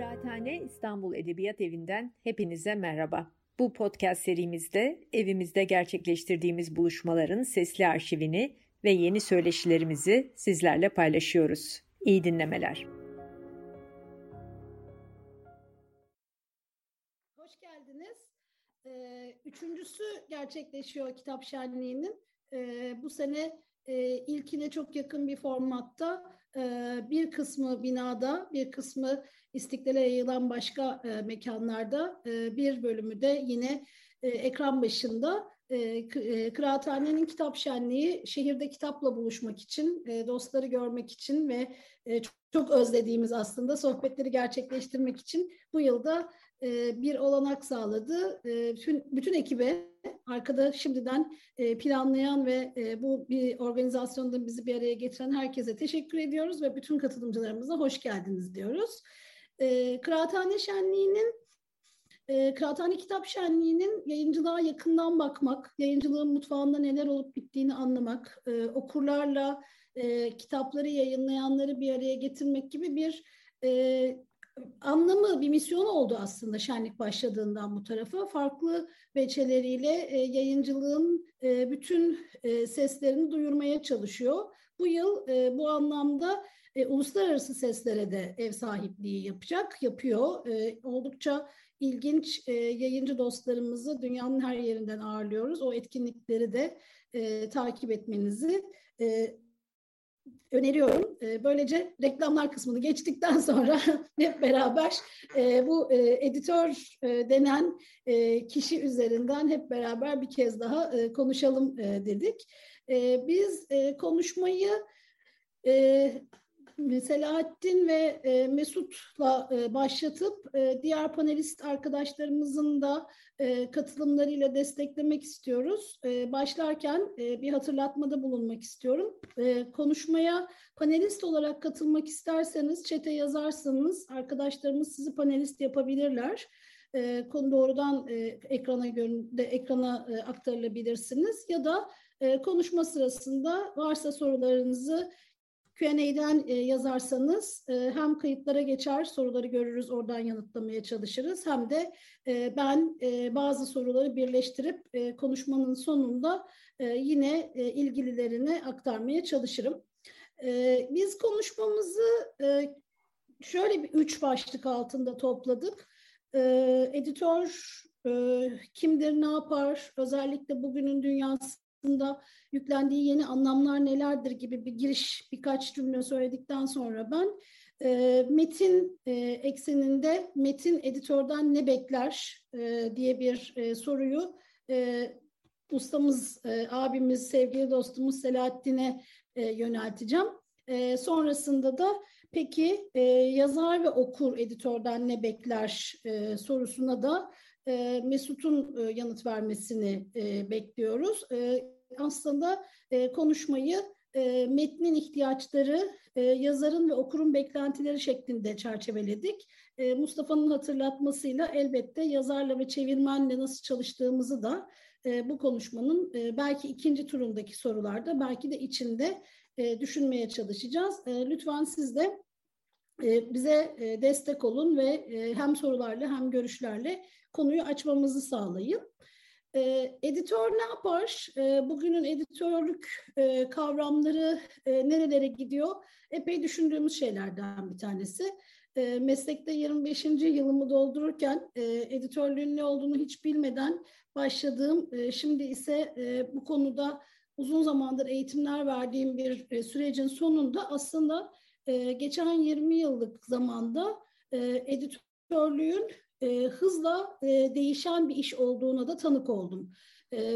Kıraathane İstanbul Edebiyat Evi'nden hepinize merhaba. Bu podcast serimizde evimizde gerçekleştirdiğimiz buluşmaların sesli arşivini ve yeni söyleşilerimizi sizlerle paylaşıyoruz. İyi dinlemeler. Hoş geldiniz. Ee, üçüncüsü gerçekleşiyor kitap şenliğinin. Ee, bu sene e, ilkine çok yakın bir formatta bir kısmı binada, bir kısmı İstiklal'e yayılan başka e, mekanlarda, e, bir bölümü de yine e, ekran başında e, e, Kıraathanenin kitap şenliği şehirde kitapla buluşmak için, dostları görmek için ve çok, özlediğimiz aslında sohbetleri gerçekleştirmek için bu yılda bir olanak sağladı. Bütün, bütün ekibe, arkada şimdiden e, planlayan ve e, bu bir organizasyonda bizi bir araya getiren herkese teşekkür ediyoruz ve bütün katılımcılarımıza hoş geldiniz diyoruz. E, Kıraathane Şenliği'nin e, Kıraathane Kitap Şenliği'nin yayıncılığa yakından bakmak, yayıncılığın mutfağında neler olup bittiğini anlamak, e, okurlarla kitapları yayınlayanları bir araya getirmek gibi bir anlamı, bir misyon oldu aslında şenlik başladığından bu tarafa. Farklı veçeleriyle e, yayıncılığın e, bütün e, seslerini duyurmaya çalışıyor. Bu yıl bu anlamda uluslararası seslere de ev sahipliği yapacak, yapıyor. Oldukça ilginç yayıncı dostlarımızı dünyanın her yerinden ağırlıyoruz. O etkinlikleri de takip etmenizi öneriyorum. E, böylece reklamlar kısmını geçtikten sonra hep beraber e, bu e, editör e, denen kişi üzerinden hep beraber bir kez daha konuşalım dedik. Biz konuşmayı Selahattin ve e, Mesut'la e, başlatıp e, diğer panelist arkadaşlarımızın da e, katılımlarıyla desteklemek istiyoruz. E, başlarken e, bir hatırlatmada bulunmak istiyorum. E, konuşmaya panelist olarak katılmak isterseniz çete yazarsanız arkadaşlarımız sizi panelist yapabilirler. E, konu doğrudan e, ekrana göründe ekrana e, aktarılabilirsiniz ya da e, konuşma sırasında varsa sorularınızı Q&A'den e, yazarsanız e, hem kayıtlara geçer, soruları görürüz, oradan yanıtlamaya çalışırız. Hem de e, ben e, bazı soruları birleştirip e, konuşmanın sonunda e, yine e, ilgililerine aktarmaya çalışırım. E, biz konuşmamızı e, şöyle bir üç başlık altında topladık. E, editör e, kimdir, ne yapar, özellikle bugünün dünyası aslında yüklendiği yeni anlamlar nelerdir gibi bir giriş birkaç cümle söyledikten sonra ben e, metin e, ekseninde metin editörden ne bekler e, diye bir e, soruyu e, ustamız, e, abimiz, sevgili dostumuz Selahattin'e e, yönelteceğim. E, sonrasında da peki e, yazar ve okur editörden ne bekler e, sorusuna da e, Mesut'un e, yanıt vermesini e, bekliyoruz. Aslında konuşmayı metnin ihtiyaçları, yazarın ve okurun beklentileri şeklinde çerçeveledik. Mustafa'nın hatırlatmasıyla elbette yazarla ve çevirmenle nasıl çalıştığımızı da bu konuşmanın belki ikinci turundaki sorularda, belki de içinde düşünmeye çalışacağız. Lütfen siz de bize e, destek olun ve e, hem sorularla hem görüşlerle konuyu açmamızı sağlayın. E, editör ne yapar? E, bugünün editörlük e, kavramları e, nerelere gidiyor? Epey düşündüğümüz şeylerden bir tanesi. E, meslekte 25. yılımı doldururken e, editörlüğün ne olduğunu hiç bilmeden başladığım, e, şimdi ise e, bu konuda uzun zamandır eğitimler verdiğim bir e, sürecin sonunda aslında e, geçen 20 yıllık zamanda e, editörlüğün e, hızla e, değişen bir iş olduğuna da tanık oldum.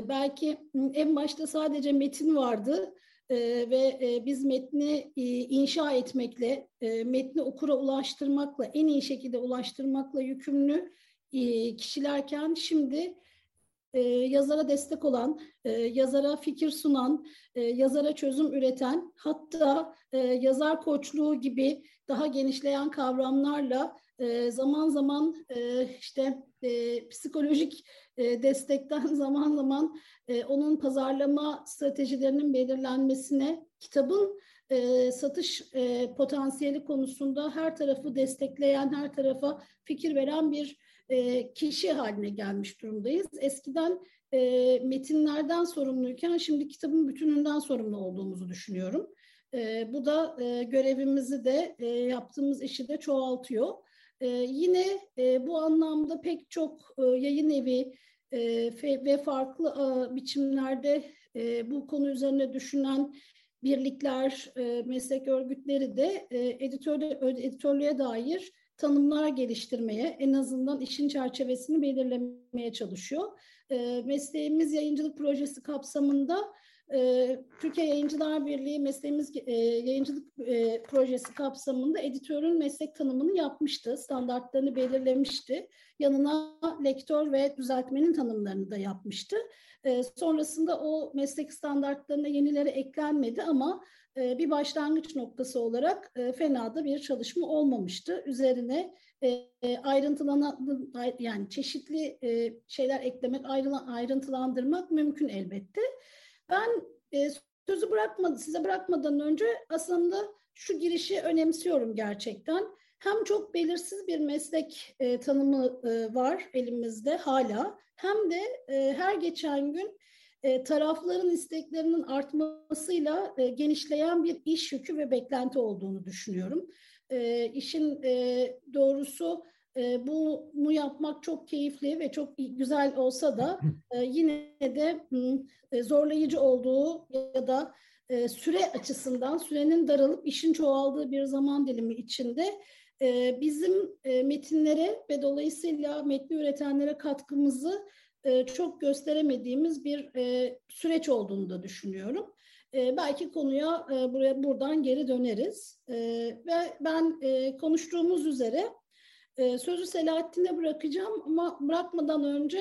Belki en başta sadece metin vardı ve biz metni inşa etmekle, metni okura ulaştırmakla, en iyi şekilde ulaştırmakla yükümlü kişilerken şimdi e, yazara destek olan, e, yazara fikir sunan, e, yazara çözüm üreten, hatta e, yazar koçluğu gibi daha genişleyen kavramlarla e, zaman zaman e, işte e, psikolojik e, destekten zaman zaman e, onun pazarlama stratejilerinin belirlenmesine, kitabın e, satış e, potansiyeli konusunda her tarafı destekleyen, her tarafa fikir veren bir e, kişi haline gelmiş durumdayız. Eskiden e, metinlerden sorumluyken şimdi kitabın bütününden sorumlu olduğumuzu düşünüyorum. E, bu da görevimizi de yaptığımız işi de çoğaltıyor. Yine bu anlamda pek çok e, yayın evi ve farklı biçimlerde bu konu üzerine düşünen birlikler, meslek örgütleri de e, editörlüğe, editörlüğe dair tanımlar geliştirmeye, en azından işin çerçevesini belirlemeye çalışıyor. E, mesleğimiz yayıncılık projesi kapsamında e, Türkiye Yayıncılar Birliği mesleğimiz e, yayıncılık e, projesi kapsamında editörün meslek tanımını yapmıştı, standartlarını belirlemişti. Yanına lektör ve düzeltmenin tanımlarını da yapmıştı. E, sonrasında o meslek standartlarına yenileri eklenmedi ama e, bir başlangıç noktası olarak fena da bir çalışma olmamıştı. Üzerine ayrıntılanan yani çeşitli şeyler eklemek, ayrıntılandırmak mümkün elbette. Ben e, sözü bırakmadı, size bırakmadan önce aslında şu girişi önemsiyorum gerçekten. Hem çok belirsiz bir meslek e, tanımı e, var elimizde hala hem de e, her geçen gün e, tarafların isteklerinin artmasıyla e, genişleyen bir iş yükü ve beklenti olduğunu düşünüyorum. E, işin e, doğrusu e, bunu yapmak çok keyifli ve çok güzel olsa da e, yine de e, zorlayıcı olduğu ya da e, süre açısından sürenin daralıp işin çoğaldığı bir zaman dilimi içinde e, bizim e, metinlere ve dolayısıyla metni üretenlere katkımızı e, çok gösteremediğimiz bir e, süreç olduğunu da düşünüyorum. E, belki konuya e, buraya buradan geri döneriz e, ve ben e, konuştuğumuz üzere e, sözü Selahattin'e bırakacağım ama bırakmadan önce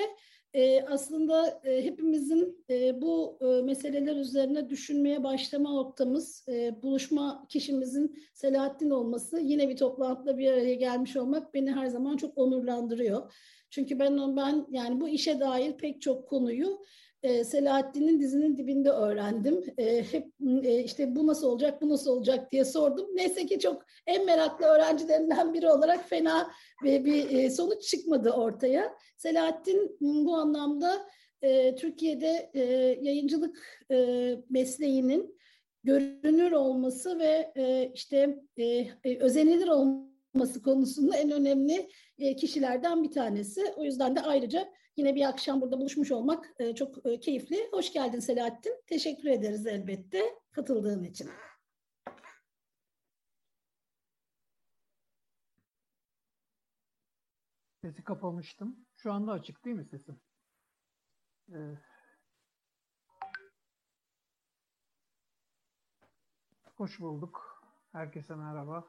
e, aslında e, hepimizin e, bu meseleler üzerine düşünmeye başlama noktamız, buluşma kişimizin Selahattin olması, yine bir toplantıda bir araya gelmiş olmak beni her zaman çok onurlandırıyor. Çünkü ben ben yani bu işe dair pek çok konuyu e, Selahattin'in dizinin dibinde öğrendim. E, hep e, işte bu nasıl olacak, bu nasıl olacak diye sordum. Neyse ki çok en meraklı öğrencilerinden biri olarak fena bir, bir sonuç çıkmadı ortaya. Selahattin bu anlamda Türkiye'de yayıncılık mesleğinin görünür olması ve işte özenilir olması konusunda en önemli kişilerden bir tanesi. O yüzden de ayrıca Yine bir akşam burada buluşmuş olmak e, çok e, keyifli. Hoş geldin Selahattin. Teşekkür ederiz elbette katıldığın için. Sesi kapamıştım. Şu anda açık değil mi sesim? Ee, hoş bulduk. Herkese merhaba.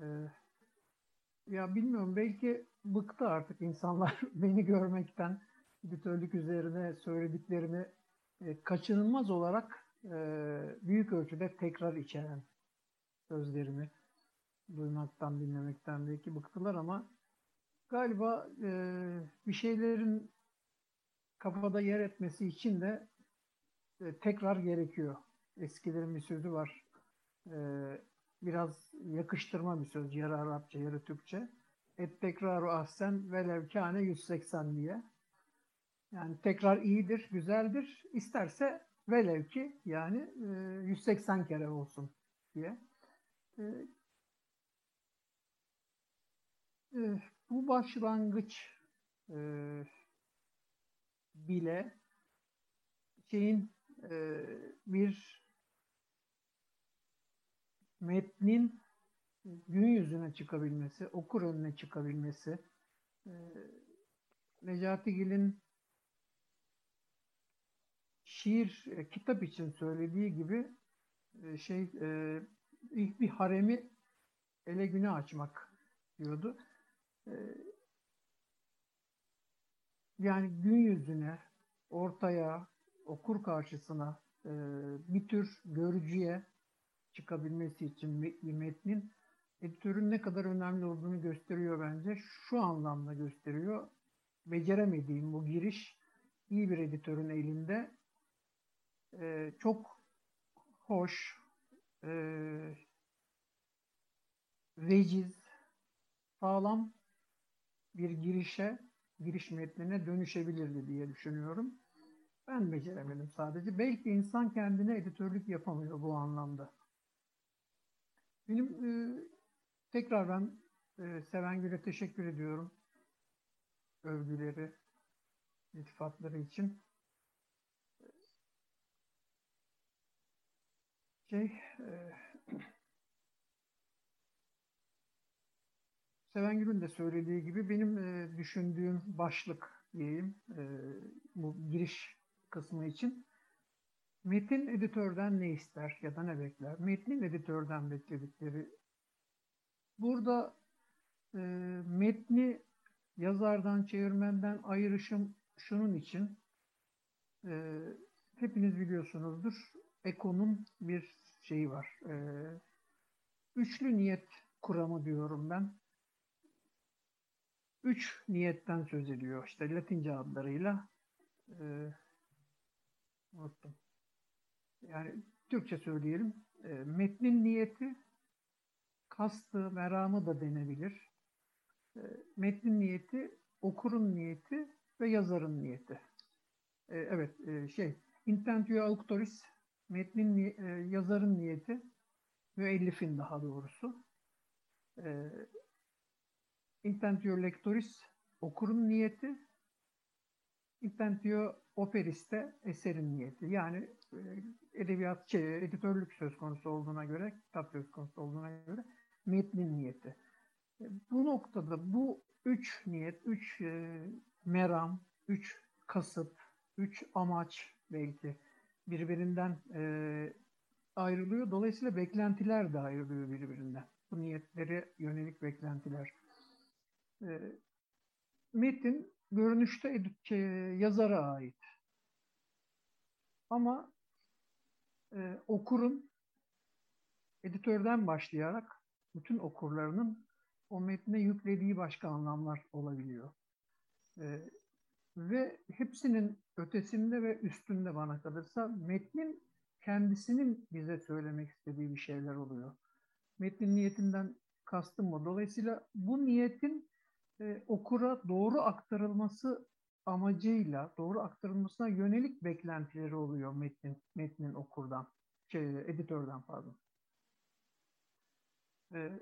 Ee, ya bilmiyorum belki bıktı artık insanlar beni görmekten editörlük üzerine söylediklerimi e, kaçınılmaz olarak e, büyük ölçüde tekrar içeren sözlerimi duymaktan, dinlemekten belki bıktılar ama galiba e, bir şeylerin kafada yer etmesi için de e, tekrar gerekiyor. Eskilerin bir sözü var. E, biraz yakıştırma bir söz. Yarı Arapça, yarı Türkçe. Et tekraru ahsen velev kâne 180 diye. Yani tekrar iyidir, güzeldir. İsterse velev ki yani 180 kere olsun diye. Bu başlangıç bile şeyin bir metnin gün yüzüne çıkabilmesi, okur önüne çıkabilmesi, e, Necati Gil'in şiir, e, kitap için söylediği gibi e, şey ilk bir haremi ele güne açmak diyordu. Yani gün yüzüne, ortaya, okur karşısına bir tür görücüye çıkabilmesi için bir metnin editörün ne kadar önemli olduğunu gösteriyor bence. Şu anlamda gösteriyor. Beceremediğim bu giriş iyi bir editörün elinde e, çok hoş, e, veciz, sağlam bir girişe, giriş metnine dönüşebilirdi diye düşünüyorum. Ben beceremedim sadece. Belki insan kendine editörlük yapamıyor bu anlamda. Benim e, tekrar ben e, Sevengül'e teşekkür ediyorum. Övgüleri, iltifatları için. Şey, e, Sevengül'ün de söylediği gibi benim e, düşündüğüm başlık diyeyim e, bu giriş kısmı için metin editörden ne ister ya da ne bekler? Metnin editörden bekledikleri. Burada e, metni yazardan, çevirmenden ayırışım şunun için. E, hepiniz biliyorsunuzdur. Eko'nun bir şeyi var. E, üçlü niyet kuramı diyorum ben. Üç niyetten söz ediyor. İşte Latince adlarıyla e, unuttum. Yani Türkçe söyleyelim. E, metnin niyeti, kastı, meramı da denebilir. E, metnin niyeti, okurun niyeti ve yazarın niyeti. E, evet, e, şey, intentio auctoris, metnin e, yazarın niyeti, müellifin daha doğrusu. E, intentio lectoris, okurun niyeti, intentio operis de eserin niyeti. Yani e, edebiyat, şey, editörlük söz konusu olduğuna göre, kitap söz konusu olduğuna göre metnin niyeti. E, bu noktada bu üç niyet, üç e, meram, üç kasıt, üç amaç belki birbirinden e, ayrılıyor. Dolayısıyla beklentiler de ayrılıyor birbirinden. Bu niyetlere yönelik beklentiler. E, metin görünüşte edit, şey, yazara ait. Ama e, okurun editörden başlayarak bütün okurlarının o metne yüklediği başka anlamlar olabiliyor. E, ve hepsinin ötesinde ve üstünde bana kalırsa metnin kendisinin bize söylemek istediği bir şeyler oluyor. Metnin niyetinden kastım mı? Dolayısıyla bu niyetin e, okura doğru aktarılması amacıyla doğru aktarılmasına yönelik beklentileri oluyor metnin, metnin okurdan, şey, editörden pardon. Ee,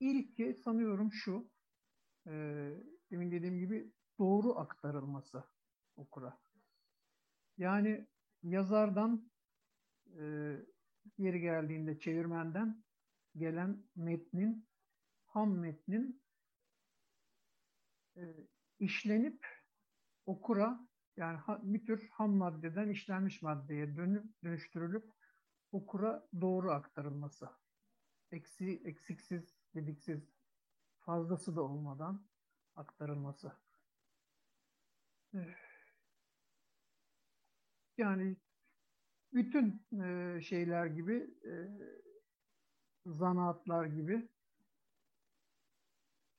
ilki sanıyorum şu, e, demin dediğim gibi doğru aktarılması okura. Yani yazardan e, yeri geldiğinde çevirmenden gelen metnin, ham metnin e, işlenip okura yani bir tür ham maddeden işlenmiş maddeye dönüp dönüştürülüp okura doğru aktarılması. Eksi, eksiksiz, gediksiz, fazlası da olmadan aktarılması. Yani bütün e, şeyler gibi e, zanaatlar gibi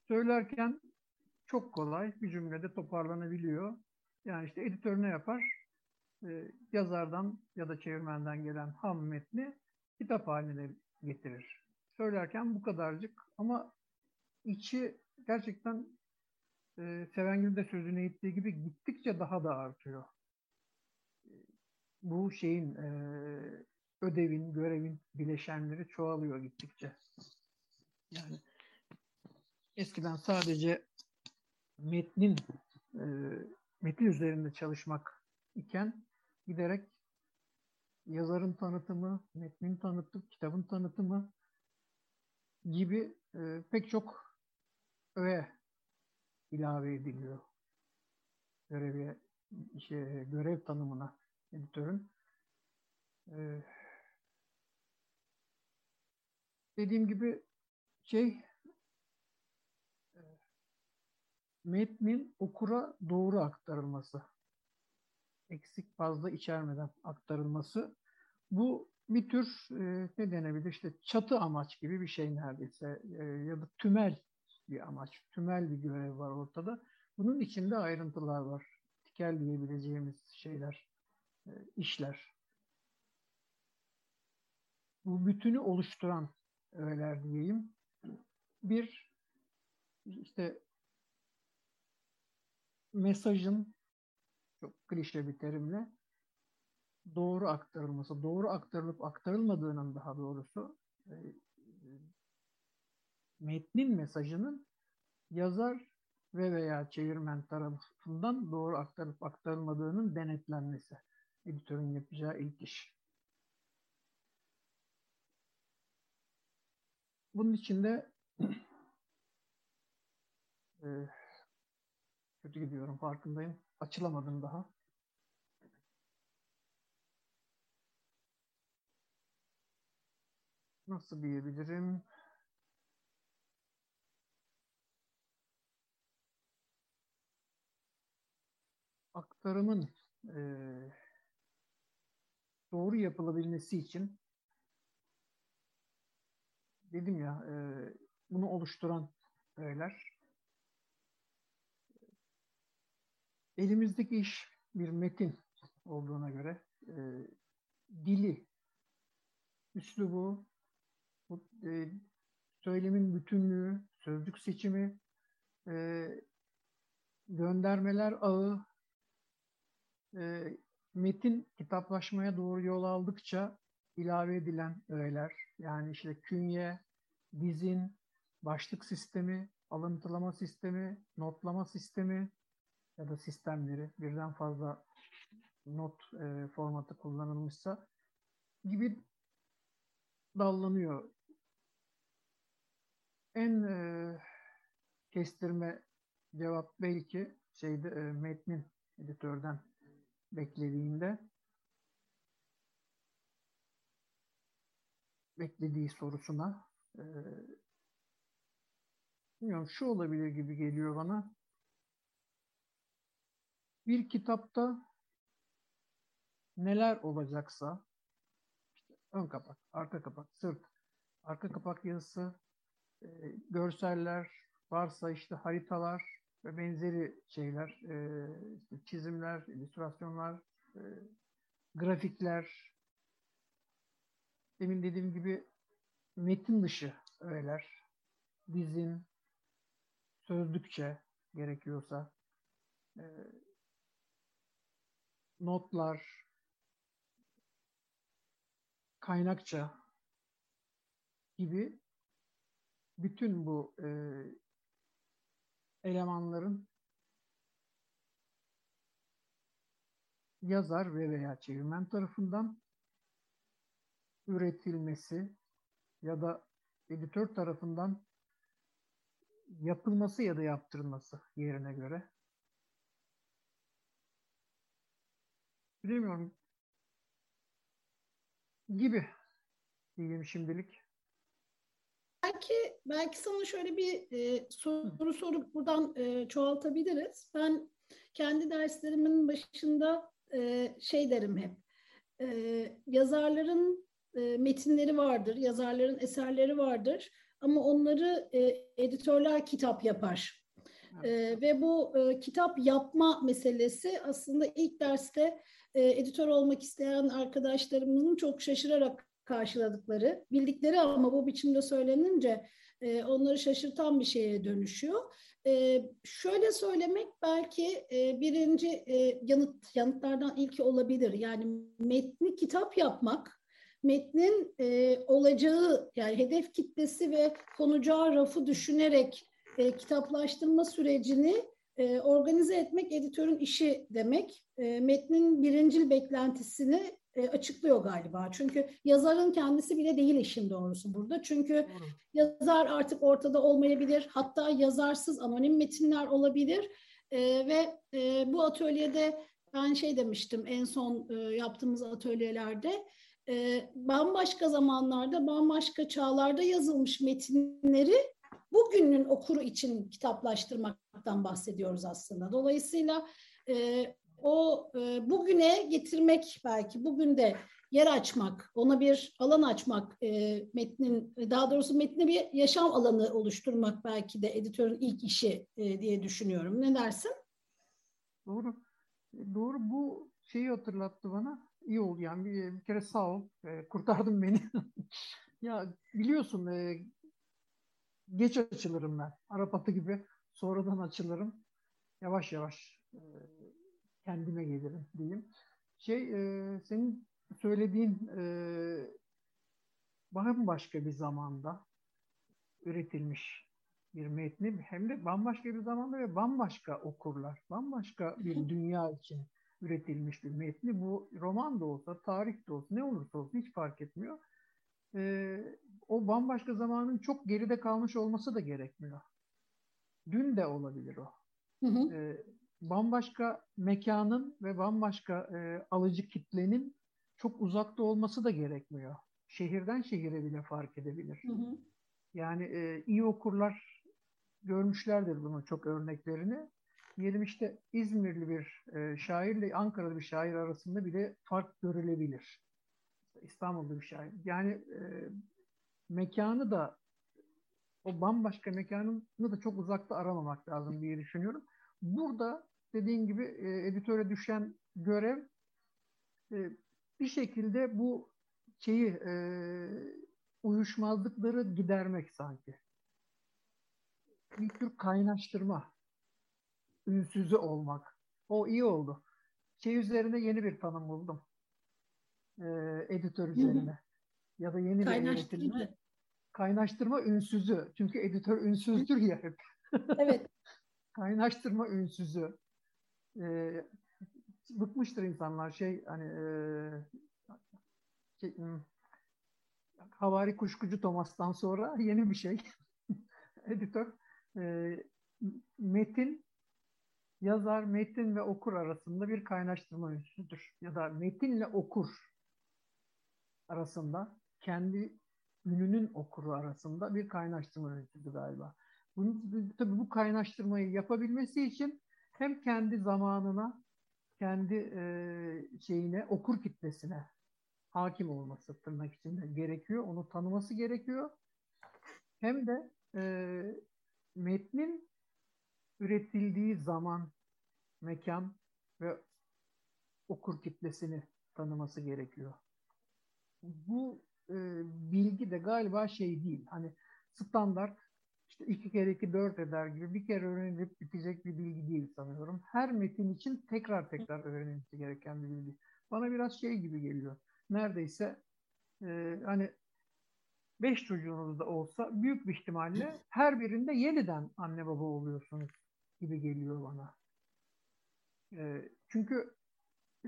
söylerken çok kolay bir cümlede toparlanabiliyor. Yani işte editör ne yapar? Ee, yazardan ya da çevirmenden gelen ham metni kitap haline getirir. Söylerken bu kadarcık ama içi gerçekten e, Sevengül de sözüne ettiği gibi gittikçe daha da artıyor. Bu şeyin e, ödevin, görevin bileşenleri çoğalıyor gittikçe. Yani eskiden sadece metnin e, metin üzerinde çalışmak iken giderek yazarın tanıtımı, metnin tanıtımı, kitabın tanıtımı gibi e, pek çok öğe ilave ediliyor. Göreve, şey, görev tanımına editörün. E, dediğim gibi şey metnin okura doğru aktarılması. Eksik fazla içermeden aktarılması. Bu bir tür e, ne denebilir işte çatı amaç gibi bir şey neredeyse e, ya da tümel bir amaç, tümel bir görev var ortada. Bunun içinde ayrıntılar var. Tikel diyebileceğimiz şeyler, e, işler. bu bütünü oluşturan öğeler diyeyim. Bir işte mesajın çok klişe bir terimle doğru aktarılması, doğru aktarılıp aktarılmadığının daha doğrusu e, metnin mesajının yazar ve veya çevirmen tarafından doğru aktarıp aktarılmadığının denetlenmesi. Editörün yapacağı ilk iş. Bunun içinde e, kötü gidiyorum farkındayım. Açılamadım daha. Nasıl diyebilirim? aktarımın e, doğru yapılabilmesi için dedim ya e, bunu oluşturan öğeler elimizdeki iş bir metin olduğuna göre e, dili, üslubu, bu, e, söylemin bütünlüğü, sözcük seçimi, e, göndermeler ağı, e, metin kitaplaşmaya doğru yol aldıkça ilave edilen öğeler, yani işte künye, dizin, başlık sistemi, alıntılama sistemi, notlama sistemi ya da sistemleri birden fazla not e, formatı kullanılmışsa gibi dallanıyor. En e, kestirme cevap belki şeyde e, metnin editörden beklediğinde beklediği sorusuna e, bilmiyorum şu olabilir gibi geliyor bana. Bir kitapta neler olacaksa işte ön kapak, arka kapak, sırt, arka kapak yazısı, e, görseller, varsa işte haritalar, ve benzeri şeyler, e, işte çizimler, illüstrasyonlar, e, grafikler, demin dediğim gibi metin dışı öğeler, dizin, sözlükçe gerekiyorsa, e, notlar, kaynakça gibi bütün bu e, elemanların yazar ve veya çevirmen tarafından üretilmesi ya da editör tarafından yapılması ya da yaptırılması yerine göre. Bilemiyorum. Gibi diyeyim şimdilik belki belki sana şöyle bir e, soru sorup buradan e, çoğaltabiliriz. Ben kendi derslerimin başında e, şey derim hep. E, yazarların e, metinleri vardır, yazarların eserleri vardır ama onları e, editörler kitap yapar. E, ve bu e, kitap yapma meselesi aslında ilk derste e, editör olmak isteyen arkadaşlarımızın çok şaşırarak karşıladıkları, bildikleri ama bu biçimde söylenince e, onları şaşırtan bir şeye dönüşüyor. E, şöyle söylemek belki e, birinci e, yanıt yanıtlardan ilki olabilir. Yani metni kitap yapmak, metnin e, olacağı yani hedef kitlesi ve konacağı rafı düşünerek e, kitaplaştırma sürecini e, organize etmek editörün işi demek. E, metnin birincil beklentisini e, açıklıyor galiba. Çünkü yazarın kendisi bile değil işin doğrusu burada. Çünkü Doğru. yazar artık ortada olmayabilir. Hatta yazarsız anonim metinler olabilir. E, ve e, bu atölyede ben şey demiştim en son e, yaptığımız atölyelerde e, bambaşka zamanlarda, bambaşka çağlarda yazılmış metinleri bugünün okuru için kitaplaştırmaktan bahsediyoruz aslında. Dolayısıyla e, o e, bugüne getirmek belki bugün de yer açmak, ona bir alan açmak, e, metnin daha doğrusu metne bir yaşam alanı oluşturmak belki de editörün ilk işi e, diye düşünüyorum. Ne dersin? Doğru. Doğru bu şeyi hatırlattı bana. iyi oldu yani bir, bir kere sağ ol. E, kurtardın beni. ya biliyorsun e, geç açılırım ben. Arap atı gibi sonradan açılırım. Yavaş yavaş e, kendime gelirim diyeyim. Şey e, senin söylediğin e, bambaşka bir zamanda üretilmiş bir metni hem de bambaşka bir zamanda ve bambaşka okurlar, bambaşka bir dünya için üretilmiş bir metni. Bu roman da olsa, tarih de olsa, ne olursa olsun hiç fark etmiyor. Ee, o bambaşka zamanın çok geride kalmış olması da gerekmiyor. Dün de olabilir o. Hı hı. Ee, bambaşka mekanın ve bambaşka e, alıcı kitlenin çok uzakta olması da gerekmiyor. Şehirden şehire bile fark edebilir. Hı hı. Yani e, iyi okurlar görmüşlerdir bunun çok örneklerini. Diyelim işte İzmirli bir e, şairle Ankaralı bir şair arasında bile fark görülebilir. İstanbul'da bir şair. Yani e, mekanı da o bambaşka mekanını da çok uzakta aramamak lazım diye düşünüyorum. Burada dediğin gibi e, editöre düşen görev e, bir şekilde bu şeyi e, uyuşmazlıkları gidermek sanki. Bir tür kaynaştırma, ünsüzü olmak. O iyi oldu. Şey üzerine yeni bir tanım buldum. E, editör üzerine. Ya da yeni bir yönetimle. Kaynaştırma ünsüzü. Çünkü editör ünsüzdür ya hep. Evet. Kaynaştırma ünsüzü. E, bıkmıştır insanlar şey hani e, şey, hmm, Havari Kuşkucu Thomas'tan sonra yeni bir şey. Editör. E, metin yazar, metin ve okur arasında bir kaynaştırma ünsüdür. Ya da metinle okur arasında kendi ününün okuru arasında bir kaynaştırma ünsüdür galiba. Bunu, tabii bu kaynaştırmayı yapabilmesi için hem kendi zamanına, kendi e, şeyine, okur kitlesine hakim olması tırnak içinde gerekiyor. Onu tanıması gerekiyor. Hem de e, metnin üretildiği zaman, mekan ve okur kitlesini tanıması gerekiyor. Bu e, bilgi de galiba şey değil. Hani standart işte iki kere iki dört eder gibi bir kere öğrenilip bitecek bir bilgi değil sanıyorum. Her metin için tekrar tekrar öğrenilmesi gereken bir bilgi. Bana biraz şey gibi geliyor neredeyse e, hani beş çocuğunuz da olsa büyük bir ihtimalle her birinde yeniden anne baba oluyorsunuz gibi geliyor bana. E, çünkü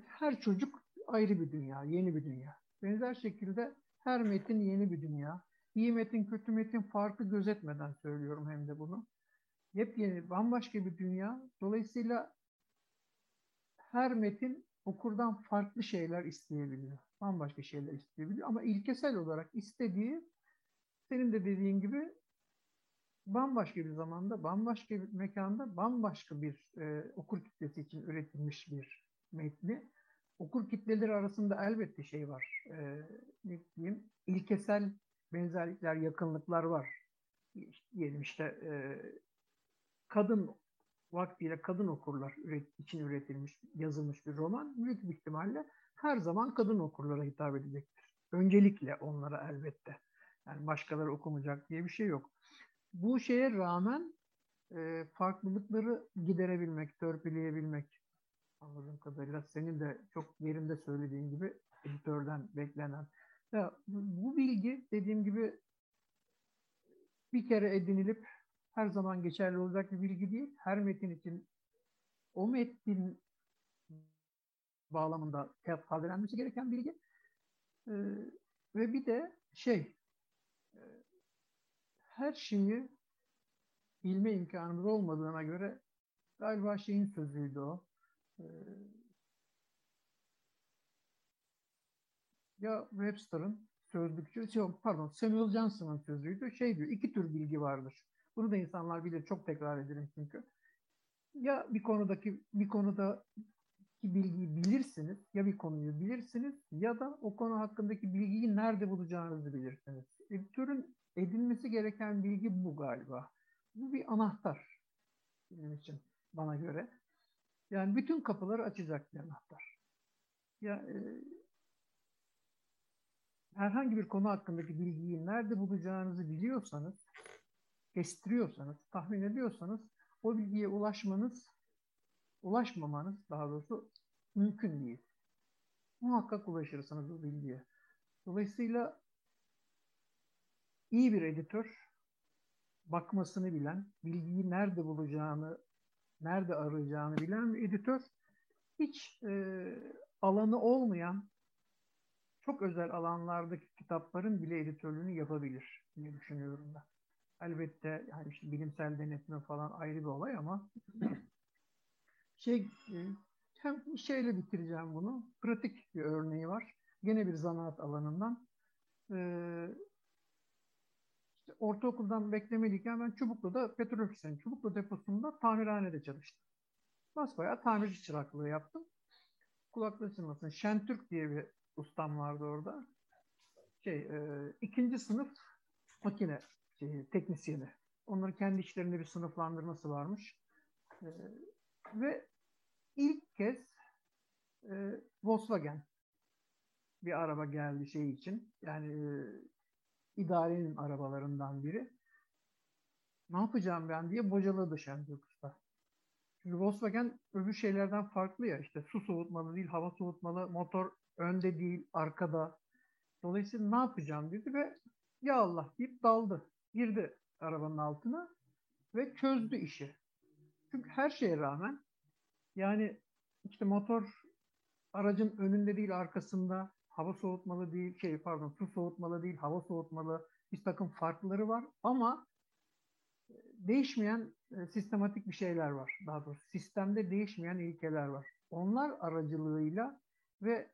her çocuk ayrı bir dünya, yeni bir dünya. Benzer şekilde her metin yeni bir dünya. İyi metin, kötü metin farkı gözetmeden söylüyorum hem de bunu. Yepyeni, bambaşka bir dünya. Dolayısıyla her metin okurdan farklı şeyler isteyebiliyor bambaşka şeyler isteyebiliyor. Ama ilkesel olarak istediği senin de dediğin gibi bambaşka bir zamanda, bambaşka bir mekanda, bambaşka bir e, okur kitlesi için üretilmiş bir metni. Okur kitleleri arasında elbette şey var. E, ne diyeyim? İlkesel benzerlikler, yakınlıklar var. Diyelim işte e, kadın vaktiyle kadın okurlar üret, için üretilmiş, yazılmış bir roman büyük bir ihtimalle her zaman kadın okurlara hitap edecektir. Öncelikle onlara elbette. Yani başkaları okumayacak diye bir şey yok. Bu şeye rağmen e, farklılıkları giderebilmek, törpüleyebilmek anladığım kadarıyla senin de çok yerinde söylediğin gibi editörden beklenen. Ya, bu bilgi dediğim gibi bir kere edinilip her zaman geçerli olacak bir bilgi değil. Her metin için o metnin bağlamında tazelenmesi gereken bilgi. E, ve bir de şey e, her şeyi bilme imkanımız olmadığına göre galiba şeyin sözüydü o. E, ya Webster'ın sözlükçü, şey, pardon Samuel Johnson'ın sözüydü. Şey diyor, iki tür bilgi vardır. Bunu da insanlar bilir, çok tekrar ederim çünkü. Ya bir konudaki bir konuda ki bilgiyi bilirsiniz, ya bir konuyu bilirsiniz ya da o konu hakkındaki bilgiyi nerede bulacağınızı bilirsiniz. Editörün edinmesi gereken bilgi bu galiba. Bu bir anahtar benim için bana göre. Yani bütün kapıları açacak bir anahtar. Ya e, herhangi bir konu hakkındaki bilgiyi nerede bulacağınızı biliyorsanız, kestiriyorsanız, tahmin ediyorsanız o bilgiye ulaşmanız, ulaşmamanız daha doğrusu mümkün değil. Muhakkak ulaşırsınız o bilgiye. Dolayısıyla iyi bir editör bakmasını bilen, bilgiyi nerede bulacağını, nerede arayacağını bilen bir editör hiç e, alanı olmayan çok özel alanlardaki kitapların bile editörlüğünü yapabilir diye düşünüyorum ben. Elbette yani işte bilimsel denetme falan ayrı bir olay ama şey e, hem şeyle bitireceğim bunu. Pratik bir örneği var. Gene bir zanaat alanından. Ee, işte ortaokuldan beklemeliyken ben Çubuklu'da petrol ofisinin Çubuklu deposunda tamirhanede çalıştım. Basbayağı tamirci çıraklığı yaptım. Kulaklığı çınlasın. Şentürk diye bir ustam vardı orada. Şey, e, ikinci sınıf makine şey, teknisyeni. Onların kendi işlerinde bir sınıflandırması varmış. E, ve ilk kez e, Volkswagen bir araba geldi şey için. Yani e, idarenin arabalarından biri. Ne yapacağım ben diye bocaladı Şentürk Usta. Çünkü Volkswagen öbür şeylerden farklı ya. işte su soğutmalı değil, hava soğutmalı, motor önde değil, arkada. Dolayısıyla ne yapacağım dedi ve ya Allah deyip daldı. Girdi arabanın altına ve çözdü işi. Çünkü her şeye rağmen yani işte motor aracın önünde değil arkasında hava soğutmalı değil şey pardon su soğutmalı değil hava soğutmalı bir takım farkları var ama e, değişmeyen e, sistematik bir şeyler var. Daha doğrusu sistemde değişmeyen ilkeler var. Onlar aracılığıyla ve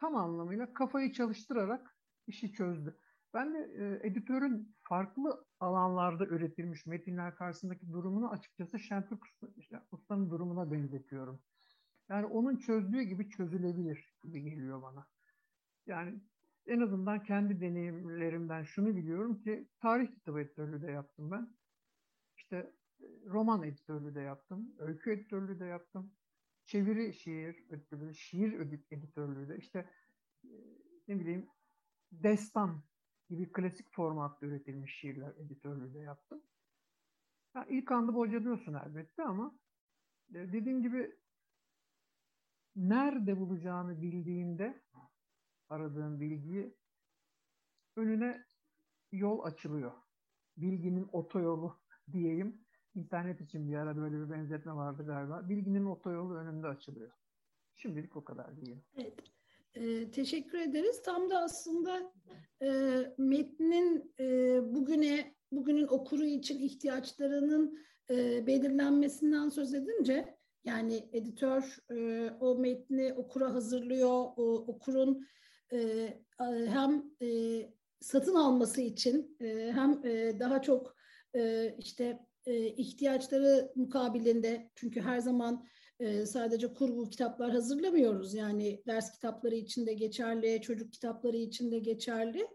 tam anlamıyla kafayı çalıştırarak işi çözdü. Ben de e, editörün farklı alanlarda üretilmiş metinler karşısındaki durumunu açıkçası Şentürk Usta'nın durumuna benzetiyorum. Yani onun çözdüğü gibi çözülebilir gibi geliyor bana. Yani en azından kendi deneyimlerimden şunu biliyorum ki tarih kitabı editörlüğü de yaptım ben. İşte e, roman editörlüğü de yaptım, öykü editörlüğü de yaptım. Çeviri şiir editörlüğü, şiir editörlüğü de işte e, ne bileyim destan gibi klasik formatta üretilmiş şiirler editörlüğü de yaptım. Ya ilk anda bocalıyorsun elbette ama e, dediğim gibi nerede bulacağını bildiğinde aradığın bilgiyi önüne yol açılıyor. Bilginin otoyolu diyeyim. İnternet için bir ara böyle bir benzetme vardı galiba. Bilginin otoyolu önünde açılıyor. Şimdilik o kadar diyeyim. Evet. E, teşekkür ederiz. Tam da aslında e, metnin e, bugüne bugünün okuru için ihtiyaçlarının e, belirlenmesinden söz edince yani editör e, o metni okura hazırlıyor, o, okurun hem satın alması için hem daha çok işte ihtiyaçları mukabilinde çünkü her zaman sadece kurgu kitaplar hazırlamıyoruz yani ders kitapları için de geçerli, çocuk kitapları için de geçerli.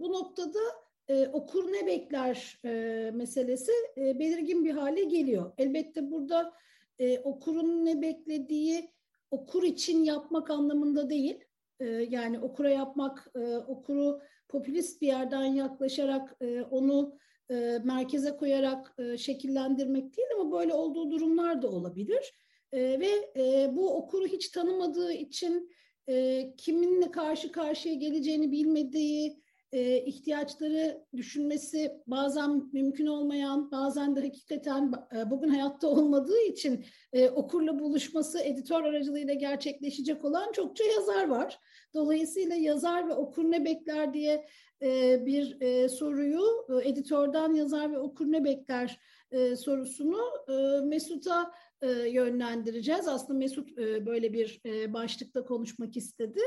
Bu noktada okur ne bekler meselesi belirgin bir hale geliyor. Elbette burada okurun ne beklediği okur için yapmak anlamında değil. E, yani okura yapmak, e, okuru popülist bir yerden yaklaşarak e, onu e, merkeze koyarak şekillendirmek değil ama böyle olduğu durumlar da olabilir. Ve bu okuru hiç tanımadığı için kiminle karşı karşıya geleceğini bilmediği, e, ihtiyaçları düşünmesi bazen mümkün olmayan, bazen de hakikaten e, bugün hayatta olmadığı için e, okurla buluşması editör aracılığıyla gerçekleşecek olan çokça yazar var. Dolayısıyla yazar ve okur ne bekler diye e, bir e, soruyu e, editörden yazar ve okur ne bekler e, sorusunu e, Mesut'a e, yönlendireceğiz. Aslında Mesut e, böyle bir e, başlıkta konuşmak istedi.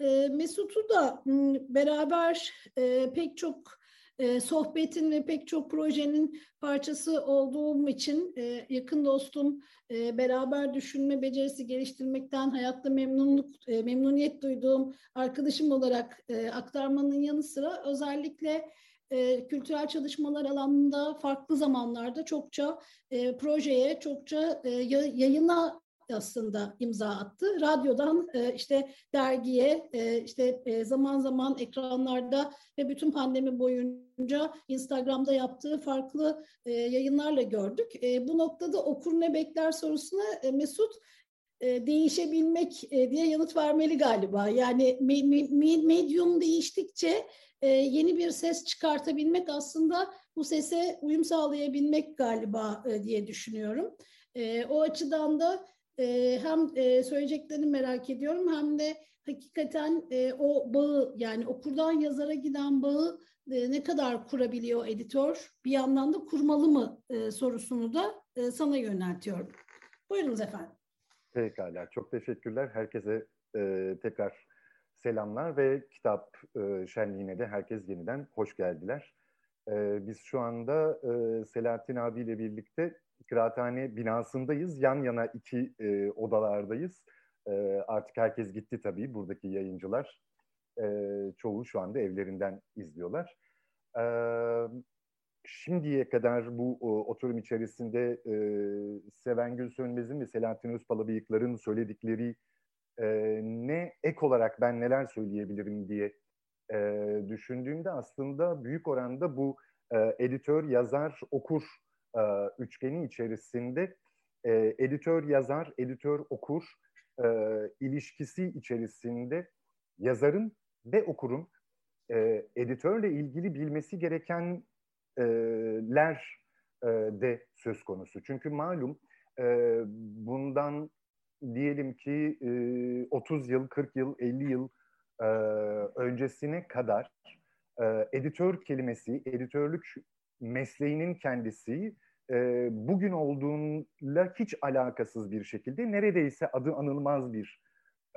E, Mesut'u da beraber e, pek çok e, sohbetin ve pek çok projenin parçası olduğum için e, yakın dostum, e, beraber düşünme becerisi geliştirmekten hayatta memnunluk e, memnuniyet duyduğum arkadaşım olarak e, aktarmanın yanı sıra özellikle e, kültürel çalışmalar alanında farklı zamanlarda çokça e, projeye, çokça e, yayına aslında imza attı. Radyodan e, işte dergiye, e, işte e, zaman zaman ekranlarda ve bütün pandemi boyunca Instagram'da yaptığı farklı e, yayınlarla gördük. E, bu noktada okur ne bekler sorusuna e, Mesut e, değişebilmek e, diye yanıt vermeli galiba. Yani me, me, medyum değiştikçe e, yeni bir ses çıkartabilmek aslında bu sese uyum sağlayabilmek galiba e, diye düşünüyorum. E, o açıdan da e, hem e, söyleyeceklerini merak ediyorum hem de hakikaten e, o bağı yani okurdan yazara giden bağı e, ne kadar kurabiliyor editör? Bir yandan da kurmalı mı e, sorusunu da e, sana yöneltiyorum. Buyurunuz efendim. Pekala, çok teşekkürler. Herkese e, tekrar selamlar ve kitap e, şenliğine de herkes yeniden hoş geldiler. E, biz şu anda e, Selahattin abiyle birlikte kıraathane binasındayız. Yan yana iki e, odalardayız. E, artık herkes gitti tabii buradaki yayıncılar. E, çoğu şu anda evlerinden izliyorlar. E, şimdiye kadar bu o, oturum içerisinde e, Seven Gül Sönmez'in ve Selahattin Özpalabıyıkların söyledikleri e, ne ek olarak ben neler söyleyebilirim diye e, düşündüğümde aslında büyük oranda bu e, editör, yazar, okur e, üçgeni içerisinde e, editör, yazar, editör, okur e, ilişkisi içerisinde yazarın ve okurun e, editörle ilgili bilmesi gerekenler e, de söz konusu. Çünkü malum e, bundan diyelim ki e, 30 yıl, 40 yıl, 50 yıl e, öncesine kadar e, editör kelimesi, editörlük mesleğinin kendisi e, bugün olduğuyla hiç alakasız bir şekilde neredeyse adı anılmaz bir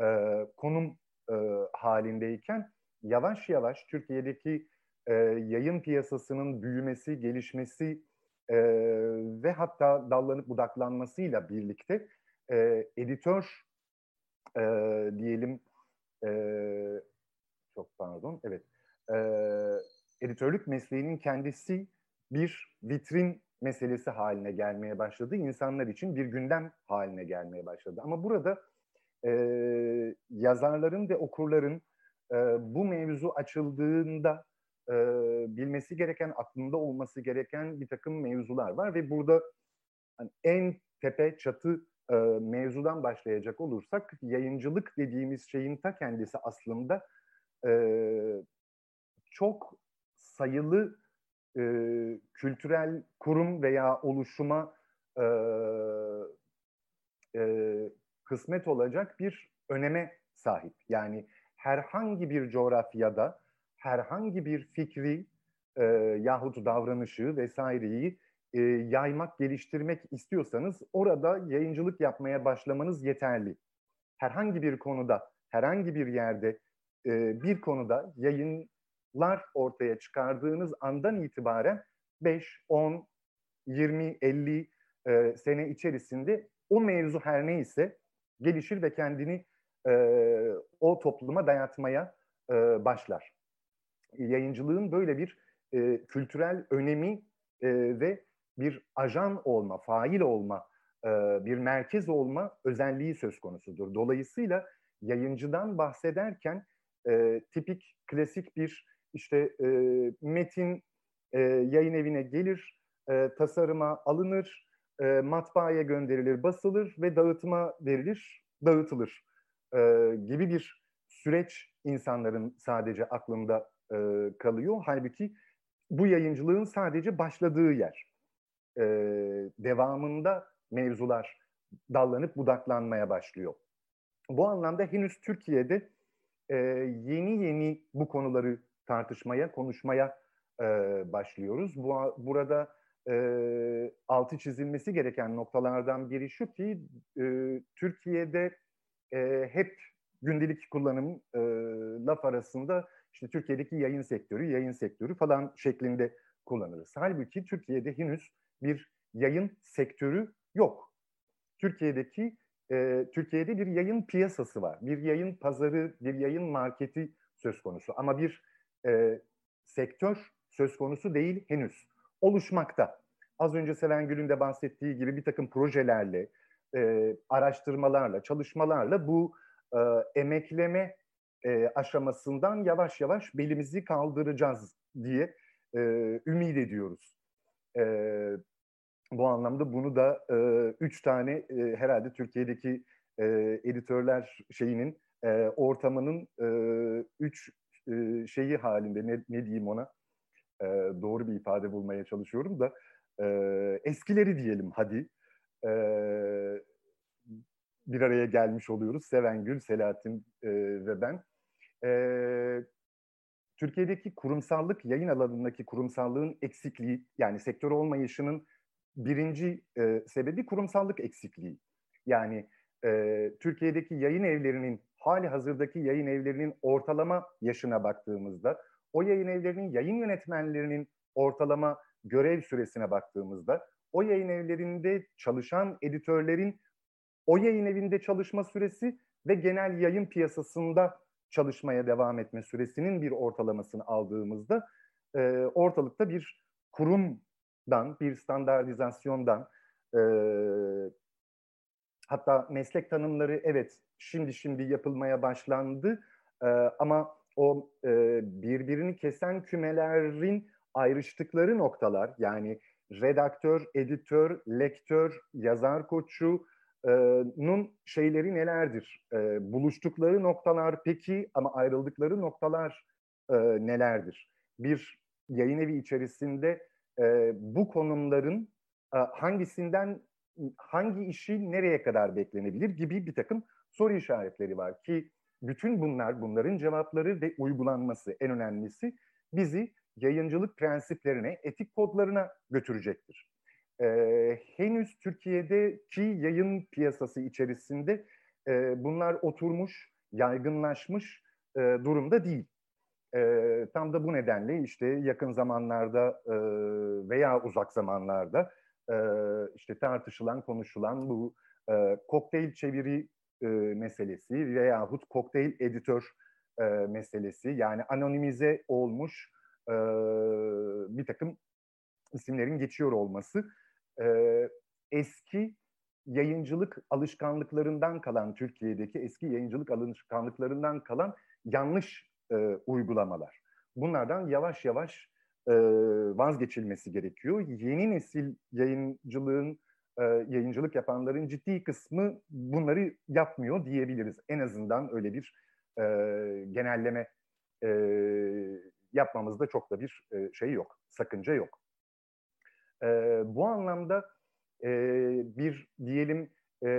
e, konum e, halindeyken yavaş yavaş Türkiye'deki e, yayın piyasasının büyümesi, gelişmesi e, ve hatta dallanıp budaklanmasıyla birlikte e, editör e, diyelim e, çok pardon evet e, editörlük mesleğinin kendisi bir vitrin meselesi haline gelmeye başladı. İnsanlar için bir gündem haline gelmeye başladı. Ama burada e, yazarların ve okurların e, bu mevzu açıldığında e, bilmesi gereken, aklında olması gereken bir takım mevzular var ve burada hani en tepe çatı e, mevzudan başlayacak olursak yayıncılık dediğimiz şeyin ta kendisi aslında e, çok sayılı e, kültürel kurum veya oluşuma e, e, kısmet olacak bir öneme sahip. Yani herhangi bir coğrafyada herhangi bir fikri e, yahut davranışı vesaireyi e, yaymak, geliştirmek istiyorsanız orada yayıncılık yapmaya başlamanız yeterli. Herhangi bir konuda, herhangi bir yerde e, bir konuda yayınlar ortaya çıkardığınız andan itibaren 5, 10, 20, 50 e, sene içerisinde o mevzu her neyse gelişir ve kendini e, o topluma dayatmaya e, başlar. Yayıncılığın böyle bir e, kültürel önemi e, ve bir ajan olma, fail olma, e, bir merkez olma özelliği söz konusudur. Dolayısıyla yayıncıdan bahsederken e, tipik, klasik bir işte e, metin e, yayın evine gelir, e, tasarıma alınır, e, matbaaya gönderilir, basılır ve dağıtıma verilir, dağıtılır e, gibi bir süreç insanların sadece aklında e, kalıyor. Halbuki bu yayıncılığın sadece başladığı yer e, devamında mevzular dallanıp budaklanmaya başlıyor. Bu anlamda henüz Türkiye'de e, yeni yeni bu konuları tartışmaya, konuşmaya e, başlıyoruz. Bu burada e, altı çizilmesi gereken noktalardan biri şu ki e, Türkiye'de e, hep gündelik kullanım e, laf arasında işte Türkiye'deki yayın sektörü, yayın sektörü falan şeklinde kullanırız. Halbuki Türkiye'de henüz bir yayın sektörü yok. Türkiye'deki e, Türkiye'de bir yayın piyasası var. Bir yayın pazarı, bir yayın marketi söz konusu. Ama bir e, sektör söz konusu değil henüz. Oluşmakta. Az önce Seven Gül'ün de bahsettiği gibi bir takım projelerle, e, araştırmalarla, çalışmalarla bu e, emekleme e, aşamasından yavaş yavaş belimizi kaldıracağız diye e, ümit ediyoruz. E, bu anlamda bunu da e, üç tane e, herhalde Türkiye'deki e, editörler şeyinin e, ortamının e, üç e, şeyi halinde ne, ne diyeyim ona e, doğru bir ifade bulmaya çalışıyorum da e, eskileri diyelim hadi e, bir araya gelmiş oluyoruz. Sevengül, Selahattin e, ve ben. E, Türkiye'deki kurumsallık, yayın alanındaki kurumsallığın eksikliği, yani sektör olmayışının birinci e, sebebi kurumsallık eksikliği. Yani e, Türkiye'deki yayın evlerinin, hali hazırdaki yayın evlerinin ortalama yaşına baktığımızda, o yayın evlerinin yayın yönetmenlerinin ortalama görev süresine baktığımızda, o yayın evlerinde çalışan editörlerin o yayın evinde çalışma süresi ve genel yayın piyasasında çalışmaya devam etme süresinin bir ortalamasını aldığımızda e, ortalıkta bir kurumdan, bir standartizasyondan, e, hatta meslek tanımları evet şimdi şimdi yapılmaya başlandı e, ama o e, birbirini kesen kümelerin ayrıştıkları noktalar yani redaktör, editör, lektör, yazar koçu, nun şeyleri nelerdir? E, buluştukları noktalar peki ama ayrıldıkları noktalar e, nelerdir? Bir yayın evi içerisinde e, bu konumların e, hangisinden hangi işi nereye kadar beklenebilir gibi bir takım soru işaretleri var ki bütün bunlar bunların cevapları ve uygulanması en önemlisi bizi yayıncılık prensiplerine, etik kodlarına götürecektir e, henüz Türkiye'deki yayın piyasası içerisinde e, bunlar oturmuş, yaygınlaşmış e, durumda değil. E, tam da bu nedenle işte yakın zamanlarda e, veya uzak zamanlarda e, işte tartışılan, konuşulan bu e, kokteyl çeviri e, meselesi veyahut kokteyl editör e, meselesi yani anonimize olmuş e, bir takım isimlerin geçiyor olması e, eski yayıncılık alışkanlıklarından kalan Türkiye'deki eski yayıncılık alışkanlıklarından kalan yanlış e, uygulamalar. Bunlardan yavaş yavaş e, vazgeçilmesi gerekiyor. Yeni nesil yayıncılığın e, yayıncılık yapanların ciddi kısmı bunları yapmıyor diyebiliriz. En azından öyle bir e, genelleme e, yapmamızda çok da bir e, şey yok, sakınca yok. E, bu anlamda e, bir diyelim e,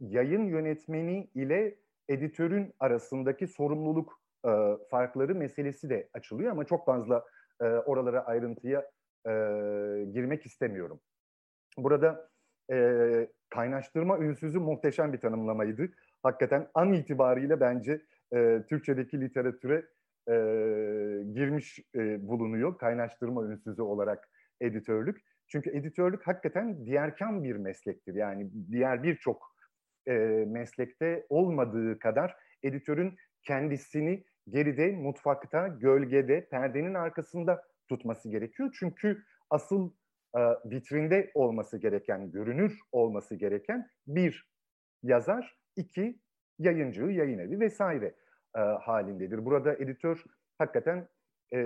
yayın yönetmeni ile editörün arasındaki sorumluluk e, farkları meselesi de açılıyor ama çok fazla e, oralara ayrıntıya e, girmek istemiyorum. Burada e, kaynaştırma ünsüzü muhteşem bir tanımlamaydı. Hakikaten an itibariyle bence e, Türkçedeki literatüre e, girmiş e, bulunuyor kaynaştırma ünsüzü olarak editörlük. Çünkü editörlük hakikaten diğerkan bir meslektir. Yani diğer birçok e, meslekte olmadığı kadar editörün kendisini geride, mutfakta, gölgede, perdenin arkasında tutması gerekiyor. Çünkü asıl e, vitrinde olması gereken, görünür olması gereken bir yazar, iki yayıncı, yayın evi vesaire e, halindedir. Burada editör hakikaten e,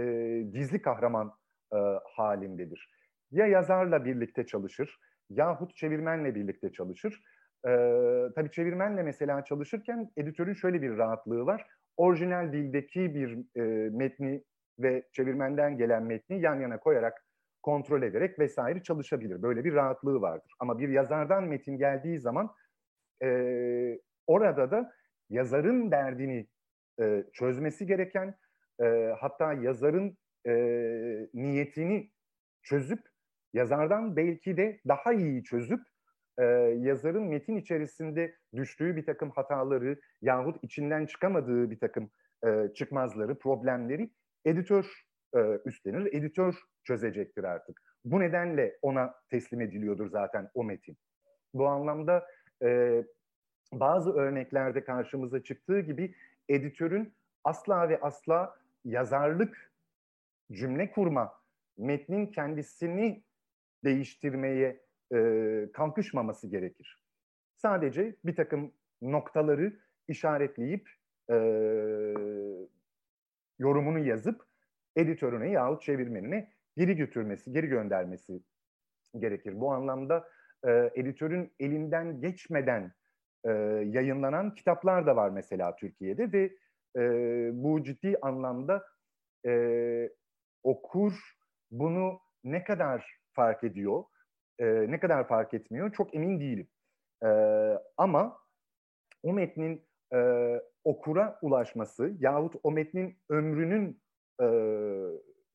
gizli kahraman e, halindedir. Ya yazarla birlikte çalışır yahut çevirmenle birlikte çalışır. E, tabii çevirmenle mesela çalışırken editörün şöyle bir rahatlığı var. Orijinal dildeki bir e, metni ve çevirmenden gelen metni yan yana koyarak kontrol ederek vesaire çalışabilir. Böyle bir rahatlığı vardır. Ama bir yazardan metin geldiği zaman e, orada da yazarın derdini e, çözmesi gereken e, hatta yazarın e, niyetini çözüp yazardan belki de daha iyi çözüp e, yazarın metin içerisinde düştüğü bir takım hataları yahut içinden çıkamadığı bir takım e, çıkmazları, problemleri editör e, üstlenir. Editör çözecektir artık. Bu nedenle ona teslim ediliyordur zaten o metin. Bu anlamda e, bazı örneklerde karşımıza çıktığı gibi editörün asla ve asla yazarlık, cümle kurma, metnin kendisini değiştirmeye e, kalkışmaması gerekir. Sadece bir takım noktaları işaretleyip e, yorumunu yazıp editörüne yahut çevirmenine geri götürmesi, geri göndermesi gerekir. Bu anlamda e, editörün elinden geçmeden e, yayınlanan kitaplar da var mesela Türkiye'de ve e, bu ciddi anlamda e, okur bunu ne kadar fark ediyor, e, ne kadar fark etmiyor çok emin değilim. E, ama o metnin e, okura ulaşması yahut o metnin ömrünün e,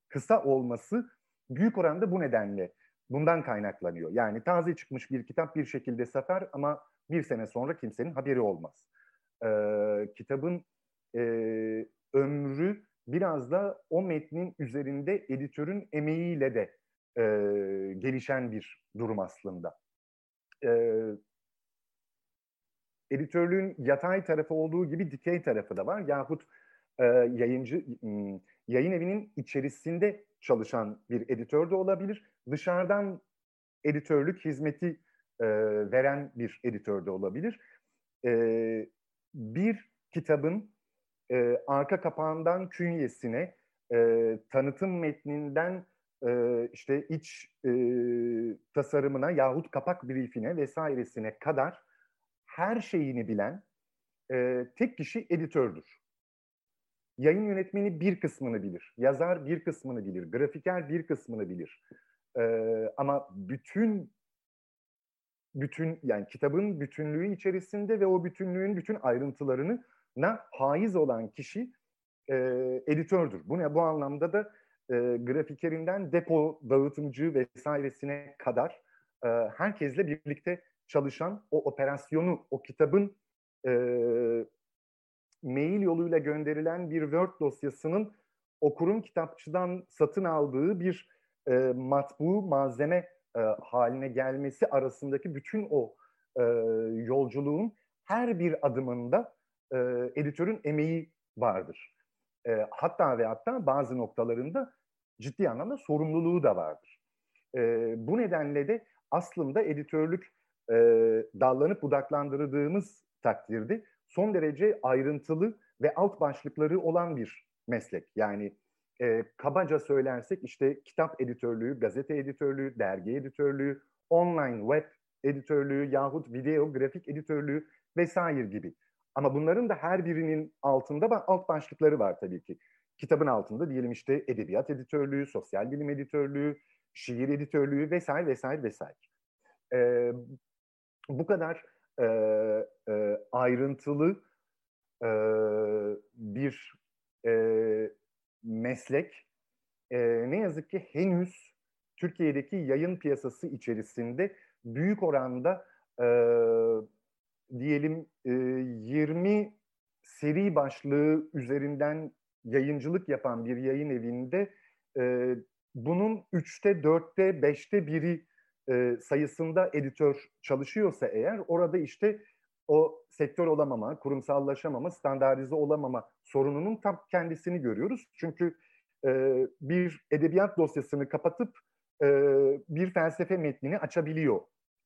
kısa olması büyük oranda bu nedenle bundan kaynaklanıyor. Yani taze çıkmış bir kitap bir şekilde satar ama bir sene sonra kimsenin haberi olmaz. E, kitabın e, ömrü biraz da o metnin üzerinde editörün emeğiyle de e, gelişen bir durum aslında. E, editörlüğün yatay tarafı olduğu gibi dikey tarafı da var. Yahut e, yayıncı yayın evinin içerisinde çalışan bir editör de olabilir. Dışarıdan editörlük hizmeti e, veren bir editör de olabilir. E, bir kitabın e, arka kapağından künyesine, e, tanıtım metninden e, işte iç e, tasarımına yahut kapak briefine vesairesine kadar her şeyini bilen e, tek kişi editördür. Yayın yönetmeni bir kısmını bilir, yazar bir kısmını bilir, grafiker bir kısmını bilir. E, ama bütün bütün yani kitabın bütünlüğü içerisinde ve o bütünlüğün bütün ayrıntılarını na haiz olan kişi e, editördür. Bu ne bu anlamda da e, grafikerinden depo dağıtımcı vesairesine kadar e, herkesle birlikte çalışan o operasyonu, o kitabın e, mail yoluyla gönderilen bir Word dosyasının okurun kitapçıdan satın aldığı bir e, matbu malzeme e, haline gelmesi arasındaki bütün o e, yolculuğun her bir adımında e, editörün emeği vardır. E, hatta ve hatta bazı noktalarında ciddi anlamda sorumluluğu da vardır. E, bu nedenle de aslında editörlük e, dallanıp budaklandırdığımız takdirde son derece ayrıntılı ve alt başlıkları olan bir meslek. Yani e, kabaca söylersek işte kitap editörlüğü, gazete editörlüğü, dergi editörlüğü, online web editörlüğü yahut video grafik editörlüğü vesaire gibi. Ama bunların da her birinin altında alt başlıkları var tabii ki. Kitabın altında diyelim işte edebiyat editörlüğü, sosyal bilim editörlüğü, şiir editörlüğü vesaire vesaire vesaire. Ee, bu kadar e, e, ayrıntılı e, bir e, meslek e, ne yazık ki henüz Türkiye'deki yayın piyasası içerisinde büyük oranda e, diyelim e, 20 seri başlığı üzerinden yayıncılık yapan bir yayın evinde e, bunun üçte, dörtte, beşte biri e, sayısında editör çalışıyorsa eğer orada işte o sektör olamama, kurumsallaşamama, standartize olamama sorununun tam kendisini görüyoruz. Çünkü e, bir edebiyat dosyasını kapatıp e, bir felsefe metnini açabiliyor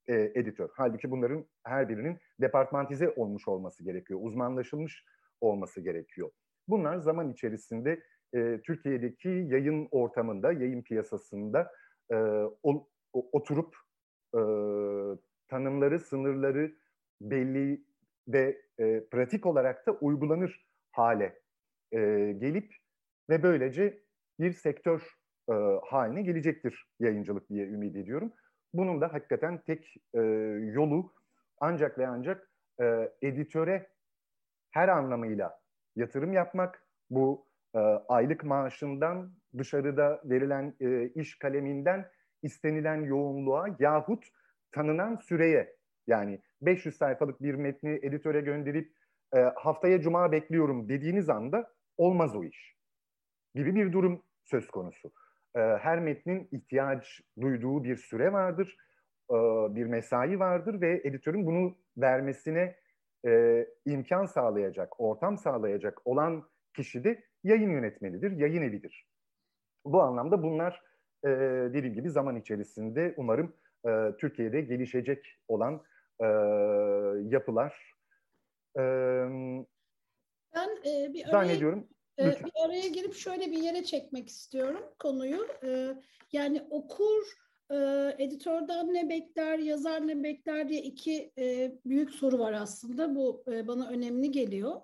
e, editör. Halbuki bunların her birinin departmantize olmuş olması gerekiyor, uzmanlaşılmış olması gerekiyor. Bunlar zaman içerisinde e, Türkiye'deki yayın ortamında, yayın piyasasında e, o, oturup e, tanımları, sınırları belli ve e, pratik olarak da uygulanır hale e, gelip ve böylece bir sektör e, haline gelecektir yayıncılık diye ümit ediyorum. Bunun da hakikaten tek e, yolu ancak ve ancak e, editöre her anlamıyla yatırım yapmak, bu e, aylık maaşından dışarıda verilen e, iş kaleminden istenilen yoğunluğa yahut tanınan süreye yani 500 sayfalık bir metni editöre gönderip e, haftaya cuma bekliyorum dediğiniz anda olmaz o iş gibi bir durum söz konusu. E, her metnin ihtiyaç duyduğu bir süre vardır, e, bir mesai vardır ve editörün bunu vermesine e, imkan sağlayacak, ortam sağlayacak olan kişi de yayın yönetmenidir, yayın evidir. Bu anlamda bunlar e, dediğim gibi zaman içerisinde umarım e, Türkiye'de gelişecek olan e, yapılar. E, ben e, bir zannediyorum. Araya, e, bir araya girip şöyle bir yere çekmek istiyorum konuyu. E, yani okur e, editörden ne bekler, yazar ne bekler diye iki e, büyük soru var aslında. Bu e, bana önemli geliyor.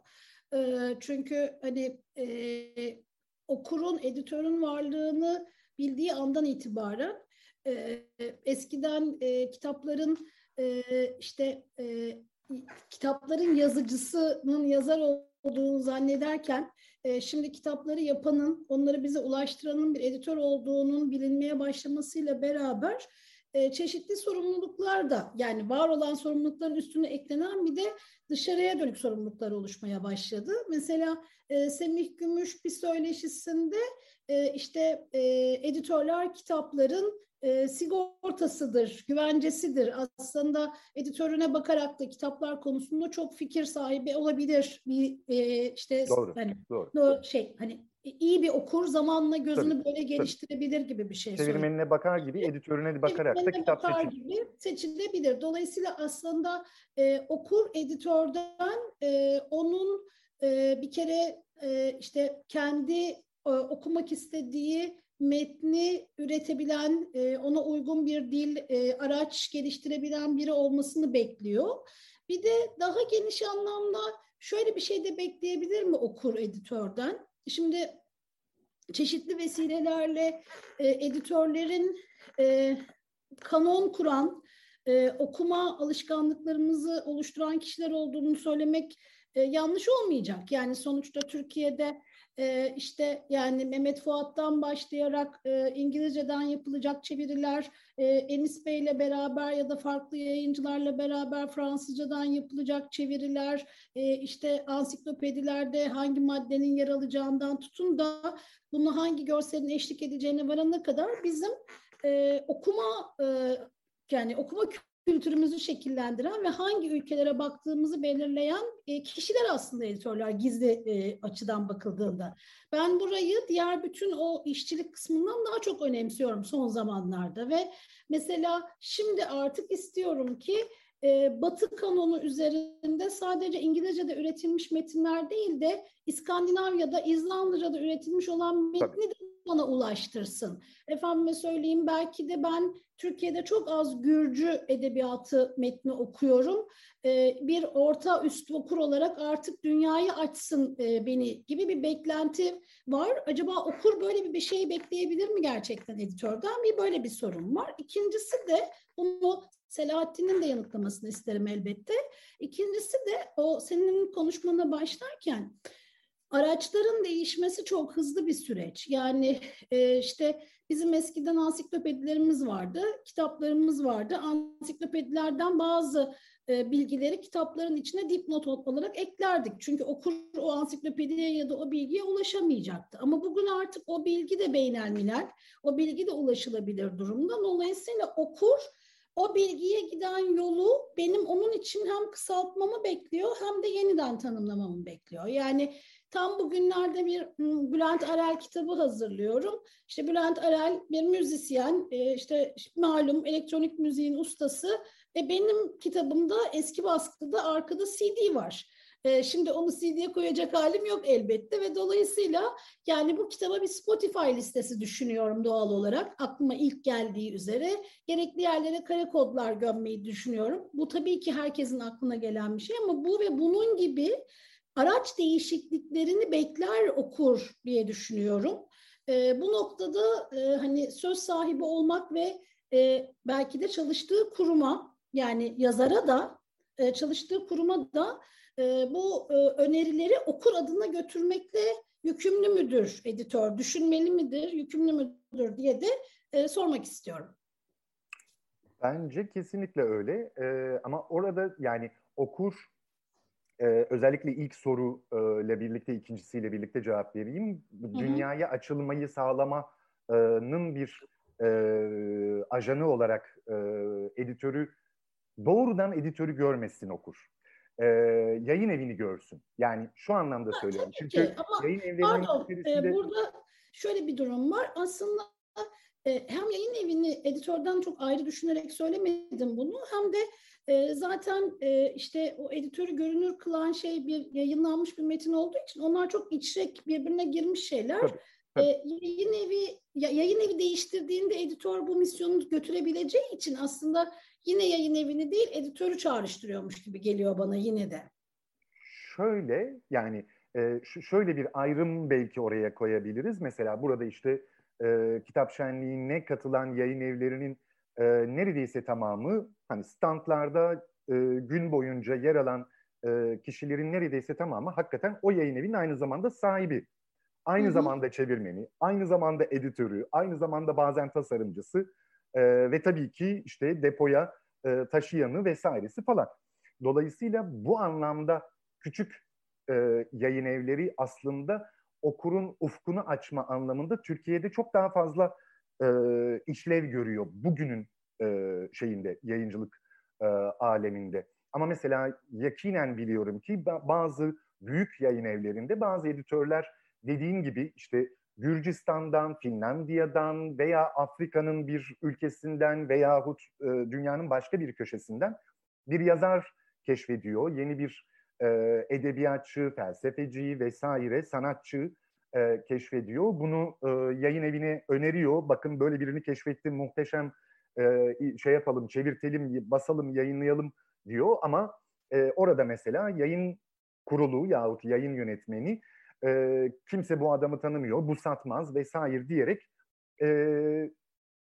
E, çünkü hani e, okurun, editörün varlığını bildiği andan itibaren e, eskiden e, kitapların e, işte e, kitapların yazıcısının yazar olduğunu zannederken e, şimdi kitapları yapanın, onları bize ulaştıranın bir editör olduğunun bilinmeye başlamasıyla beraber e, çeşitli sorumluluklar da yani var olan sorumlulukların üstüne eklenen bir de dışarıya dönük sorumluluklar oluşmaya başladı. Mesela e, Semih Gümüş bir söyleşisinde e, işte e, editörler kitapların e, sigortasıdır, güvencesidir. Aslında editörüne bakarak da kitaplar konusunda çok fikir sahibi olabilir. Bir e, işte doğru, hani doğru. şey hani iyi bir okur zamanla gözünü tabii, böyle geliştirebilir tabii. gibi bir şey. Çevirmenine bakar gibi, editörüne bakarak da kitap bakar seçilir. gibi seçilebilir. Dolayısıyla aslında e, okur editörden e, onun e, bir kere e, işte kendi e, okumak istediği metni üretebilen, e, ona uygun bir dil, e, araç geliştirebilen biri olmasını bekliyor. Bir de daha geniş anlamda şöyle bir şey de bekleyebilir mi okur editörden? Şimdi çeşitli vesilelerle e, editörlerin e, kanon kuran, e, okuma alışkanlıklarımızı oluşturan kişiler olduğunu söylemek e, yanlış olmayacak. Yani sonuçta Türkiye'de e, işte yani Mehmet Fuat'tan başlayarak e, İngilizceden yapılacak çeviriler, e, Enis Bey ile beraber ya da farklı yayıncılarla beraber Fransızcadan yapılacak çeviriler, e, işte ansiklopedilerde hangi maddenin yer alacağından tutun da bunu hangi görselin eşlik edeceğine varana kadar bizim e, okuma e, yani okuma kültürümüzü şekillendiren ve hangi ülkelere baktığımızı belirleyen e, kişiler aslında editörler gizli e, açıdan bakıldığında. Ben burayı diğer bütün o işçilik kısmından daha çok önemsiyorum son zamanlarda ve mesela şimdi artık istiyorum ki e, Batı kanonu üzerinde sadece İngilizce'de üretilmiş metinler değil de İskandinavya'da, İzlanda'da üretilmiş olan metni de bana ulaştırsın. Efendime söyleyeyim belki de ben Türkiye'de çok az Gürcü edebiyatı metni okuyorum. Ee, bir orta üst okur olarak artık dünyayı açsın e, beni gibi bir beklenti var. Acaba okur böyle bir şey bekleyebilir mi gerçekten editörden? Bir böyle bir sorun var. İkincisi de bunu Selahattin'in de yanıtlamasını isterim elbette. İkincisi de o senin konuşmana başlarken araçların değişmesi çok hızlı bir süreç. Yani e, işte bizim eskiden ansiklopedilerimiz vardı, kitaplarımız vardı. Ansiklopedilerden bazı e, bilgileri kitapların içine dipnot olarak eklerdik. Çünkü okur o ansiklopediye ya da o bilgiye ulaşamayacaktı. Ama bugün artık o bilgi de beynelmiler, o bilgi de ulaşılabilir durumda. Dolayısıyla okur o bilgiye giden yolu benim onun için hem kısaltmamı bekliyor hem de yeniden tanımlamamı bekliyor. Yani tam bugünlerde bir Bülent Arel kitabı hazırlıyorum. İşte Bülent Arel bir müzisyen, e, işte malum elektronik müziğin ustası. ve benim kitabımda eski baskıda arkada CD var. E, şimdi onu CD'ye koyacak halim yok elbette ve dolayısıyla yani bu kitaba bir Spotify listesi düşünüyorum doğal olarak. Aklıma ilk geldiği üzere. Gerekli yerlere kare kodlar gömmeyi düşünüyorum. Bu tabii ki herkesin aklına gelen bir şey ama bu ve bunun gibi araç değişikliklerini bekler okur diye düşünüyorum. E, bu noktada e, hani söz sahibi olmak ve e, belki de çalıştığı kuruma yani yazara da e, çalıştığı kuruma da e, bu e, önerileri okur adına götürmekle yükümlü müdür editör, düşünmeli midir, yükümlü müdür diye de e, sormak istiyorum. Bence kesinlikle öyle ee, ama orada yani okur e, özellikle ilk soru ile birlikte ikincisiyle birlikte cevap vereyim. Dünyaya açılmayı sağlamanın bir e, ajanı olarak e, editörü doğrudan editörü görmesin okur e, yayın evini görsün. Yani şu anlamda söylüyorum. Çünkü Ama yayın evlerinin pardon, içerisinde... e, burada şöyle bir durum var. Aslında e, hem yayın evini editörden çok ayrı düşünerek söylemedim bunu hem de e, zaten e, işte o editörü görünür kılan şey bir yayınlanmış bir metin olduğu için onlar çok içrek birbirine girmiş şeyler. Tabii, tabii. E, yayın evi yayın evi değiştirdiğinde editör bu misyonu götürebileceği için aslında yine yayın evini değil editörü çağrıştırıyormuş gibi geliyor bana yine de. Şöyle yani e, şöyle bir ayrım belki oraya koyabiliriz. Mesela burada işte e, kitap şenliğine katılan yayın evlerinin e, neredeyse tamamı hani standlarda e, gün boyunca yer alan e, kişilerin neredeyse tamamı hakikaten o yayın evinin aynı zamanda sahibi. Aynı Hı-hı. zamanda çevirmeni, aynı zamanda editörü, aynı zamanda bazen tasarımcısı e, ve tabii ki işte depoya e, taşıyanı vesairesi falan. Dolayısıyla bu anlamda küçük e, yayın evleri aslında okurun ufkunu açma anlamında Türkiye'de çok daha fazla e, işlev görüyor bugünün e, şeyinde yayıncılık e, aleminde. Ama mesela yakinen biliyorum ki bazı büyük yayın evlerinde bazı editörler dediğin gibi işte Gürcistan'dan, Finlandiya'dan veya Afrika'nın bir ülkesinden veyahut e, dünyanın başka bir köşesinden bir yazar keşfediyor. Yeni bir e, edebiyatçı, felsefeci vesaire sanatçı e, keşfediyor. Bunu e, yayın evine öneriyor. Bakın böyle birini keşfettim muhteşem e, şey yapalım, çevirtelim, basalım, yayınlayalım diyor. Ama e, orada mesela yayın kurulu yahut yayın yönetmeni e, kimse bu adamı tanımıyor, bu satmaz vesaire diyerek e,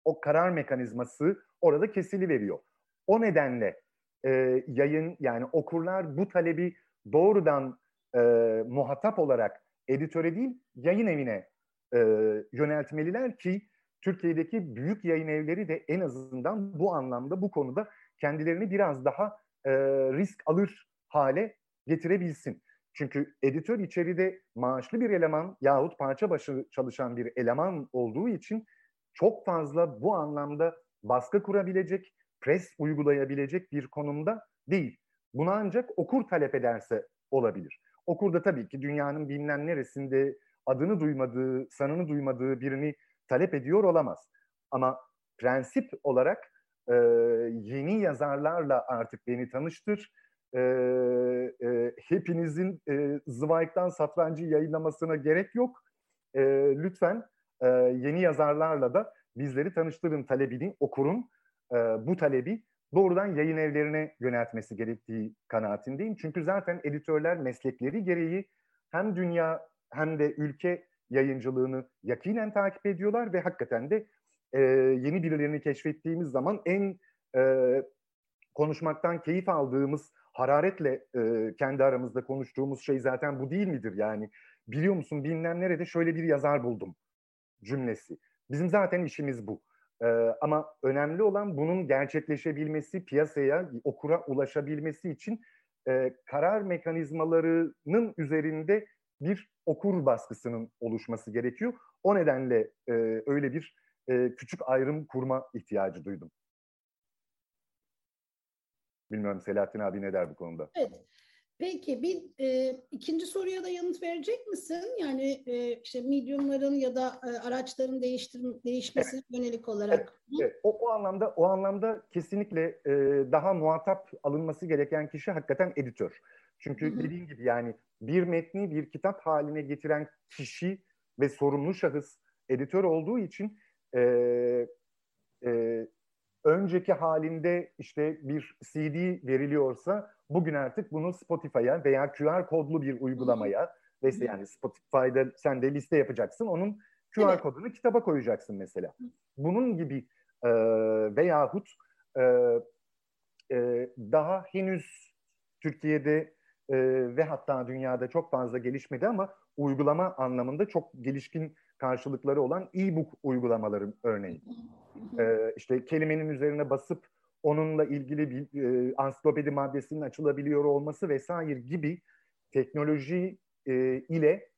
o karar mekanizması orada kesili veriyor. O nedenle e, yayın yani okurlar bu talebi doğrudan e, muhatap olarak editöre değil yayın evine e, yöneltmeliler ki Türkiye'deki büyük yayın evleri de en azından bu anlamda bu konuda kendilerini biraz daha e, risk alır hale getirebilsin. Çünkü editör içeride maaşlı bir eleman yahut parça başı çalışan bir eleman olduğu için çok fazla bu anlamda baskı kurabilecek, pres uygulayabilecek bir konumda değil. Buna ancak okur talep ederse olabilir. Okur da tabii ki dünyanın bilinen neresinde adını duymadığı, sanını duymadığı birini talep ediyor olamaz. Ama prensip olarak e, yeni yazarlarla artık beni tanıştır. E, e, hepinizin e, Zweig'dan Satrancı yayınlamasına gerek yok. E, lütfen e, yeni yazarlarla da bizleri tanıştırın talebini, okurun e, bu talebi doğrudan yayın evlerine yöneltmesi gerektiği kanaatindeyim. Çünkü zaten editörler meslekleri gereği hem dünya hem de ülke yayıncılığını yakinen takip ediyorlar ve hakikaten de e, yeni birilerini keşfettiğimiz zaman en e, konuşmaktan keyif aldığımız hararetle e, kendi aramızda konuştuğumuz şey zaten bu değil midir? Yani biliyor musun bilmem nerede şöyle bir yazar buldum cümlesi. Bizim zaten işimiz bu. E, ama önemli olan bunun gerçekleşebilmesi, piyasaya, okura ulaşabilmesi için e, karar mekanizmalarının üzerinde bir okur baskısının oluşması gerekiyor. O nedenle e, öyle bir e, küçük ayrım kurma ihtiyacı duydum. Bilmiyorum Selahattin abi ne der bu konuda? Evet. Peki bir e, ikinci soruya da yanıt verecek misin? Yani e, işte mediumların ya da e, araçların değiştir değişmesine evet. yönelik olarak. Evet. evet. O, o anlamda o anlamda kesinlikle e, daha muhatap alınması gereken kişi hakikaten editör. Çünkü Hı-hı. dediğim gibi yani bir metni bir kitap haline getiren kişi ve sorumlu şahıs editör olduğu için e, e, önceki halinde işte bir CD veriliyorsa bugün artık bunu Spotify'a veya QR kodlu bir uygulamaya ve yani Spotify'da sen de liste yapacaksın. Onun QR evet. kodunu kitaba koyacaksın mesela. Bunun gibi e, veyahut e, e, daha henüz Türkiye'de e, ve hatta dünyada çok fazla gelişmedi ama uygulama anlamında çok gelişkin karşılıkları olan e-book uygulamaları örneğin. E, işte kelimenin üzerine basıp onunla ilgili bir e, ansiklopedi maddesinin açılabiliyor olması vesaire gibi teknoloji e, ile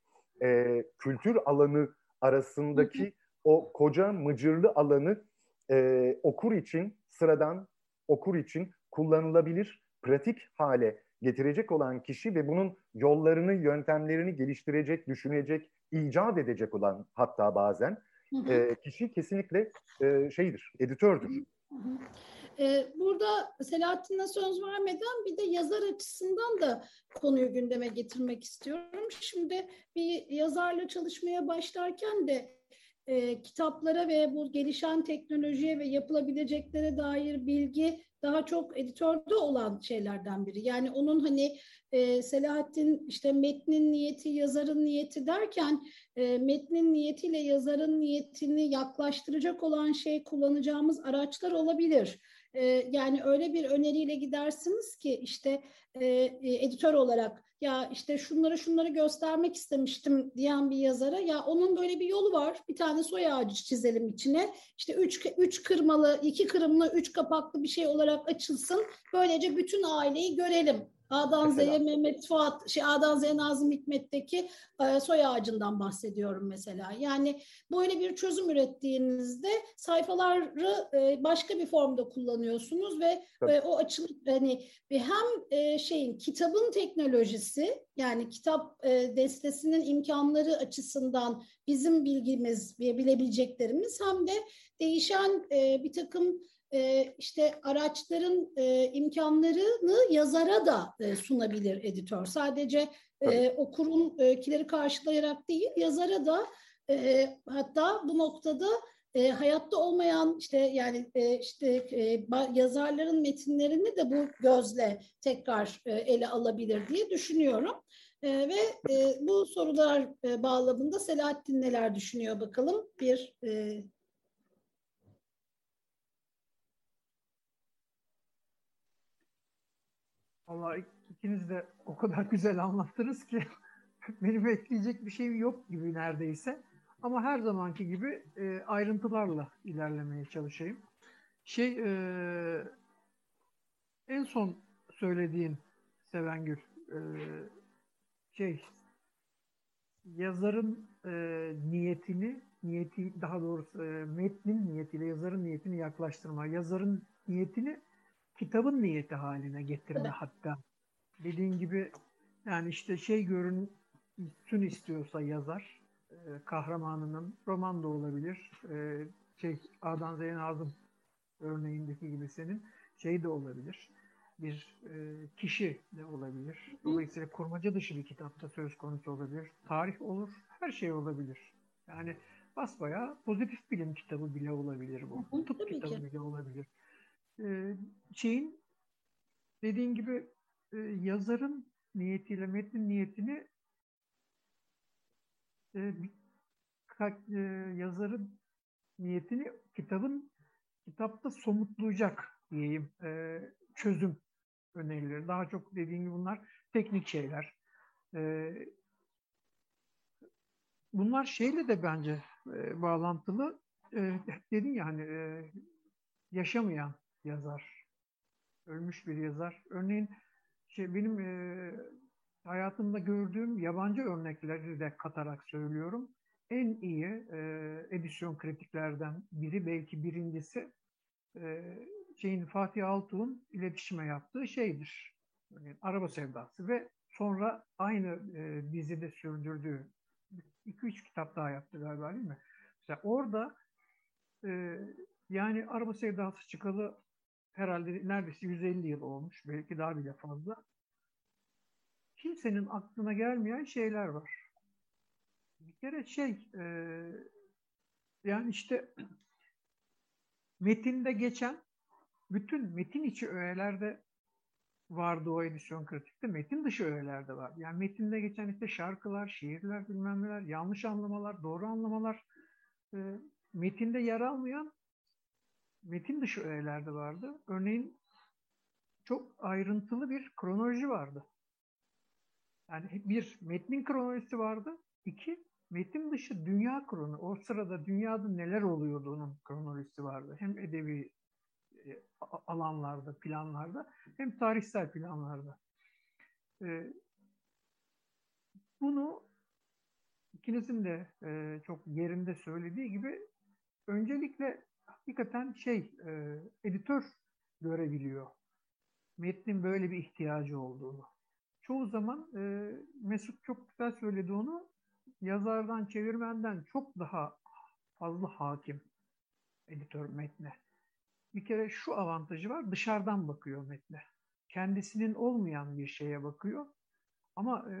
e, kültür alanı arasındaki o koca mıcırlı alanı e, okur için sıradan okur için kullanılabilir pratik hale getirecek olan kişi ve bunun yollarını, yöntemlerini geliştirecek, düşünecek, icat edecek olan hatta bazen e, kişi kesinlikle e, şeydir, editördür. Burada Selahattin'e söz vermeden bir de yazar açısından da konuyu gündeme getirmek istiyorum. Şimdi bir yazarla çalışmaya başlarken de e, kitaplara ve bu gelişen teknolojiye ve yapılabileceklere dair bilgi daha çok editörde olan şeylerden biri. Yani onun hani e, Selahattin işte metnin niyeti, yazarın niyeti derken e, metnin niyetiyle yazarın niyetini yaklaştıracak olan şey kullanacağımız araçlar olabilir. E, yani öyle bir öneriyle gidersiniz ki işte e, e, editör olarak ya işte şunları şunları göstermek istemiştim diyen bir yazara ya onun böyle bir yolu var. Bir tane soy ağacı çizelim içine. İşte üç, üç kırmalı, iki kırımlı, üç kapaklı bir şey olarak açılsın. Böylece bütün aileyi görelim A'dan Z'ye Mehmet Fuat, şey A'dan Z'ye Nazım Hikmet'teki e, soy ağacından bahsediyorum mesela. Yani böyle bir çözüm ürettiğinizde sayfaları e, başka bir formda kullanıyorsunuz ve e, o açılım hani hem e, şeyin kitabın teknolojisi yani kitap e, destesinin imkanları açısından bizim bilgimiz ve bilebileceklerimiz hem de değişen e, bir takım e, işte araçların e, imkanlarını yazara da e, sunabilir editör. Sadece e, okurunkileri karşılayarak değil, yazara da e, hatta bu noktada e, hayatta olmayan işte yani e, işte e, yazarların metinlerini de bu gözle tekrar e, ele alabilir diye düşünüyorum. E, ve e, bu sorular e, bağlamında Selahattin neler düşünüyor bakalım bir e, Allah ikiniz de o kadar güzel anlattınız ki benim ekleyecek bir şeyim yok gibi neredeyse. Ama her zamanki gibi e, ayrıntılarla ilerlemeye çalışayım. Şey e, en son söylediğin Sevengül e, şey yazarın e, niyetini niyeti daha doğrusu e, metnin niyetiyle yazarın niyetini yaklaştırma. Yazarın niyetini kitabın niyeti haline getirme evet. hatta. Dediğin gibi yani işte şey görünsün istiyorsa yazar e, kahramanının roman da olabilir. E, şey A'dan Z'ye Nazım örneğindeki gibi senin şey de olabilir. Bir e, kişi de olabilir. Dolayısıyla kurmaca dışı bir kitapta söz konusu olabilir. Tarih olur. Her şey olabilir. Yani basbaya pozitif bilim kitabı bile olabilir bu. Tıp kitabı ki. bile olabilir e, şeyin dediğin gibi e, yazarın niyetiyle metnin niyetini e, e, yazarın niyetini kitabın kitapta somutlayacak diyeyim çözüm önerileri. Daha çok dediğim gibi bunlar teknik şeyler. Bunlar şeyle de bence bağlantılı. E, dedin ya hani yaşamayan yazar. Ölmüş bir yazar. Örneğin şey benim e, hayatımda gördüğüm yabancı örnekleri de katarak söylüyorum. En iyi e, edisyon kritiklerden biri belki birincisi e, şeyin Fatih Altuğ'un iletişime yaptığı şeydir. Örneğin Araba Sevdası ve sonra aynı e, dizide sürdürdüğü 2-3 kitap daha yaptı galiba değil mi? Mesela orada e, yani Araba Sevdası çıkalı herhalde neredeyse 150 yıl olmuş. Belki daha bile fazla. Kimsenin aklına gelmeyen şeyler var. Bir kere şey e, yani işte metinde geçen bütün metin içi öğelerde vardı o edisyon kritikte. Metin dışı öğeler de var. Yani metinde geçen işte şarkılar, şiirler, bilmem neler, yanlış anlamalar, doğru anlamalar, e, metinde yer almayan metin dışı öğeler de vardı. Örneğin çok ayrıntılı bir kronoloji vardı. Yani bir metnin kronolojisi vardı. iki metin dışı dünya kronu. O sırada dünyada neler oluyordu onun kronolojisi vardı. Hem edebi e, alanlarda, planlarda hem tarihsel planlarda. E, bunu ikinizin de e, çok yerinde söylediği gibi öncelikle hakikaten şey e, editör görebiliyor. Metnin böyle bir ihtiyacı olduğunu. Çoğu zaman e, Mesut çok güzel söyledi onu. Yazardan, çevirmenden çok daha fazla hakim editör metne. Bir kere şu avantajı var, dışarıdan bakıyor metne. Kendisinin olmayan bir şeye bakıyor. Ama e,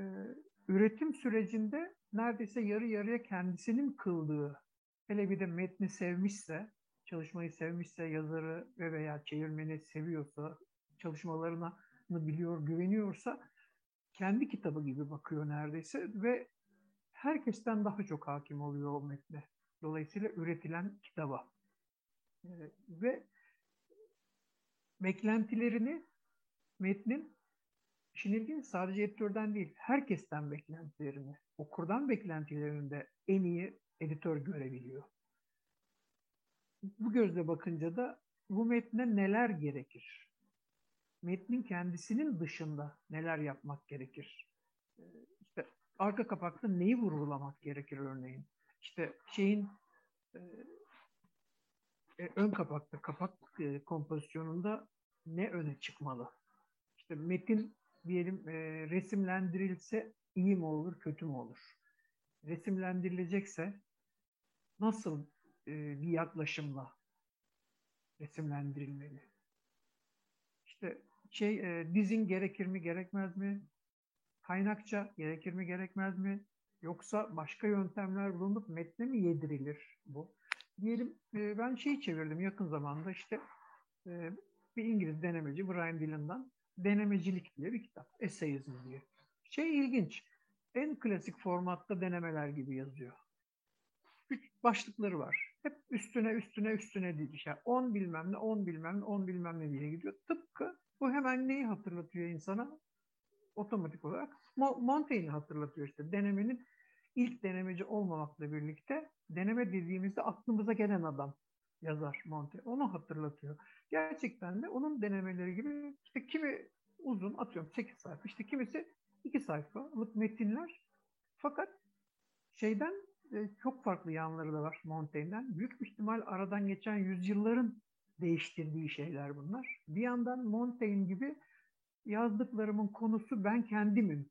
üretim sürecinde neredeyse yarı yarıya kendisinin kıldığı, hele bir de metni sevmişse, çalışmayı sevmişse, yazarı ve veya çevirmeni seviyorsa, çalışmalarını biliyor, güveniyorsa kendi kitabı gibi bakıyor neredeyse ve herkesten daha çok hakim oluyor o metne. Dolayısıyla üretilen kitaba. Ee, ve beklentilerini metnin işin sadece editörden değil, herkesten beklentilerini, okurdan beklentilerini de en iyi editör görebiliyor. Bu gözle bakınca da bu metne neler gerekir? Metnin kendisinin dışında neler yapmak gerekir? Ee, işte arka kapakta neyi vurgulamak gerekir örneğin? İşte şeyin e, e, ön kapakta, kapak e, kompozisyonunda ne öne çıkmalı? İşte metin diyelim e, resimlendirilse iyi mi olur, kötü mü olur? Resimlendirilecekse nasıl e, bir yaklaşımla resimlendirilmeli? İşte şey e, dizin gerekir mi, gerekmez mi? Kaynakça gerekir mi, gerekmez mi? Yoksa başka yöntemler bulunup metne mi yedirilir bu? Diyelim e, ben şeyi çevirdim yakın zamanda işte e, bir İngiliz denemeci Brian Dillon'dan Denemecilik diye bir kitap. Essayizm diye. Şey ilginç. En klasik formatta denemeler gibi yazıyor. Üç başlıkları var. Hep üstüne üstüne üstüne diye. Yani 10 bilmem ne, 10 bilmem ne, 10 bilmem ne diye gidiyor. Tıpkı bu hemen neyi hatırlatıyor insana? Otomatik olarak Montaigne'i hatırlatıyor işte. Denemenin ilk denemeci olmamakla birlikte deneme dediğimizde aklımıza gelen adam yazar Monte. Onu hatırlatıyor. Gerçekten de onun denemeleri gibi işte kimi uzun atıyorum 8 sayfa işte kimisi 2 sayfalık metinler fakat şeyden çok farklı yanları da var Montaigne'den. Büyük ihtimal aradan geçen yüzyılların değiştirdiği şeyler bunlar. Bir yandan Montaigne gibi yazdıklarımın konusu ben kendimim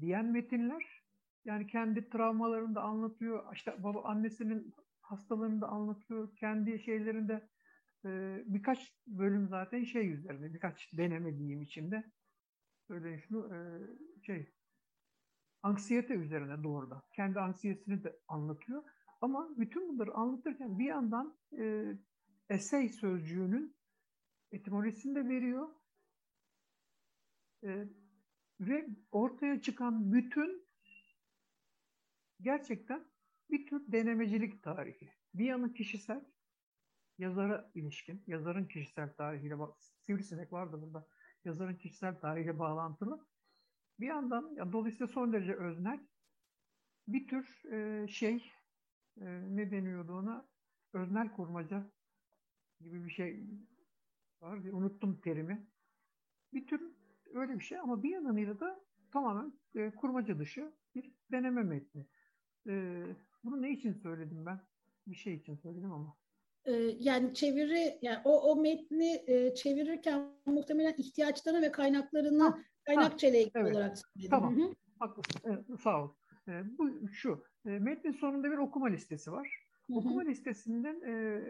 diyen metinler. Yani kendi travmalarını da anlatıyor. İşte baba annesinin hastalığını da anlatıyor. Kendi şeylerinde e, birkaç bölüm zaten şey üzerinde. Birkaç deneme diyeyim içinde. Söyleyin şunu e, şey anksiyete üzerine doğrudan. Kendi anksiyetini de anlatıyor. Ama bütün bunları anlatırken bir yandan e, essay sözcüğünün etimolojisini de veriyor. E, ve ortaya çıkan bütün gerçekten bir tür denemecilik tarihi. Bir yanı kişisel, yazara ilişkin, yazarın kişisel tarihiyle, sivrisinek vardı burada, yazarın kişisel tarihiyle bağlantılı. Bir yandan ya, dolayısıyla son derece öznel bir tür e, şey, e, ne deniyordu ona? Öznel kurmaca gibi bir şey var. Unuttum terimi. Bir tür öyle bir şey ama bir yanıyla da tamamen e, kurmaca dışı bir deneme metni. E, bunu ne için söyledim ben? Bir şey için söyledim ama. Ee, yani çeviri, yani o, o metni e, çevirirken muhtemelen ihtiyaçlarını ve kaynaklarını ha, kaynakçayla ilgili evet. olarak söyledim. Tamam, Hı-hı. haklısın. Evet, sağ ol. E, bu şu, e, metnin sonunda bir okuma listesi var. Hı-hı. Okuma listesinden e,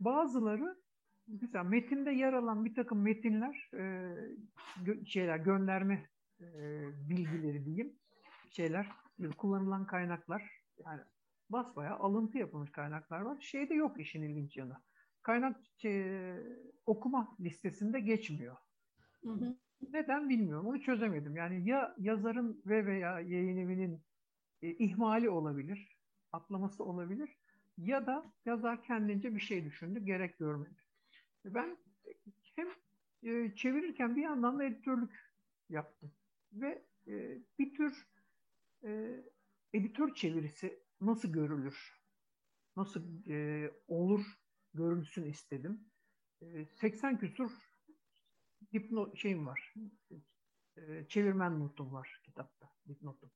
bazıları mesela metinde yer alan bir takım metinler, e, gö- şeyler, gönderme e, bilgileri diyeyim, şeyler, kullanılan kaynaklar, yani basbaya alıntı yapılmış kaynaklar var. Şeyde yok işin ilginç yanı. Kaynak şey, okuma listesinde geçmiyor. Hı hı. Neden bilmiyorum. Onu çözemedim. Yani ya yazarın ve veya yayın evinin e, ihmali olabilir, atlaması olabilir ya da yazar kendince bir şey düşündü, gerek görmedi. Ben hem e, çevirirken bir yandan da editörlük yaptım. Ve e, bir tür e, editör çevirisi nasıl görülür? Nasıl e, olur görülsün istedim. E, 80 küsur dipnot şeyim var. E, çevirmen notum var kitapta. Dipnotum.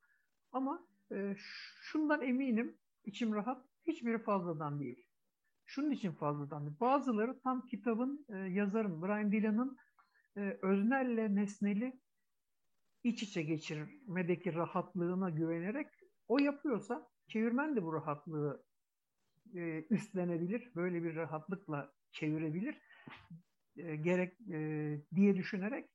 Ama e, şundan eminim, içim rahat, hiçbiri fazladan değil. Şunun için fazladan değil. Bazıları tam kitabın e, yazarın, Brian Dillon'ın e, öznelle nesneli iç içe geçirmedeki rahatlığına güvenerek o yapıyorsa çevirmen de bu rahatlığı e, üstlenebilir, böyle bir rahatlıkla çevirebilir e, gerek e, diye düşünerek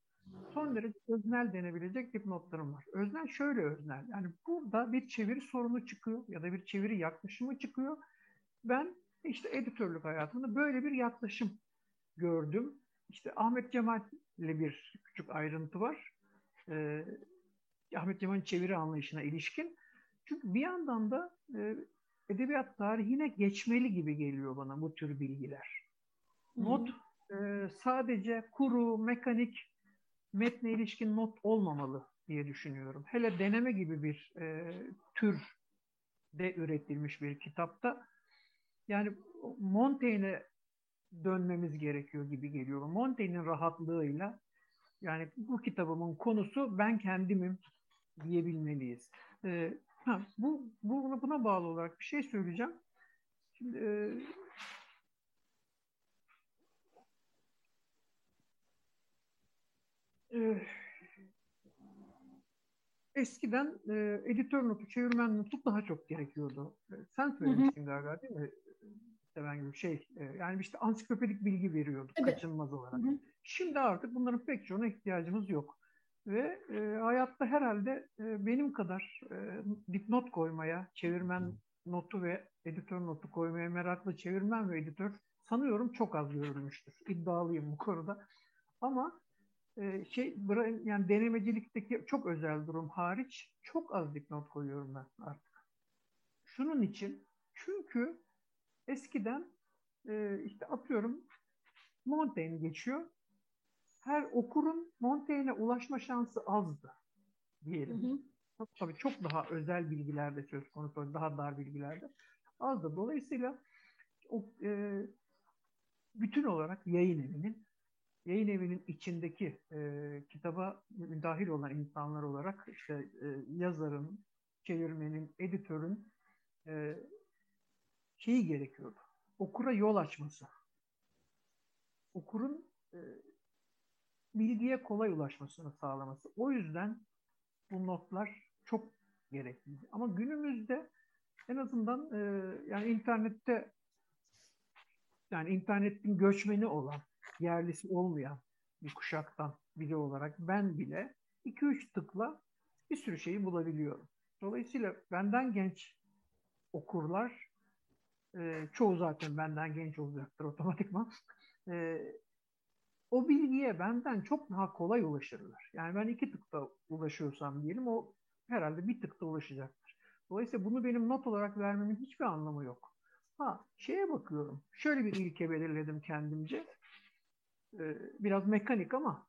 son derece öznel denebilecek dipnotlarım var. Öznel şöyle öznel. Yani burada bir çeviri sorunu çıkıyor ya da bir çeviri yaklaşımı çıkıyor. Ben işte editörlük hayatında böyle bir yaklaşım gördüm. İşte Ahmet Cemal ile bir küçük ayrıntı var. Ee, Ahmet Cemal'in çeviri anlayışına ilişkin. Çünkü bir yandan da e, edebiyat tarihine geçmeli gibi geliyor bana bu tür bilgiler. Not e, sadece kuru, mekanik, metne ilişkin not olmamalı diye düşünüyorum. Hele deneme gibi bir e, tür de üretilmiş bir kitapta yani Montaigne'e dönmemiz gerekiyor gibi geliyor. Montaigne'in rahatlığıyla yani bu kitabımın konusu ben kendimim diyebilmeliyiz. Ee, ha, bu, bu buna bağlı olarak bir şey söyleyeceğim. Şimdi e, e, eskiden e, editör notu, çevirmen notu daha çok gerekiyordu. E, sen söylemiştin galiba değil mi? Seven gibi şey. E, yani işte ansiklopedik bilgi veriyorduk evet. kaçınılmaz olarak. Hı hı. Şimdi artık bunların pek çoğuna ihtiyacımız yok. Ve e, hayatta herhalde e, benim kadar e, dipnot koymaya, çevirmen notu ve editör notu koymaya meraklı çevirmen ve editör sanıyorum çok az görülmüştür. İddialıyım bu konuda. Ama e, şey yani denemecilikteki çok özel durum hariç çok az dipnot koyuyorum ben artık. Şunun için çünkü eskiden e, işte atıyorum Montaigne geçiyor. Her okurun Montaigne'e ulaşma şansı azdı diyelim. Hı hı. Tabii çok daha özel bilgilerde söz konusu, daha dar bilgilerde azdı. Dolayısıyla o, e, bütün olarak yayın evinin yayın evinin içindeki e, kitaba dahil olan insanlar olarak işte e, yazarın, çevirmenin, editörün e, şeyi gerekiyordu. Okura yol açması. Okurun e, bilgiye kolay ulaşmasını sağlaması. O yüzden bu notlar çok gerekli. Ama günümüzde en azından e, yani internette yani internetin göçmeni olan yerlisi olmayan bir kuşaktan biri olarak ben bile 2-3 tıkla bir sürü şeyi bulabiliyorum. Dolayısıyla benden genç okurlar, e, çoğu zaten benden genç olacaktır otomatikman, e, o bilgiye benden çok daha kolay ulaşırlar. Yani ben iki tıkta ulaşıyorsam diyelim o herhalde bir tıkta ulaşacaktır. Dolayısıyla bunu benim not olarak vermemin hiçbir anlamı yok. Ha şeye bakıyorum. Şöyle bir ilke belirledim kendimce. Ee, biraz mekanik ama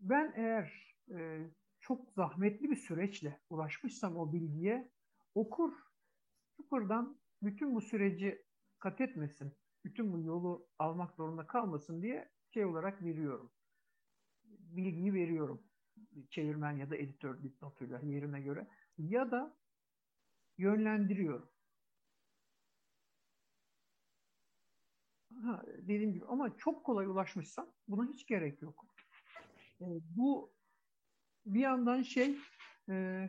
ben eğer e, çok zahmetli bir süreçle ulaşmışsam o bilgiye okur sıfırdan bütün bu süreci kat etmesin, bütün bu yolu almak zorunda kalmasın diye şey olarak veriyorum. Bilgiyi veriyorum. Çevirmen ya da editör dipnotuyla yerine göre. Ya da yönlendiriyorum. Ha, dediğim gibi ama çok kolay ulaşmışsam buna hiç gerek yok. E, bu bir yandan şey e,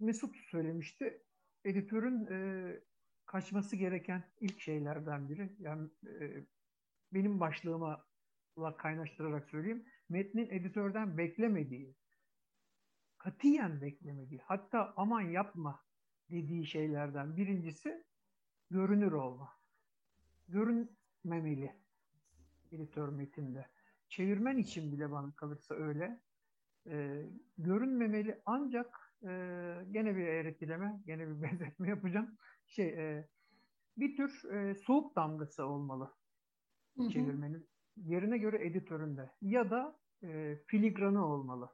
Mesut söylemişti. Editörün e, kaçması gereken ilk şeylerden biri. Yani e, benim başlığıma kaynaştırarak söyleyeyim. Metnin editörden beklemediği, katiyen beklemediği, hatta aman yapma dediği şeylerden birincisi görünür olma. Görünmemeli editör metinde. Çevirmen için bile bana kalırsa öyle. E, görünmemeli ancak e, gene bir eğretileme, gene bir benzetme yapacağım. Şey, e, bir tür e, soğuk damgası olmalı hı hı. çevirmenin. Yerine göre editöründe. Ya da e, filigranı olmalı.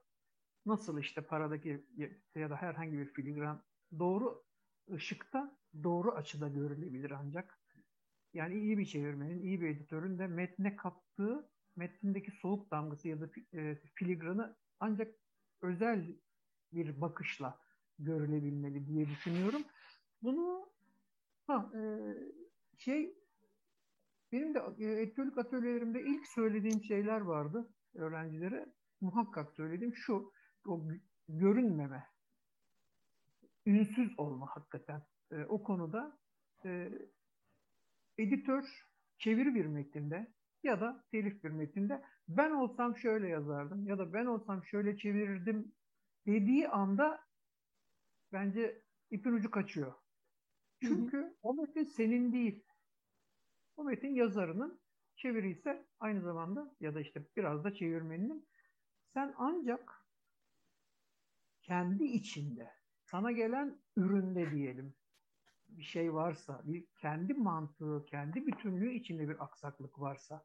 Nasıl işte paradaki ya da herhangi bir filigran doğru ışıkta doğru açıda görülebilir ancak. Yani iyi bir çevirmenin, iyi bir editörün de metne kattığı metnindeki soğuk damgası ya da e, filigranı ancak özel bir bakışla görülebilmeli diye düşünüyorum. Bunu ha, e, şey benim de editörlük atölyelerimde ilk söylediğim şeyler vardı öğrencilere. Muhakkak söylediğim şu, o görünmeme ünsüz olma hakikaten. E, o konuda e, editör çeviri bir metinde ya da telif bir metinde ben olsam şöyle yazardım ya da ben olsam şöyle çevirirdim dediği anda bence ipin ucu kaçıyor. Çünkü hı hı. o metin senin değil. O metin yazarının çeviri ise aynı zamanda ya da işte biraz da çevirmeninin sen ancak kendi içinde sana gelen üründe diyelim bir şey varsa, bir kendi mantığı, kendi bütünlüğü içinde bir aksaklık varsa,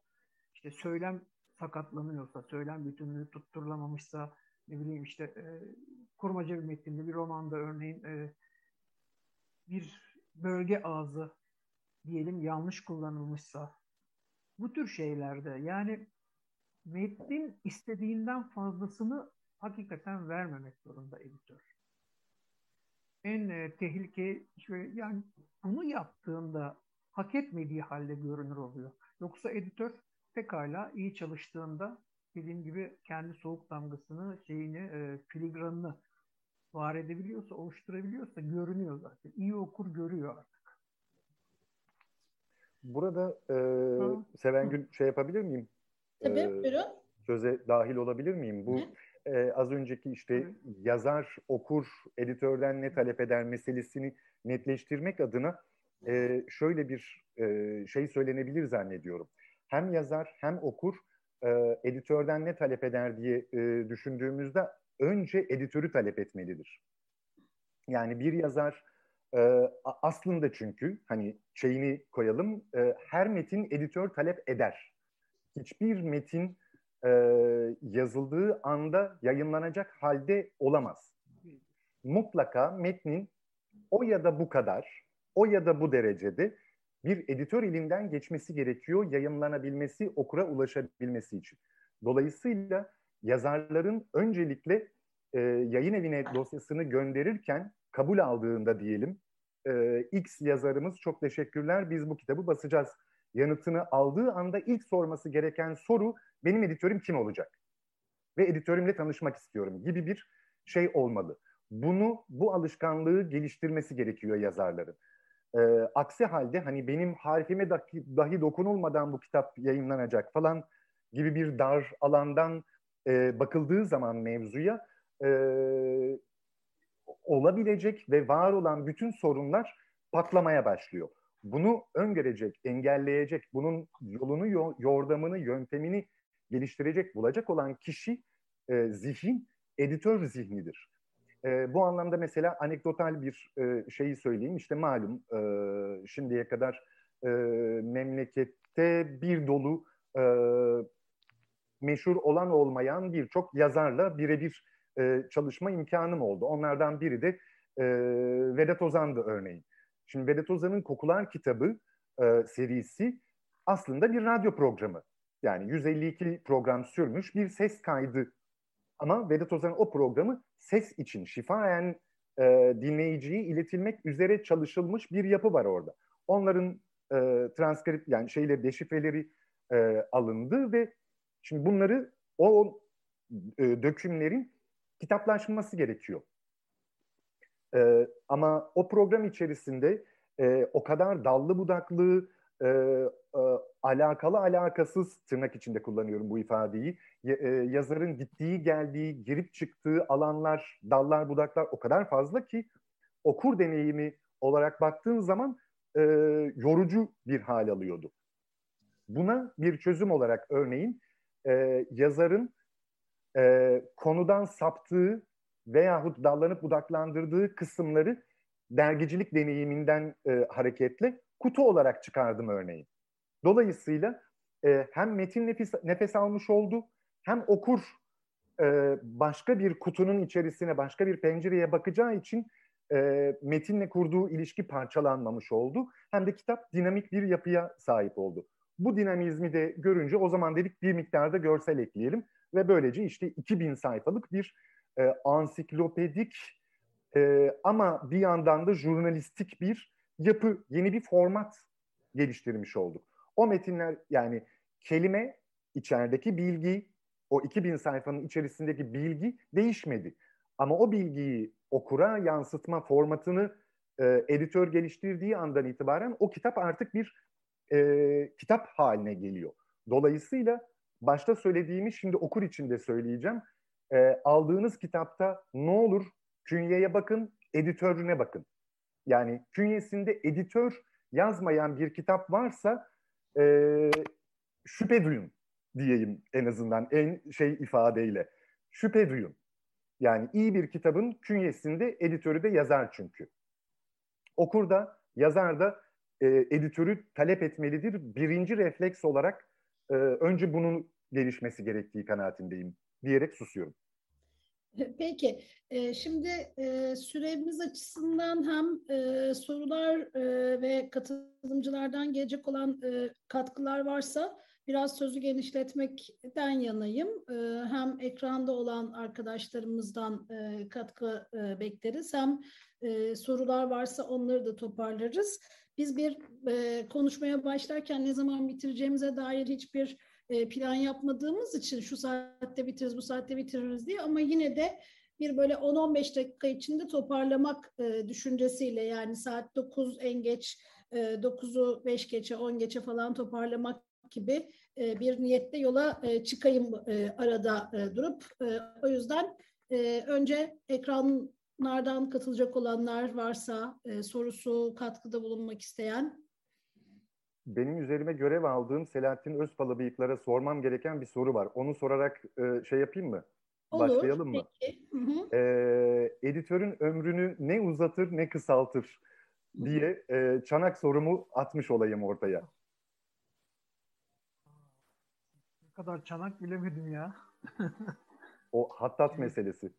işte söylem sakatlanıyorsa, söylem bütünlüğü tutturulamamışsa, ne bileyim işte e, kurmaca bir metinde, bir romanda örneğin e, bir bölge ağzı diyelim yanlış kullanılmışsa, bu tür şeylerde yani metnin istediğinden fazlasını hakikaten vermemek zorunda editör en e, tehlike şöyle yani bunu yaptığında hak etmediği halde görünür oluyor. Yoksa editör pekala iyi çalıştığında dediğim gibi kendi soğuk damgasını, şeyini, e, filigranını var edebiliyorsa, oluşturabiliyorsa görünüyor zaten. İyi okur görüyor artık. Burada e, Sevengül şey yapabilir miyim? Tabii, ee, buyurun. Söze dahil olabilir miyim? Bu Hı? E, az önceki işte Hı. yazar, okur, editörden ne talep eder meselesini netleştirmek adına e, şöyle bir e, şey söylenebilir zannediyorum. Hem yazar hem okur e, editörden ne talep eder diye e, düşündüğümüzde önce editörü talep etmelidir. Yani bir yazar e, aslında çünkü hani şeyini koyalım e, her metin editör talep eder. Hiçbir metin e, yazıldığı anda yayınlanacak halde olamaz. Mutlaka metnin o ya da bu kadar, o ya da bu derecede bir editör elinden geçmesi gerekiyor yayınlanabilmesi, okura ulaşabilmesi için. Dolayısıyla yazarların öncelikle e, yayın evine dosyasını gönderirken kabul aldığında diyelim, e, X yazarımız çok teşekkürler biz bu kitabı basacağız yanıtını aldığı anda ilk sorması gereken soru benim editörüm kim olacak? Ve editörümle tanışmak istiyorum gibi bir şey olmalı. Bunu, bu alışkanlığı geliştirmesi gerekiyor yazarların. Ee, aksi halde hani benim harfime dahi, dahi dokunulmadan bu kitap yayınlanacak falan gibi bir dar alandan e, bakıldığı zaman mevzuya e, olabilecek ve var olan bütün sorunlar patlamaya başlıyor bunu öngörecek, engelleyecek, bunun yolunu, yordamını, yöntemini geliştirecek, bulacak olan kişi, e, zihin, editör zihnidir. E, bu anlamda mesela anekdotal bir e, şeyi söyleyeyim. İşte malum e, şimdiye kadar e, memlekette bir dolu e, meşhur olan olmayan birçok yazarla birebir e, çalışma imkanım oldu. Onlardan biri de e, Vedat Ozan'dı örneğin. Şimdi Vedat Ozan'ın Kokular kitabı e, serisi aslında bir radyo programı. Yani 152 program sürmüş bir ses kaydı. Ama Vedat Ozan'ın o programı ses için şifayen e, dinleyiciye iletilmek üzere çalışılmış bir yapı var orada. Onların e, transkript yani şeyle deşifreleri e, alındı ve şimdi bunları o e, dökümlerin kitaplaşması gerekiyor. E, ama o program içerisinde e, o kadar dallı budaklı, e, e, alakalı alakasız tırnak içinde kullanıyorum bu ifadeyi. E, yazarın gittiği geldiği, girip çıktığı alanlar, dallar budaklar o kadar fazla ki okur deneyimi olarak baktığın zaman e, yorucu bir hal alıyordu. Buna bir çözüm olarak örneğin e, yazarın e, konudan saptığı veyahut dallanıp budaklandırdığı kısımları dergicilik deneyiminden e, hareketle kutu olarak çıkardım örneğin. Dolayısıyla e, hem metin nefes, nefes almış oldu hem okur e, başka bir kutunun içerisine başka bir pencereye bakacağı için e, metinle kurduğu ilişki parçalanmamış oldu. Hem de kitap dinamik bir yapıya sahip oldu. Bu dinamizmi de görünce o zaman dedik bir miktarda görsel ekleyelim ve böylece işte 2000 sayfalık bir e, ansiklopedik e, ama bir yandan da jurnalistik bir yapı, yeni bir format geliştirmiş olduk. O metinler yani kelime, içerideki bilgi, o 2000 sayfanın içerisindeki bilgi değişmedi. Ama o bilgiyi okura yansıtma formatını e, editör geliştirdiği andan itibaren o kitap artık bir e, kitap haline geliyor. Dolayısıyla başta söylediğimi şimdi okur için de söyleyeceğim. E, aldığınız kitapta ne olur künyeye bakın, editörüne bakın. Yani künyesinde editör yazmayan bir kitap varsa e, şüphe duyun diyeyim en azından en şey ifadeyle. Şüphe duyun. Yani iyi bir kitabın künyesinde editörü de yazar çünkü. Okur da yazar da e, editörü talep etmelidir. Birinci refleks olarak e, önce bunun gelişmesi gerektiği kanaatindeyim diyerek susuyorum. Peki, e, şimdi e, süremiz açısından hem e, sorular ve katılımcılardan gelecek olan katkılar varsa biraz sözü genişletmekten yanayım. Hem ekranda olan arkadaşlarımızdan katkı bekleriz hem sorular varsa onları da toparlarız. Biz bir konuşmaya başlarken ne zaman bitireceğimize dair hiçbir e, plan yapmadığımız için şu saatte bitiririz, bu saatte bitiririz diye ama yine de bir böyle 10-15 dakika içinde toparlamak e, düşüncesiyle yani saat 9 en geç e, 9'u 5 geçe 10 geçe falan toparlamak gibi e, bir niyette yola e, çıkayım e, arada e, durup e, o yüzden e, önce ekranlardan katılacak olanlar varsa e, sorusu katkıda bulunmak isteyen benim üzerime görev aldığım Selahattin Özpalabıyıklara sormam gereken bir soru var. Onu sorarak e, şey yapayım mı? Olur, Başlayalım mı? Peki. Hı hı. E, editörün ömrünü ne uzatır ne kısaltır diye e, çanak sorumu atmış olayım ortaya. Ne kadar çanak bilemedim ya. o hattat meselesi.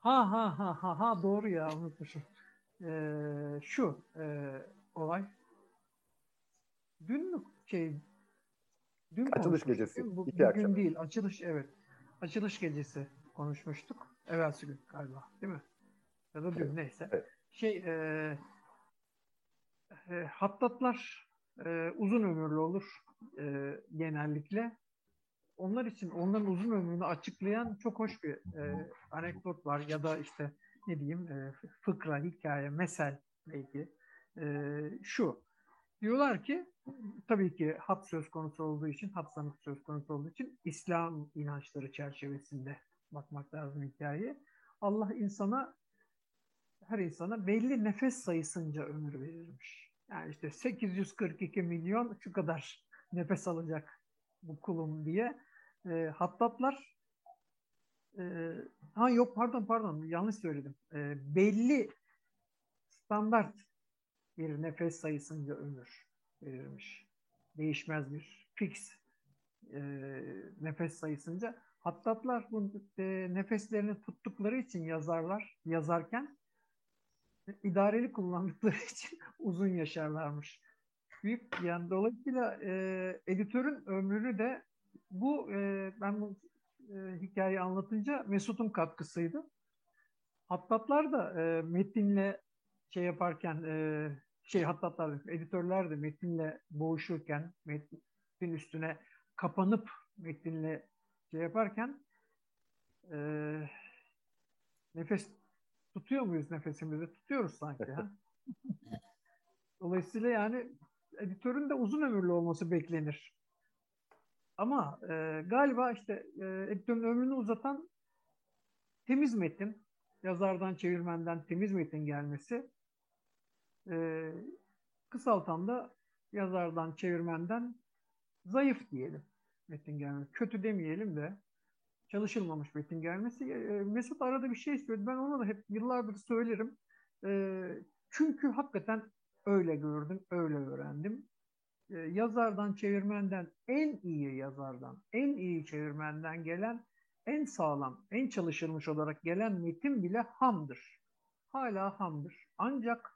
Ha ha ha ha ha doğru ya unutmuşum. Ee, şu e, olay Dün mü şey dün açılış gecesi. Bu, iki akşam. değil. Açılış evet. Açılış gecesi konuşmuştuk. Evvelsi gün galiba. Değil mi? Ya da dün evet. neyse. Evet. Şey e, e, hattatlar e, uzun ömürlü olur e, genellikle. Onlar için onların uzun ömrünü açıklayan çok hoş bir e, anekdot var ya da işte ne diyeyim e, fıkra, hikaye, mesel belki. E, şu Diyorlar ki tabii ki hat söz konusu olduğu için, hat sanık söz konusu olduğu için İslam inançları çerçevesinde bakmak lazım hikayeyi. Allah insana her insana belli nefes sayısınca ömür verirmiş. Yani işte 842 milyon şu kadar nefes alacak bu kulum diye e, hattatlar e, ha yok pardon pardon yanlış söyledim. E, belli standart bir nefes sayısınca ömür verilmiş. Değişmez bir fix e, nefes sayısınca. Hattatlar bu e, nefeslerini tuttukları için yazarlar, yazarken idareli kullandıkları için uzun yaşarlarmış. Büyük yani dolayısıyla e, editörün ömrünü de bu e, ben bu e, hikayeyi anlatınca Mesut'un katkısıydı. Hattatlar da e, metinle şey yaparken e, şey hattatlar, editörler de metinle boğuşurken, metin üstüne kapanıp metinle şey yaparken e, nefes tutuyor muyuz nefesimizi? Tutuyoruz sanki. ha? Dolayısıyla yani editörün de uzun ömürlü olması beklenir. Ama e, galiba işte e, editörün ömrünü uzatan temiz metin, yazardan, çevirmenden temiz metin gelmesi e, kısaltan da yazardan, çevirmenden zayıf diyelim metin gelmesi. Kötü demeyelim de çalışılmamış metin gelmesi. E, Mesut arada bir şey söyledi. Ben ona da hep yıllardır söylerim. E, çünkü hakikaten öyle gördüm, öyle öğrendim. E, yazardan, çevirmenden, en iyi yazardan, en iyi çevirmenden gelen, en sağlam, en çalışılmış olarak gelen metin bile hamdır. Hala hamdır. Ancak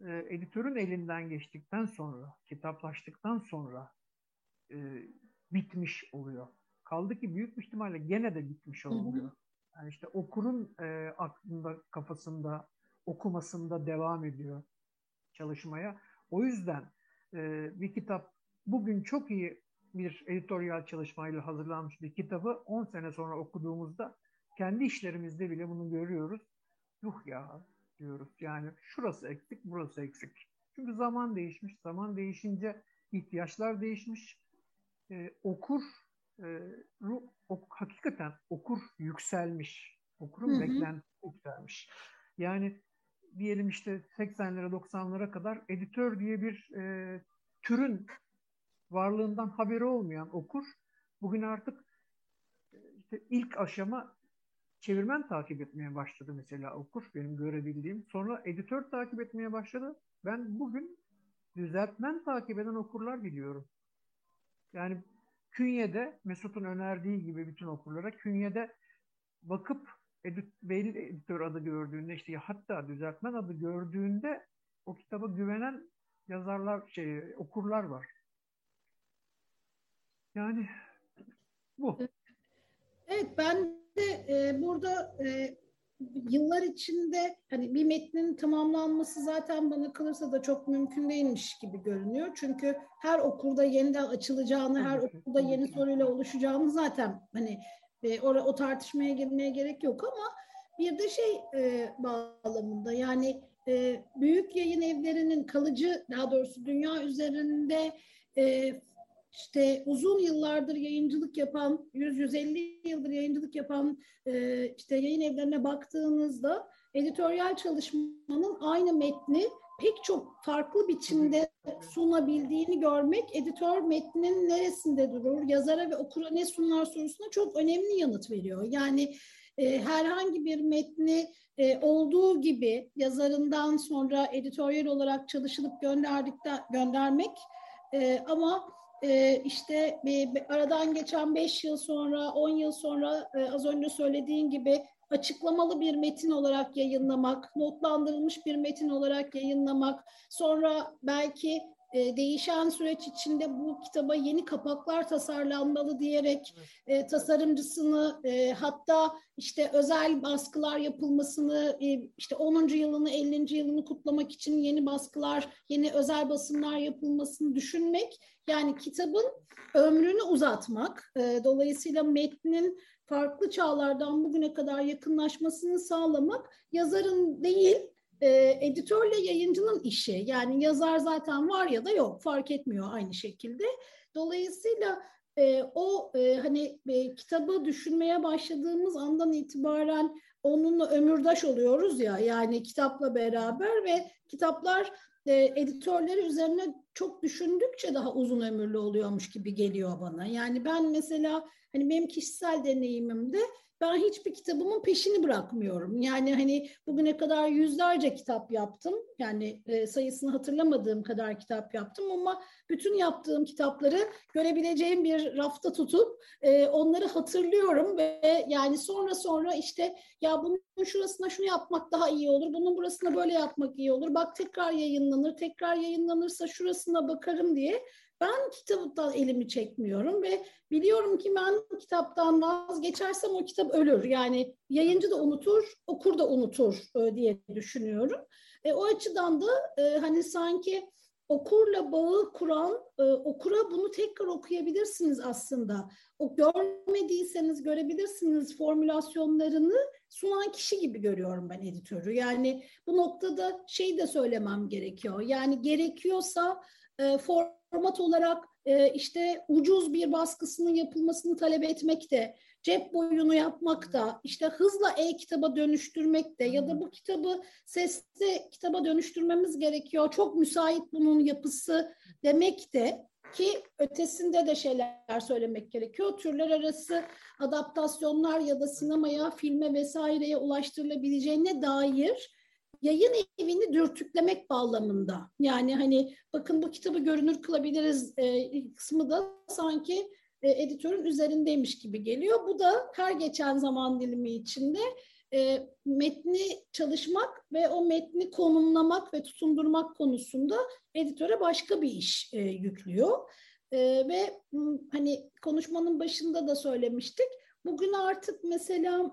e, editörün elinden geçtikten sonra, kitaplaştıktan sonra e, bitmiş oluyor. Kaldı ki büyük bir ihtimalle gene de bitmiş oluyor. Yani işte okurun e, aklında, kafasında, okumasında devam ediyor çalışmaya. O yüzden e, bir kitap bugün çok iyi bir editoryal çalışmayla hazırlanmış bir kitabı 10 sene sonra okuduğumuzda kendi işlerimizde bile bunu görüyoruz. yuh ya diyoruz. Yani şurası eksik, burası eksik. Çünkü zaman değişmiş. Zaman değişince ihtiyaçlar değişmiş. Ee, okur e, ok, hakikaten okur yükselmiş. Okurun hı hı. beklentisi yükselmiş. Yani diyelim işte 80'lere 90'lara kadar editör diye bir e, türün varlığından haberi olmayan okur bugün artık e, işte ilk aşama çevirmen takip etmeye başladı mesela okur benim görebildiğim. Sonra editör takip etmeye başladı. Ben bugün düzeltmen takip eden okurlar biliyorum. Yani künyede Mesut'un önerdiği gibi bütün okurlara künyede bakıp edit, belli editör adı gördüğünde işte hatta düzeltmen adı gördüğünde o kitaba güvenen yazarlar şey okurlar var. Yani bu. Evet ben e, burada e, yıllar içinde hani bir metnin tamamlanması zaten bana kalırsa da çok mümkün değilmiş gibi görünüyor. Çünkü her okulda yeniden açılacağını, her okulda yeni soruyla oluşacağını zaten hani e, o, o tartışmaya girmeye gerek yok ama bir de şey e, bağlamında yani e, büyük yayın evlerinin kalıcı daha doğrusu dünya üzerinde e, işte uzun yıllardır yayıncılık yapan, 100-150 yıldır yayıncılık yapan e, işte yayın evlerine baktığınızda editoryal çalışmanın aynı metni pek çok farklı biçimde sunabildiğini görmek editör metnin neresinde durur, yazara ve okura ne sunar sorusuna çok önemli yanıt veriyor. Yani e, herhangi bir metni e, olduğu gibi yazarından sonra editoryal olarak çalışılıp gönderdikten göndermek e, ama e, işte bir aradan geçen 5 yıl sonra, 10 yıl sonra e, az önce söylediğin gibi açıklamalı bir metin olarak yayınlamak, notlandırılmış bir metin olarak yayınlamak, sonra belki e, değişen süreç içinde bu kitaba yeni kapaklar tasarlanmalı diyerek e, tasarımcısını e, hatta işte özel baskılar yapılmasını e, işte 10. yılını 50. yılını kutlamak için yeni baskılar, yeni özel basımlar yapılmasını düşünmek yani kitabın ömrünü uzatmak, e, dolayısıyla metnin farklı çağlardan bugüne kadar yakınlaşmasını sağlamak yazarın değil, e, editörle yayıncının işi. Yani yazar zaten var ya da yok fark etmiyor aynı şekilde. Dolayısıyla e, o e, hani e, kitabı düşünmeye başladığımız andan itibaren onunla ömürdaş oluyoruz ya yani kitapla beraber ve kitaplar e, editörleri üzerine çok düşündükçe daha uzun ömürlü oluyormuş gibi geliyor bana. Yani ben mesela hani benim kişisel deneyimimde ben hiçbir kitabımın peşini bırakmıyorum. Yani hani bugüne kadar yüzlerce kitap yaptım. Yani e, sayısını hatırlamadığım kadar kitap yaptım ama bütün yaptığım kitapları görebileceğim bir rafta tutup e, onları hatırlıyorum ve yani sonra sonra işte ya bunun şurasına şunu yapmak daha iyi olur, bunun burasına böyle yapmak iyi olur. Bak tekrar yayınlanır, tekrar yayınlanırsa şurasına bakarım diye ben kitaptan elimi çekmiyorum ve biliyorum ki ben kitaptan vazgeçersem o kitap ölür. Yani yayıncı da unutur, okur da unutur e, diye düşünüyorum. E, o açıdan da e, hani sanki okurla bağı kuran, e, okura bunu tekrar okuyabilirsiniz aslında. O görmediyseniz görebilirsiniz formülasyonlarını sunan kişi gibi görüyorum ben editörü. Yani bu noktada şey de söylemem gerekiyor. Yani gerekiyorsa e, form format olarak e, işte ucuz bir baskısının yapılmasını talep etmek de, cep boyunu yapmak da, işte hızla e-kitaba dönüştürmek de ya da bu kitabı sesli kitaba dönüştürmemiz gerekiyor. Çok müsait bunun yapısı demek de ki ötesinde de şeyler söylemek gerekiyor. Türler arası adaptasyonlar ya da sinemaya, filme vesaireye ulaştırılabileceğine dair yayın evini dürtüklemek bağlamında. Yani hani bakın bu kitabı görünür kılabiliriz e, kısmı da sanki e, editörün üzerindeymiş gibi geliyor. Bu da her geçen zaman dilimi içinde e, metni çalışmak ve o metni konumlamak ve tutundurmak konusunda editöre başka bir iş e, yüklüyor. E, ve hani konuşmanın başında da söylemiştik. Bugün artık mesela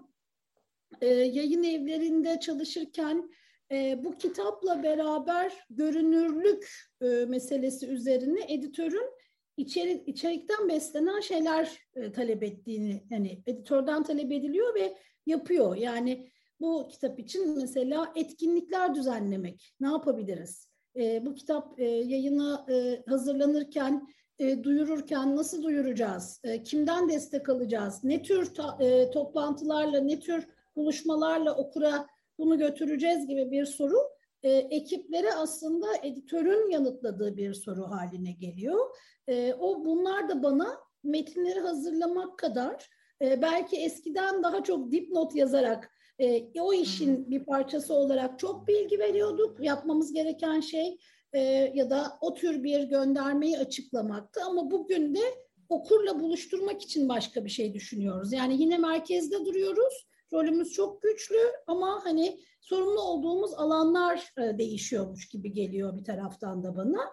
e, yayın evlerinde çalışırken e, bu kitapla beraber görünürlük e, meselesi üzerine editörün içerik, içerikten beslenen şeyler e, talep ettiğini, yani editörden talep ediliyor ve yapıyor. Yani bu kitap için mesela etkinlikler düzenlemek. Ne yapabiliriz? E, bu kitap e, yayına e, hazırlanırken, e, duyururken nasıl duyuracağız? E, kimden destek alacağız? Ne tür ta, e, toplantılarla, ne tür buluşmalarla okura bunu götüreceğiz gibi bir soru e, ekiplere aslında editörün yanıtladığı bir soru haline geliyor. E, o bunlar da bana metinleri hazırlamak kadar e, belki eskiden daha çok dipnot yazarak e, o işin bir parçası olarak çok bilgi veriyorduk. Yapmamız gereken şey e, ya da o tür bir göndermeyi açıklamaktı. Ama bugün de okurla buluşturmak için başka bir şey düşünüyoruz. Yani yine merkezde duruyoruz. Rolümüz çok güçlü ama hani sorumlu olduğumuz alanlar e, değişiyormuş gibi geliyor bir taraftan da bana.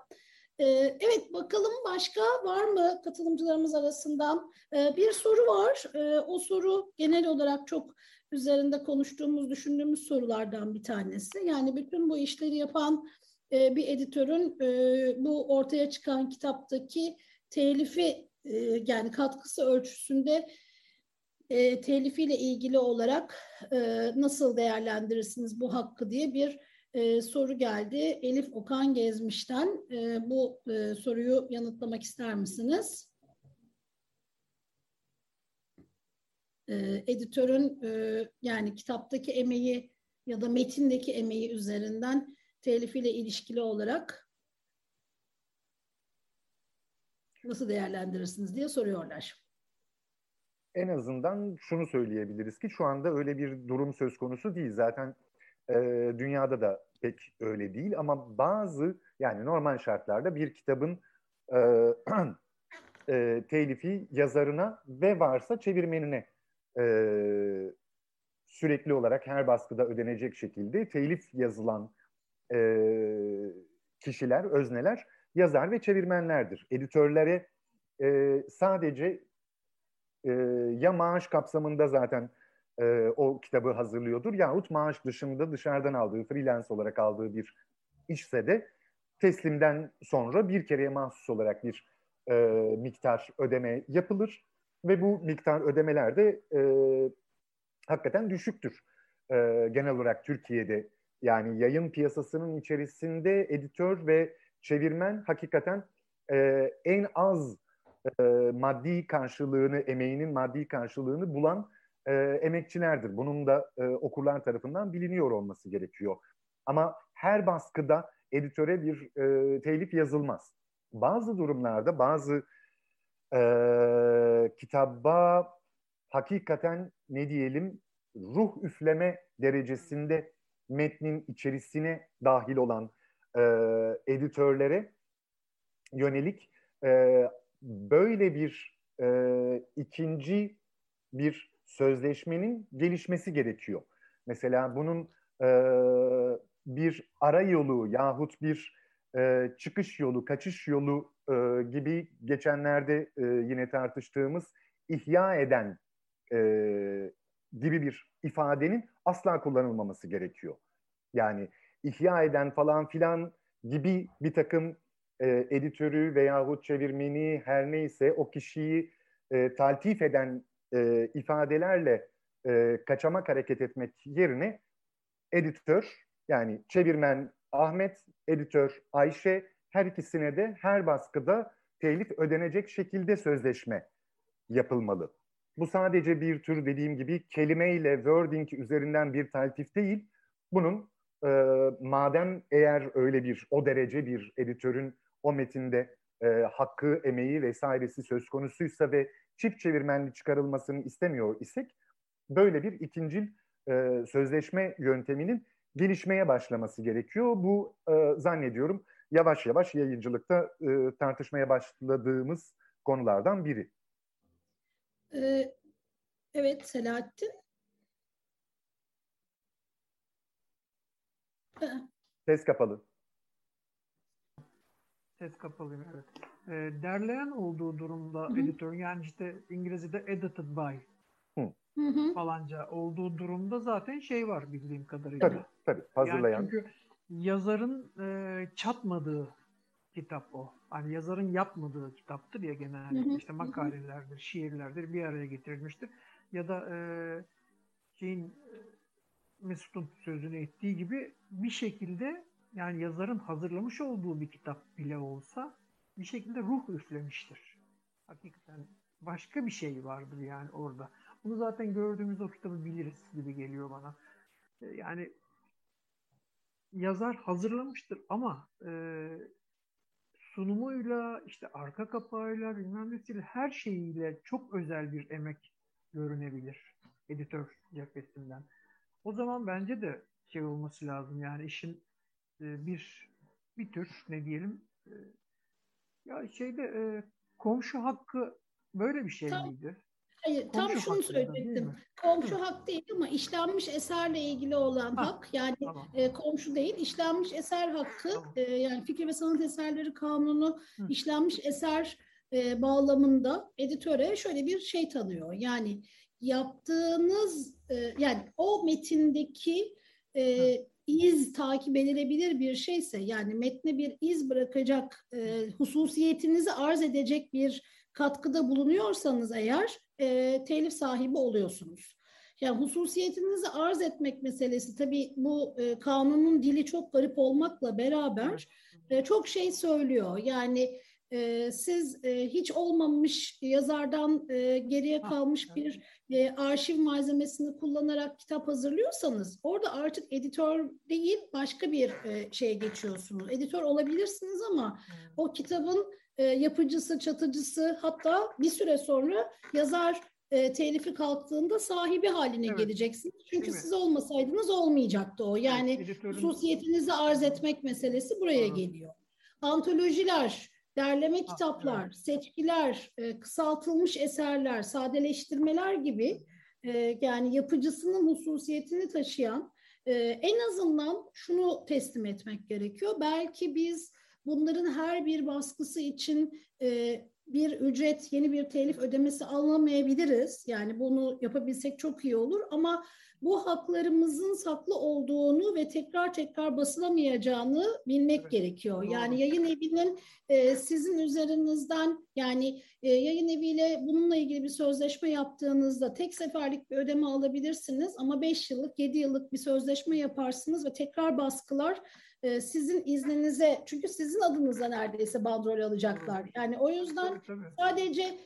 E, evet bakalım başka var mı katılımcılarımız arasından? E, bir soru var. O soru genel olarak çok üzerinde konuştuğumuz, düşündüğümüz sorulardan bir tanesi. Yani bütün bu işleri yapan bir editörün bu ortaya çıkan kitaptaki telifi yani katkısı ölçüsünde e, telifiyle ilgili olarak e, nasıl değerlendirirsiniz bu hakkı diye bir e, soru geldi. Elif Okan Gezmiş'ten e, bu e, soruyu yanıtlamak ister misiniz? E, editörün e, yani kitaptaki emeği ya da metindeki emeği üzerinden telifiyle ilişkili olarak nasıl değerlendirirsiniz diye soruyorlar en azından şunu söyleyebiliriz ki şu anda öyle bir durum söz konusu değil. Zaten e, dünyada da pek öyle değil ama bazı yani normal şartlarda bir kitabın e, e, telifi yazarına ve varsa çevirmenine e, sürekli olarak her baskıda ödenecek şekilde telif yazılan e, kişiler, özneler yazar ve çevirmenlerdir. Editörlere e, sadece e, ya maaş kapsamında zaten e, o kitabı hazırlıyordur yahut maaş dışında dışarıdan aldığı, freelance olarak aldığı bir işse de teslimden sonra bir kereye mahsus olarak bir e, miktar ödeme yapılır ve bu miktar ödemeler de e, hakikaten düşüktür. E, genel olarak Türkiye'de yani yayın piyasasının içerisinde editör ve çevirmen hakikaten e, en az e, maddi karşılığını, emeğinin maddi karşılığını bulan e, emekçilerdir. Bunun da e, okurlar tarafından biliniyor olması gerekiyor. Ama her baskıda editöre bir e, telif yazılmaz. Bazı durumlarda bazı e, kitaba hakikaten ne diyelim ruh üfleme derecesinde metnin içerisine dahil olan e, editörlere yönelik e, böyle bir e, ikinci bir sözleşmenin gelişmesi gerekiyor. Mesela bunun e, bir ara yolu yahut bir e, çıkış yolu, kaçış yolu e, gibi geçenlerde e, yine tartıştığımız ihya eden e, gibi bir ifadenin asla kullanılmaması gerekiyor. Yani ihya eden falan filan gibi bir takım e, editörü veyahut çevirmeni her neyse o kişiyi e, taltif eden e, ifadelerle e, kaçamak hareket etmek yerine editör yani çevirmen Ahmet, editör Ayşe her ikisine de her baskıda telif ödenecek şekilde sözleşme yapılmalı. Bu sadece bir tür dediğim gibi kelimeyle wording üzerinden bir taltif değil. Bunun e, madem eğer öyle bir o derece bir editörün o metinde e, hakkı, emeği vesairesi söz konusuysa ve çift çevirmenli çıkarılmasını istemiyor isek böyle bir ikincil e, sözleşme yönteminin gelişmeye başlaması gerekiyor. Bu e, zannediyorum yavaş yavaş yayıncılıkta e, tartışmaya başladığımız konulardan biri. Ee, evet Selahattin. Ses kapalı. Ses kapalı evet. E, derleyen olduğu durumda Hı-hı. editör yani işte İngilizce'de edited by Hı-hı. falanca olduğu durumda zaten şey var bildiğim kadarıyla. Tabii tabii hazırlayan. Yani çünkü yazarın e, çatmadığı kitap o. Hani yazarın yapmadığı kitaptır ya genelde. Hı hı. İşte makalelerdir, şiirlerdir bir araya getirilmiştir. Ya da e, şeyin Mesut'un sözünü ettiği gibi bir şekilde yani yazarın hazırlamış olduğu bir kitap bile olsa bir şekilde ruh üflemiştir. Hakikaten başka bir şey vardır yani orada. Bunu zaten gördüğümüz o kitabı biliriz gibi geliyor bana. E, yani yazar hazırlamıştır ama e, sunumuyla, işte arka kapağıyla, bilmem nesiyle her şeyiyle çok özel bir emek görünebilir editör cephesinden. O zaman bence de şey olması lazım yani işin e, bir bir tür ne diyelim e, ya şeyde e, komşu hakkı böyle bir şey Tam, miydi? Hayır, tam Komşu şunu söyleyecektim. Komşu hak değil ama işlenmiş eserle ilgili olan Ha, hak yani Tamam. e, komşu değil, işlenmiş eser hakkı Tamam. e, yani fikir ve sanat eserleri kanunu Hı. işlenmiş eser e, bağlamında editöre şöyle bir şey tanıyor. Yani yaptığınız e, yani o metindeki e, iz takip edilebilir bir şeyse yani metne bir iz bırakacak e, hususiyetinizi arz edecek bir katkıda bulunuyorsanız eğer e, telif sahibi oluyorsunuz. Yani hususiyetinizi arz etmek meselesi tabii bu e, kanunun dili çok garip olmakla beraber e, çok şey söylüyor. Yani e, siz e, hiç olmamış yazardan e, geriye Ha, kalmış evet. bir e, arşiv malzemesini kullanarak kitap hazırlıyorsanız orada artık editör değil başka bir e, şeye geçiyorsunuz. Editör olabilirsiniz ama o kitabın e, yapıcısı, çatıcısı hatta bir süre sonra yazar e, telifi kalktığında sahibi haline Evet. geleceksiniz. Çünkü siz olmasaydınız olmayacaktı o. Yani Evet, editörün- hususiyetinizi arz etmek meselesi buraya Doğru. geliyor. Antolojiler, derleme kitaplar, seçkiler, e, kısaltılmış eserler, sadeleştirmeler gibi e, yani yapıcısının hususiyetini taşıyan e, en azından şunu teslim etmek gerekiyor. Belki biz bunların her bir baskısı için e, bir ücret, yeni bir telif ödemesi alamayabiliriz. Yani bunu yapabilsek çok iyi olur ama bu haklarımızın saklı olduğunu ve tekrar tekrar basılamayacağını bilmek Evet, gerekiyor. Yani yayın evinin e, sizin üzerinizden yani e, yayın eviyle bununla ilgili bir sözleşme yaptığınızda tek seferlik bir ödeme alabilirsiniz ama 5 yıllık, 7 yıllık bir sözleşme yaparsınız ve tekrar baskılar e, sizin izninize çünkü sizin adınıza neredeyse bandrol alacaklar. Yani o yüzden Tabii, tabii. sadece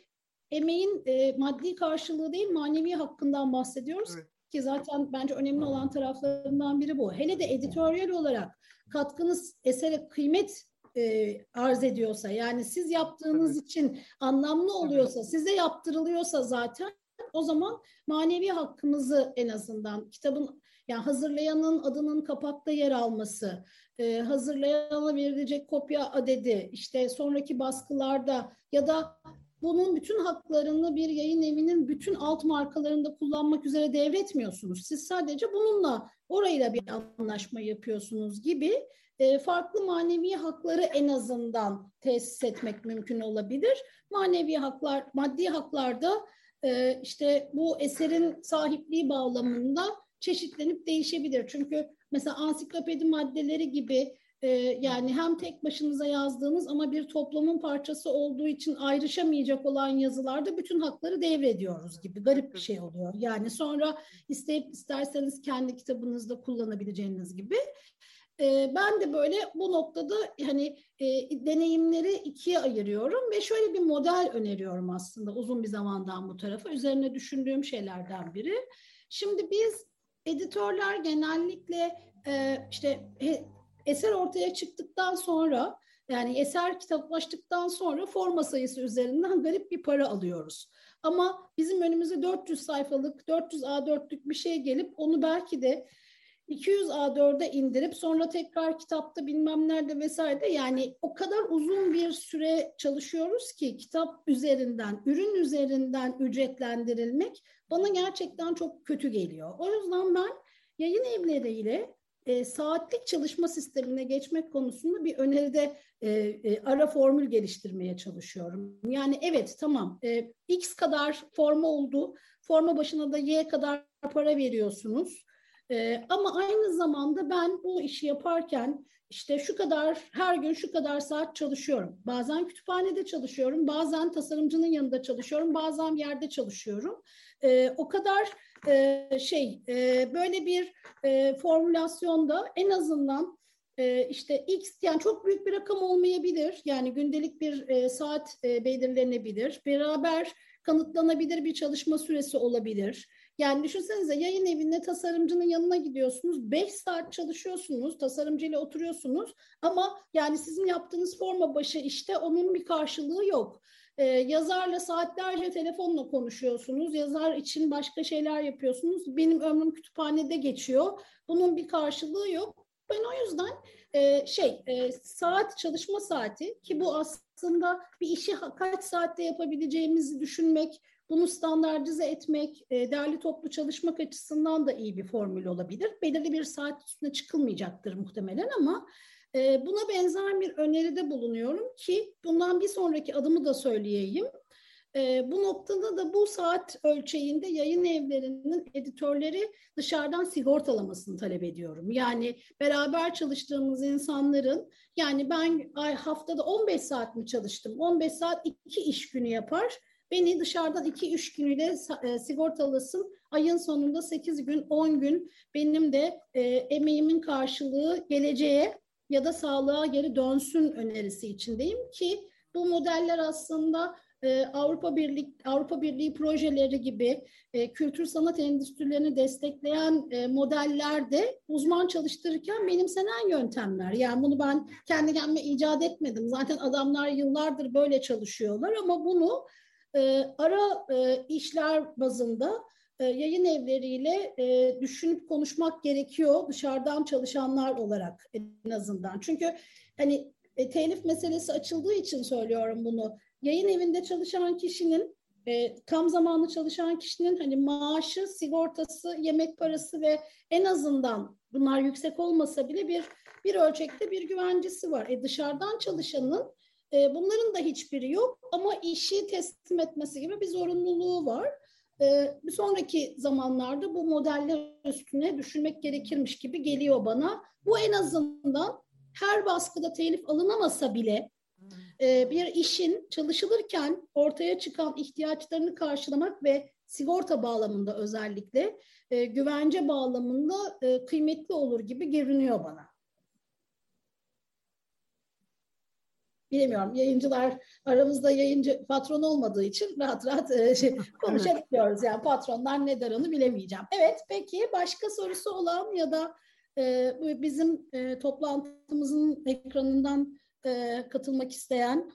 emeğin e, maddi karşılığı değil manevi hakkından bahsediyoruz Evet. Ki zaten bence önemli olan taraflarından biri bu. Hele de editoryal olarak katkınız esere kıymet e, arz ediyorsa yani siz yaptığınız Tabii. için anlamlı oluyorsa size yaptırılıyorsa zaten o zaman manevi hakkımızı en azından kitabın yani hazırlayanın adının kapakta yer alması, e, hazırlayana verilecek kopya adedi, işte sonraki baskılarda ya da bunun bütün haklarını bir yayın evinin bütün alt markalarında kullanmak üzere devretmiyorsunuz. Siz sadece bununla orayla bir anlaşma yapıyorsunuz gibi e, farklı manevi hakları en azından tesis etmek mümkün olabilir. Manevi haklar, maddi haklarda e, işte bu eserin sahipliği bağlamında çeşitlenip değişebilir. Çünkü mesela ansiklopedi maddeleri gibi e, yani hem tek başınıza yazdığınız ama bir toplumun parçası olduğu için ayrışamayacak olan yazılarda bütün hakları devrediyoruz gibi garip bir şey oluyor. Yani sonra isteyip isterseniz kendi kitabınızda kullanabileceğiniz gibi. E, ben de böyle bu noktada hani e, deneyimleri ikiye ayırıyorum ve şöyle bir model öneriyorum aslında uzun bir zamandan bu tarafa. Üzerine düşündüğüm şeylerden biri. Şimdi biz editörler genellikle e, işte eser ortaya çıktıktan sonra yani eser kitaplaştıktan sonra forma sayısı üzerinden garip bir para alıyoruz. Ama bizim önümüze 400 sayfalık, 400 A4'lük bir şey gelip onu belki de 200 A4'e indirip sonra tekrar kitapta bilmem nerede vesaire yani o kadar uzun bir süre çalışıyoruz ki kitap üzerinden, ürün üzerinden ücretlendirilmek bana gerçekten çok kötü geliyor. O yüzden ben yayın evleriyle e, saatlik çalışma sistemine geçmek konusunda bir öneride e, e, ara formül geliştirmeye çalışıyorum. Yani evet tamam e, X kadar forma oldu, forma başına da Y kadar para veriyorsunuz. E, ama aynı zamanda ben bu işi yaparken işte şu kadar her gün şu kadar saat çalışıyorum. Bazen kütüphanede çalışıyorum, bazen tasarımcının yanında çalışıyorum, bazen yerde çalışıyorum. E, o kadar e, şey e, böyle bir e, formülasyonda en azından e, işte X yani çok büyük bir rakam olmayabilir. Yani gündelik bir e, saat e, belirlenebilir. Beraber kanıtlanabilir bir çalışma süresi olabilir. Yani düşünsenize yayın evinde tasarımcının yanına gidiyorsunuz. 5 saat çalışıyorsunuz. Tasarımcıyla oturuyorsunuz. Ama yani sizin yaptığınız forma başı işte onun bir karşılığı yok. Ee, yazarla saatlerce telefonla konuşuyorsunuz. Yazar için başka şeyler yapıyorsunuz. Benim ömrüm kütüphanede geçiyor. Bunun bir karşılığı yok. Ben o yüzden e, şey e, saat çalışma saati ki bu aslında bir işi kaç saatte yapabileceğimizi düşünmek, bunu standartize etmek, e, değerli toplu çalışmak açısından da iyi bir formül olabilir. Belirli bir saat üstüne çıkılmayacaktır muhtemelen ama e, buna benzer bir öneride bulunuyorum ki bundan bir sonraki adımı da söyleyeyim. E, bu noktada da bu saat ölçeğinde yayın evlerinin editörleri dışarıdan sigortalamasını talep ediyorum. Yani beraber çalıştığımız insanların yani ben ay, haftada 15 saat mi çalıştım? 15 saat iki iş günü yapar. Beni dışarıdan 2-3 günüyle e, sigortalasın. Ayın sonunda 8 gün, 10 gün benim de e, emeğimin karşılığı geleceğe ya da sağlığa geri dönsün önerisi içindeyim ki bu modeller aslında e, Avrupa Birliği Avrupa Birliği projeleri gibi e, kültür sanat endüstrilerini destekleyen e, modellerde uzman çalıştırırken benimsenen yöntemler. Yani bunu ben kendi kendime icat etmedim. Zaten adamlar yıllardır böyle çalışıyorlar ama bunu e, ara e, işler bazında e, yayın evleriyle e, düşünüp konuşmak gerekiyor dışarıdan çalışanlar olarak en azından. Çünkü hani e, telif meselesi açıldığı için söylüyorum bunu. Yayın evinde çalışan kişinin e, tam zamanlı çalışan kişinin hani maaşı, sigortası, yemek parası ve en azından bunlar yüksek olmasa bile bir bir ölçekte bir güvencesi var. E, dışarıdan çalışanın e, bunların da hiçbiri yok ama işi teslim etmesi gibi bir zorunluluğu var. E, bir sonraki zamanlarda bu modeller üstüne düşünmek gerekirmiş gibi geliyor bana. Bu en azından her baskıda telif alınamasa bile e, bir işin çalışılırken ortaya çıkan ihtiyaçlarını karşılamak ve sigorta bağlamında özellikle e, güvence bağlamında e, kıymetli olur gibi görünüyor bana. Bilemiyorum yayıncılar aramızda yayıncı patron olmadığı için rahat rahat e, şey, konuşabiliyoruz. Yani patronlar ne der onu bilemeyeceğim. Evet peki başka sorusu olan ya da e, bizim e, toplantımızın ekranından e, katılmak isteyen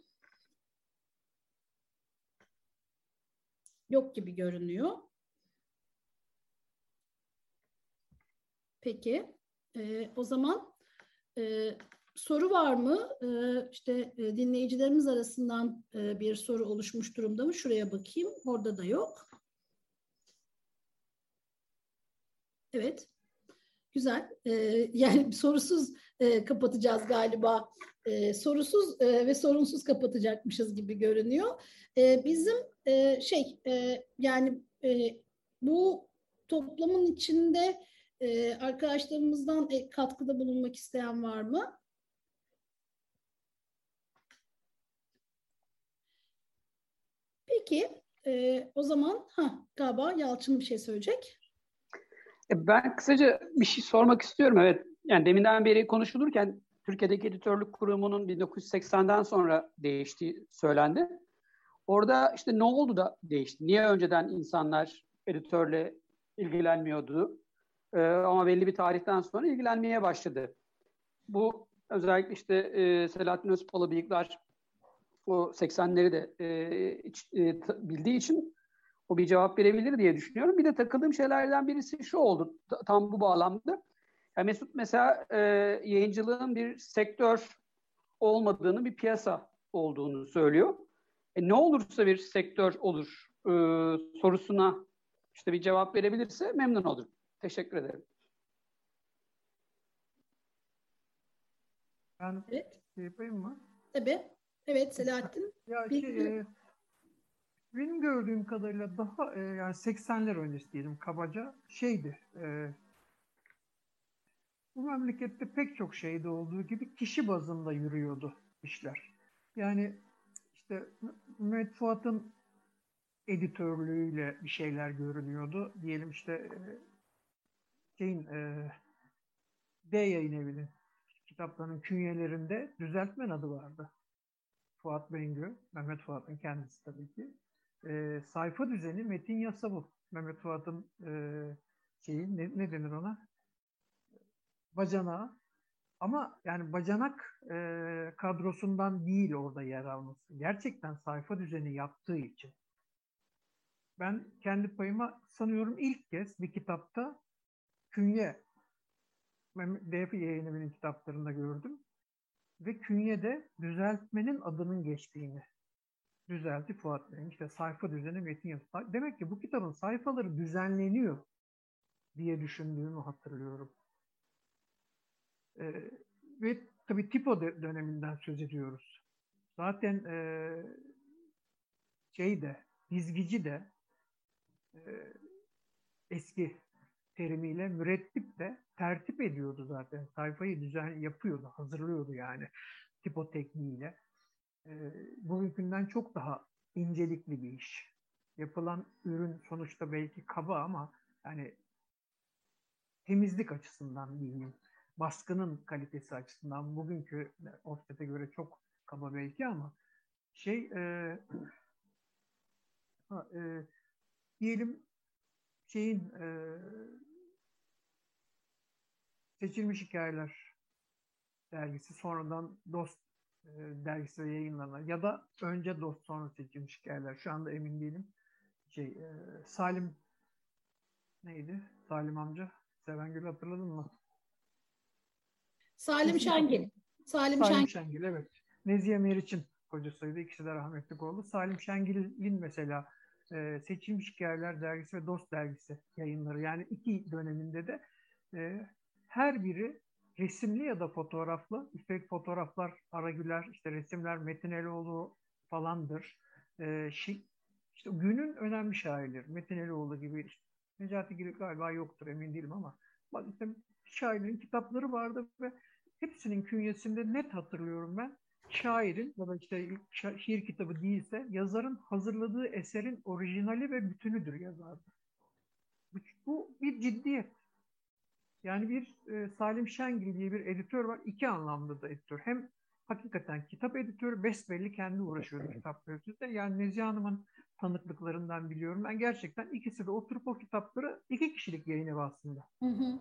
yok gibi görünüyor. Peki e, o zaman e, soru var mı? Ee, işte e, dinleyicilerimiz arasından e, bir soru oluşmuş durumda mı? Şuraya bakayım. Orada da yok. Evet. Güzel. Ee, yani sorusuz e, kapatacağız galiba. Ee, sorusuz ve sorunsuz kapatacakmışız gibi görünüyor. Ee, bizim şey yani bu toplamın içinde arkadaşlarımızdan katkıda bulunmak isteyen var mı? Peki e, o zaman ha, galiba Yalçın bir şey söyleyecek. E, ben kısaca bir şey sormak istiyorum. Evet, yani deminden beri konuşulurken Türkiye'deki editörlük kurumunun 1980'den sonra değiştiği söylendi. Orada işte ne oldu da değişti? Niye önceden insanlar editörle ilgilenmiyordu? Ee, ama belli bir tarihten sonra ilgilenmeye başladı. Bu özellikle işte e, Selahattin Özpalı bıyıklar o 80'leri de e, iç, e, bildiği için o bir cevap verebilir diye düşünüyorum. Bir de takıldığım şeylerden birisi şu oldu tam bu bağlamda. Yani Mesut mesela e, yayıncılığın bir sektör olmadığını, bir piyasa olduğunu söylüyor. E, ne olursa bir sektör olur e, sorusuna işte bir cevap verebilirse memnun olurum. Teşekkür ederim. Ben evet. şey yapayım mı? Tabii. Evet Selahattin. Ya şey, e, benim gördüğüm kadarıyla daha e, yani 80'ler öncesi diyelim kabaca şeydi. E, bu memlekette pek çok şeyde olduğu gibi kişi bazında yürüyordu işler. Yani işte Mehmet Fuat'ın editörlüğüyle bir şeyler görünüyordu. Diyelim işte e, şeyin e, D yayın evinin kitaplarının künyelerinde düzeltmen adı vardı. Fuat Bengü, Mehmet Fuat'ın kendisi tabii ki. E, sayfa düzeni metin yasa bu. Mehmet Fuat'ın e, şeyi ne, ne denir ona? Bacanağı. Ama yani bacanak e, kadrosundan değil orada yer alması. Gerçekten sayfa düzeni yaptığı için. Ben kendi payıma sanıyorum ilk kez bir kitapta künye DF yayın kitaplarında gördüm. Ve künyede düzeltmenin adının geçtiğini düzeltti Fuat Bey'in. İşte sayfa düzeni metin yazısı. Demek ki bu kitabın sayfaları düzenleniyor diye düşündüğümü hatırlıyorum. Ee, ve tabii tipo döneminden söz ediyoruz. Zaten e, şey de, dizgici de e, eski terimiyle mürettip de tertip ediyordu zaten. Sayfayı düzen yapıyordu, hazırlıyordu yani tipo tekniğiyle. E, bugünkünden çok daha incelikli bir iş. Yapılan ürün sonuçta belki kaba ama yani temizlik açısından diyeyim, baskının kalitesi açısından bugünkü offset'e göre çok kaba belki ama şey e, ha, e, diyelim şeyin e, seçilmiş hikayeler dergisi sonradan Dost e, dergisi yayınlanan ya da önce Dost sonra seçilmiş hikayeler şu anda emin değilim. Şey e, Salim neydi? Salim amca Sevengül hatırladın mı? Salim Şengil. Salim, Salim Şengil. Şengil evet. Nezihe Meriç'in kocasıydı. İkisi de rahmetli oldu. Salim Şengil'in mesela e, Seçilmiş Hikayeler Dergisi ve Dost Dergisi yayınları. Yani iki döneminde de e, her biri resimli ya da fotoğraflı. Üstelik fotoğraflar Aragüler, işte resimler Metin Eloğlu falandır. E, şey, işte günün önemli şairleri. Metin Eloğlu gibi işte, Necati Girik galiba yoktur emin değilim ama bak işte şairin kitapları vardı ve hepsinin künyesinde net hatırlıyorum ben şairin ya da işte şiir kitabı değilse yazarın hazırladığı eserin orijinali ve bütünüdür yazardı. Bu, bu bir ciddiyet. Yani bir e, Salim Şengil diye bir editör var. İki anlamda da editör. Hem hakikaten kitap editörü besbelli kendi uğraşıyordu kitap üstünde. Yani Nezihe Hanım'ın tanıklıklarından biliyorum. Ben gerçekten ikisi de oturup o kitapları iki kişilik yayın evi aslında. Hı hı.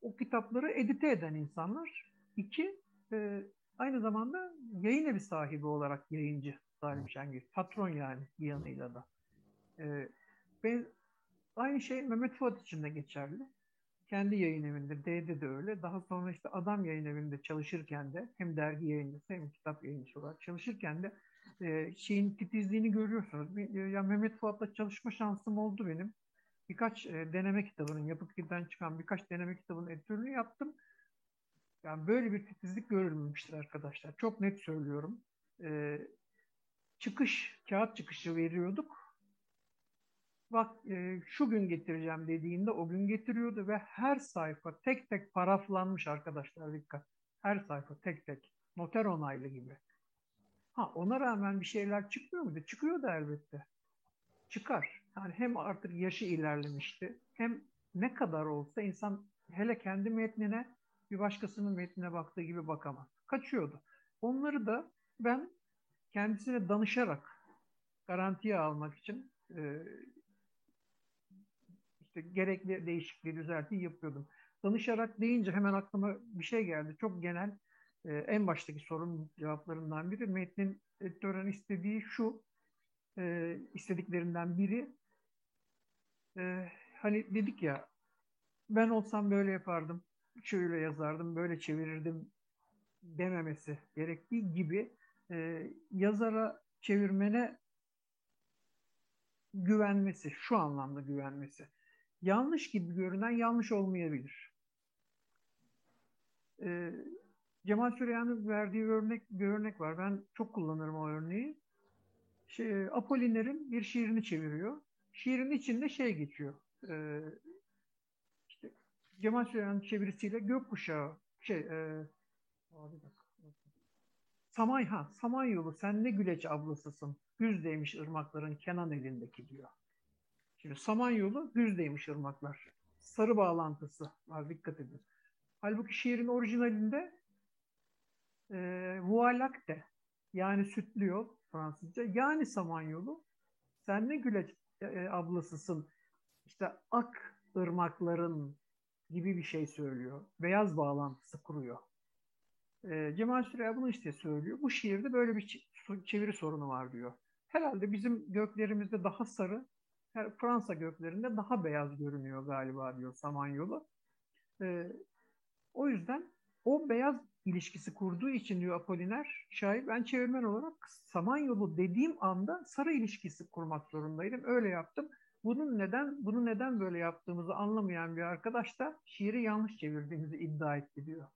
O kitapları edite eden insanlar. İki, e, Aynı zamanda yayın evi sahibi olarak yayıncı Salim Şengül. Patron yani bir yanıyla da. Ee, ben, aynı şey Mehmet Fuat için de geçerli. Kendi yayın evinde, D'de de öyle. Daha sonra işte Adam yayın evinde çalışırken de hem dergi yayıncısı hem kitap yayıncısı olarak çalışırken de e, şeyin titizliğini görüyorsunuz. Ya Mehmet Fuat'la çalışma şansım oldu benim. Birkaç e, deneme kitabının, Yapıt Gil'den çıkan birkaç deneme kitabının editörlüğünü yaptım. Yani böyle bir titizlik görülmemiştir arkadaşlar. Çok net söylüyorum. Ee, çıkış, kağıt çıkışı veriyorduk. Bak e, şu gün getireceğim dediğinde o gün getiriyordu ve her sayfa tek tek paraflanmış arkadaşlar dikkat. Her sayfa tek tek. Noter onaylı gibi. Ha ona rağmen bir şeyler çıkmıyor muydu? Çıkıyordu elbette. Çıkar. Yani hem artık yaşı ilerlemişti hem ne kadar olsa insan hele kendi metnine bir başkasının metnine baktığı gibi bakamaz. Kaçıyordu. Onları da ben kendisine danışarak garantiye almak için e, işte gerekli değişikliği, düzeltiyi yapıyordum. Danışarak deyince hemen aklıma bir şey geldi. Çok genel e, en baştaki sorun cevaplarından biri metnin editörün istediği şu e, istediklerinden biri e, hani dedik ya ben olsam böyle yapardım şöyle yazardım, böyle çevirirdim dememesi gerektiği gibi e, yazara, çevirmene güvenmesi, şu anlamda güvenmesi. Yanlış gibi görünen yanlış olmayabilir. E, Cemal Süreyya'nın verdiği örnek, bir örnek var. Ben çok kullanırım o örneği. Şey, Apoliner'in bir şiirini çeviriyor. Şiirin içinde şey geçiyor. E, Cemal Süreyya'nın çevirisiyle gökkuşağı şey e. Samay ha Samanyolu sen ne güleç ablasısın Güzdeymiş ırmakların Kenan elindeki diyor. Şimdi Samanyolu Güzdeymiş ırmaklar. Sarı bağlantısı var dikkat edin. Halbuki şiirin orijinalinde e, Vualakte yani sütlü yol Fransızca yani Samanyolu sen ne güleç e, ablasısın işte ak ırmakların gibi bir şey söylüyor. Beyaz bağlantısı kuruyor. E, Cemal Süreya bunu işte söylüyor. Bu şiirde böyle bir çeviri sorunu var diyor. Herhalde bizim göklerimizde daha sarı, Fransa göklerinde daha beyaz görünüyor galiba diyor Samanyolu. E, o yüzden o beyaz ilişkisi kurduğu için diyor Apoliner şair ben çevirmen olarak Samanyolu dediğim anda sarı ilişkisi kurmak zorundaydım. Öyle yaptım. Bunun neden bunu neden böyle yaptığımızı anlamayan bir arkadaş da şiiri yanlış çevirdiğimizi iddia etti diyor.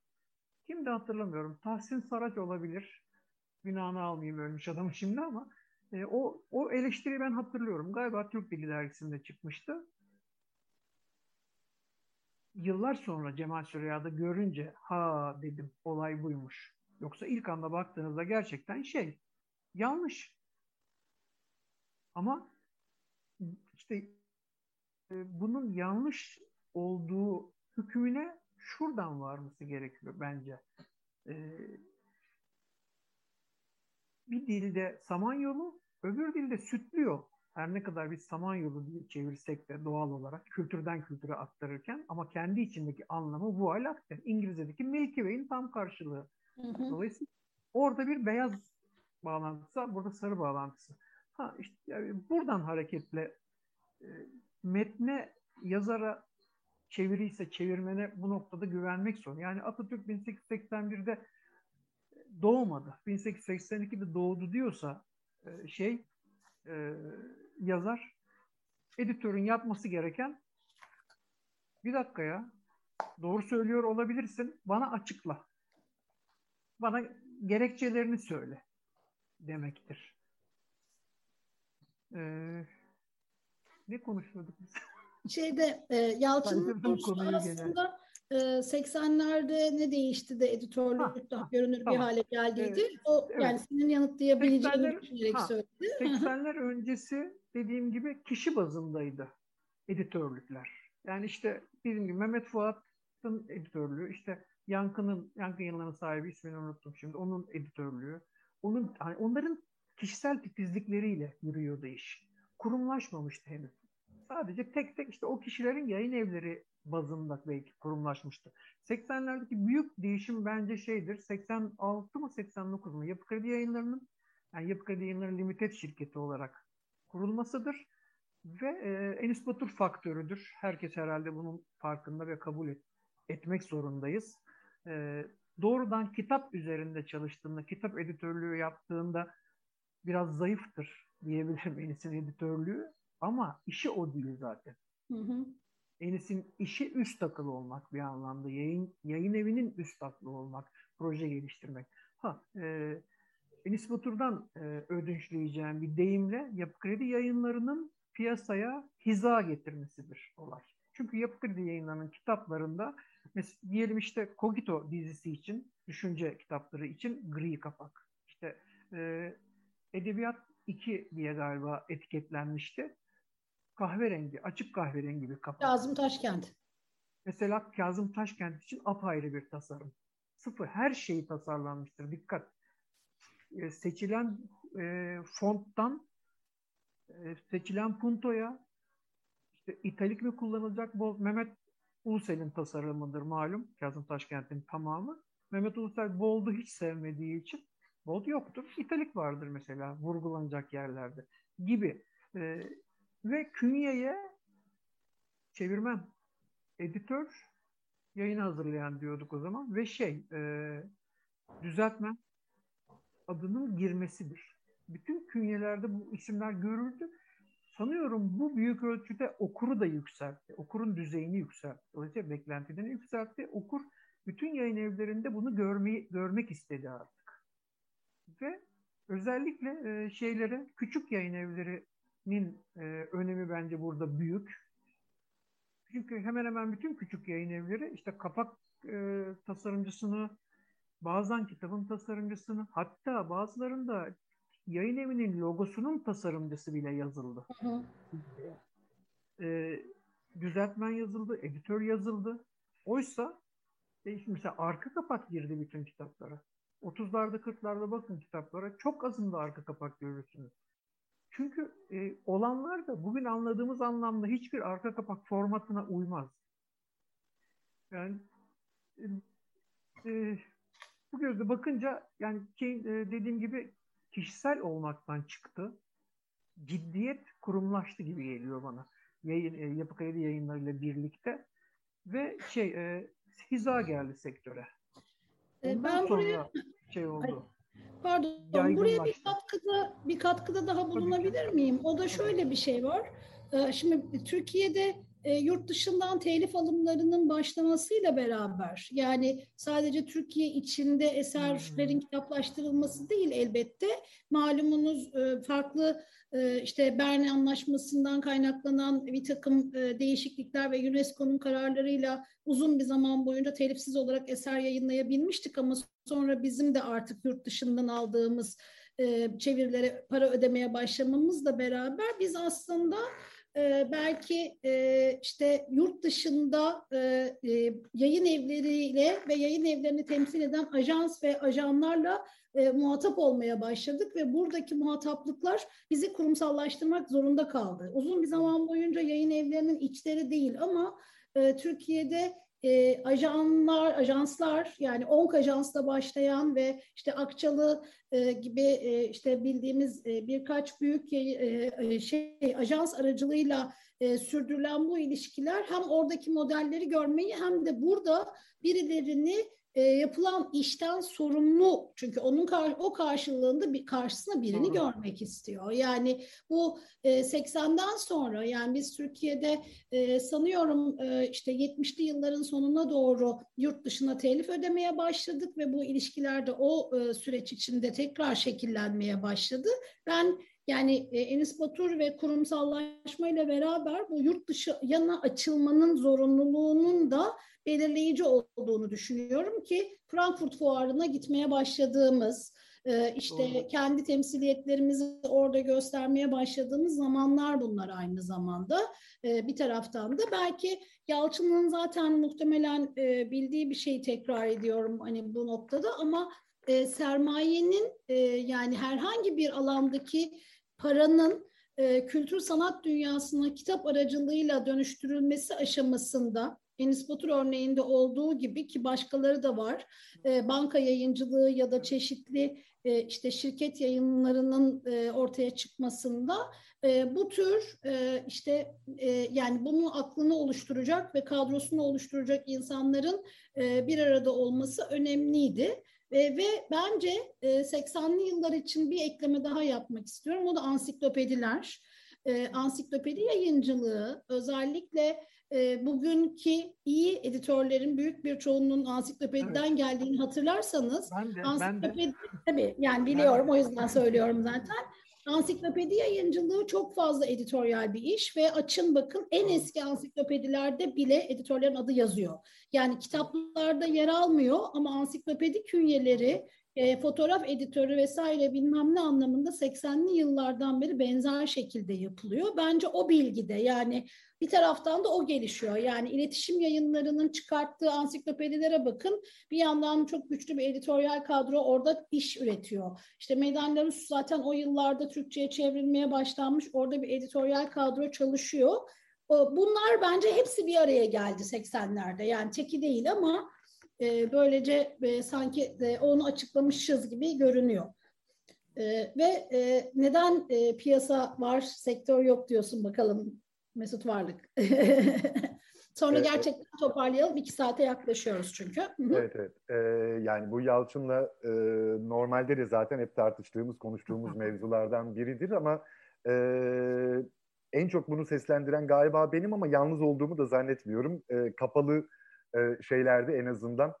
Kim de hatırlamıyorum. Tahsin Saraç olabilir. Günahını almayayım ölmüş adamı şimdi ama e, o, o eleştiriyi ben hatırlıyorum. Galiba Türk Dili Dergisi'nde çıkmıştı. Yıllar sonra Cemal Süreyya'da görünce ha dedim olay buymuş. Yoksa ilk anda baktığınızda gerçekten şey yanlış. Ama işte e, bunun yanlış olduğu hükmüne şuradan varması gerekiyor bence. E, bir dilde Samanyolu, öbür dilde sütlü yol. Her ne kadar biz Samanyolu diye çevirsek de doğal olarak kültürden kültüre aktarırken ama kendi içindeki anlamı Voie lactée. İngilizce'deki Milky Way'in tam karşılığı. Hı hı. Dolayısıyla orada bir beyaz bağlantısı var, burada sarı bağlantısı. Ha işte yani buradan hareketle metne yazara çeviriyse çevirmene bu noktada güvenmek zor. Yani Atatürk 1881'de doğmadı. 1882'de doğdu diyorsa e, şey e, yazar editörün yapması gereken bir dakika ya doğru söylüyor olabilirsin bana açıkla. Bana gerekçelerini söyle demektir. Ee, ne konuşuyorduk biz? Şeyde e, Yalçın'ın konusu aslında e, 80'lerde ne değişti de editörlük ha, daha görünür tamam. bir hale geldiydi. Evet, o evet. yani senin yanıtlayabileceğini düşünerek söyledi. 80'ler öncesi dediğim gibi kişi bazındaydı editörlükler. Yani işte bizim gibi Mehmet Fuat'ın editörlüğü, işte Yankı'nın, Yankı yayınlarının sahibi ismini unuttum şimdi, onun editörlüğü. Onun, hani onların kişisel titizlikleriyle yürüyordu iş. Kurumlaşmamıştı henüz. Sadece tek tek işte o kişilerin yayın evleri bazında belki kurumlaşmıştı. 80'lerdeki büyük değişim bence şeydir. 86 mı 89 mu Yapı Kredi Yayınları'nın yani Yapı Kredi Yayınları Limited şirketi olarak kurulmasıdır. Ve e, Enis Batur faktörüdür. Herkes herhalde bunun farkında ve kabul et, etmek zorundayız. E, doğrudan kitap üzerinde çalıştığında, kitap editörlüğü yaptığında biraz zayıftır diyebilirim Enis'in editörlüğü. Ama işi o değil zaten. Hı hı. Enis'in işi üst akıl olmak bir anlamda. Yayın, yayın evinin üst aklı olmak, proje geliştirmek. Ha, e, Enis Batur'dan e, ödünçleyeceğim bir deyimle Yapı Kredi yayınlarının piyasaya hiza getirmesidir olay. Çünkü Yapı Kredi yayınlarının kitaplarında mesela diyelim işte Kogito dizisi için, düşünce kitapları için gri kapak. İşte e, Edebiyat 2 diye galiba etiketlenmişti kahverengi, açık kahverengi bir kapak. Kazım Taşkent. Mesela Kazım Taşkent için apayrı bir tasarım. Sıfır. Her şeyi tasarlanmıştır. Dikkat. E, seçilen e, fonttan e, seçilen puntoya işte italik mi kullanılacak? Bu Mehmet Ulusel'in tasarımıdır malum. Kazım Taşkent'in tamamı. Mehmet Ulusel bold'u hiç sevmediği için bold yoktur. İtalik vardır mesela vurgulanacak yerlerde gibi. E, ve künyeye çevirmen, editör, yayın hazırlayan diyorduk o zaman ve şey e, düzeltmen adının girmesidir. Bütün künyelerde bu isimler görüldü. Sanıyorum bu büyük ölçüde okuru da yükseltti. Okurun düzeyini yükseltti. Dolayısıyla beklentilerini yükseltti. Okur bütün yayın evlerinde bunu görmeyi görmek istedi artık. Ve özellikle e, şeylere küçük yayın evleri nin e, önemi bence burada büyük. Çünkü hemen hemen bütün küçük yayın evleri işte kapak e, tasarımcısını, bazen kitabın tasarımcısını, hatta bazılarında yayın evinin logosunun tasarımcısı bile yazıldı. Hı hı. E, düzeltmen yazıldı, editör yazıldı. Oysa e, mesela arka kapak girdi bütün kitaplara. 30'larda 40'larda bakın kitaplara çok azında arka kapak görürsünüz. Çünkü e, olanlar da bugün anladığımız anlamda hiçbir arka kapak formatına uymaz. Yani e, e, bu gözle bakınca yani ki, e, dediğim gibi kişisel olmaktan çıktı. Ciddiyet kurumlaştı gibi geliyor bana. Yayın, e, yapı kaydı yayınlarıyla birlikte ve şey e, hiza geldi sektöre. E, Ondan ben sonra buraya şey oldu. Pardon, buraya bir katkıda bir katkıda daha bulunabilir miyim? O da şöyle bir şey var. Ee, şimdi Türkiye'de e, yurt dışından telif alımlarının başlamasıyla beraber yani sadece Türkiye içinde eserlerin kitaplaştırılması değil elbette. Malumunuz e, farklı e, işte Berne Anlaşması'ndan kaynaklanan bir takım e, değişiklikler ve UNESCO'nun kararlarıyla uzun bir zaman boyunca telifsiz olarak eser yayınlayabilmiştik ama sonra bizim de artık yurt dışından aldığımız e, çevirilere para ödemeye başlamamızla beraber biz aslında e, belki e, işte yurt dışında e, e, yayın evleriyle ve yayın evlerini temsil eden ajans ve ajanlarla e, muhatap olmaya başladık ve buradaki muhataplıklar bizi kurumsallaştırmak zorunda kaldı. Uzun bir zaman boyunca yayın evlerinin içleri değil ama e, Türkiye'de e, ajanlar, ajanslar yani 10 ajansla başlayan ve işte Akçalı e, gibi e, işte bildiğimiz e, birkaç büyük e, e, şey ajans aracılığıyla e, sürdürülen bu ilişkiler hem oradaki modelleri görmeyi hem de burada birilerini e, yapılan işten sorumlu çünkü onun kar, o karşılığında bir karşısına birini Doğru. görmek istiyor. Yani bu e, 80'den sonra yani biz Türkiye'de e, sanıyorum e, işte 70'li yılların sonuna doğru yurt dışına telif ödemeye başladık ve bu ilişkiler de o e, süreç içinde tekrar şekillenmeye başladı. Ben yani e, Enis Batur ve kurumsallaşma ile beraber bu yurt dışı yana açılmanın zorunluluğunun da belirleyici olduğunu düşünüyorum ki Frankfurt Fuarı'na gitmeye başladığımız, e, işte Doğru. kendi temsiliyetlerimizi orada göstermeye başladığımız zamanlar bunlar aynı zamanda. E, bir taraftan da belki Yalçın'ın zaten muhtemelen e, bildiği bir şeyi tekrar ediyorum hani bu noktada ama sermayenin yani herhangi bir alandaki paranın kültür sanat dünyasına kitap aracılığıyla dönüştürülmesi aşamasında Enis Batur örneğinde olduğu gibi ki başkaları da var. E, banka yayıncılığı ya da çeşitli e, işte şirket yayınlarının e, ortaya çıkmasında e, bu tür e, işte e, yani bunun aklını oluşturacak ve kadrosunu oluşturacak insanların e, bir arada olması önemliydi. E, ve bence e, 80'li yıllar için bir ekleme daha yapmak istiyorum. O da ansiklopediler. E, ansiklopedi yayıncılığı özellikle e, bugünkü iyi editörlerin büyük bir çoğunluğun ansiklopediden evet. geldiğini hatırlarsanız ben de, ansiklopedi ben de. tabii yani biliyorum o yüzden söylüyorum zaten. Ansiklopedi yayıncılığı çok fazla editoryal bir iş ve açın bakın en eski ansiklopedilerde bile editörlerin adı yazıyor. Yani kitaplarda yer almıyor ama ansiklopedi künyeleri e, fotoğraf editörü vesaire bilmem ne anlamında 80'li yıllardan beri benzer şekilde yapılıyor. Bence o bilgide yani bir taraftan da o gelişiyor. Yani iletişim yayınlarının çıkarttığı ansiklopedilere bakın. Bir yandan çok güçlü bir editoryal kadro orada iş üretiyor. İşte Meydan Larus zaten o yıllarda Türkçe'ye çevrilmeye başlanmış. Orada bir editoryal kadro çalışıyor. Bunlar bence hepsi bir araya geldi 80'lerde. Yani teki değil ama e, böylece e, sanki e, onu açıklamışız gibi görünüyor. E, ve e, neden e, piyasa var, sektör yok diyorsun bakalım Mesut Varlık. Sonra evet. gerçekten toparlayalım. İki saate yaklaşıyoruz çünkü. evet evet. Ee, yani bu Yalçın'la e, normalde de zaten hep tartıştığımız, konuştuğumuz mevzulardan biridir ama e, en çok bunu seslendiren galiba benim ama yalnız olduğumu da zannetmiyorum. E, kapalı e, şeylerde en azından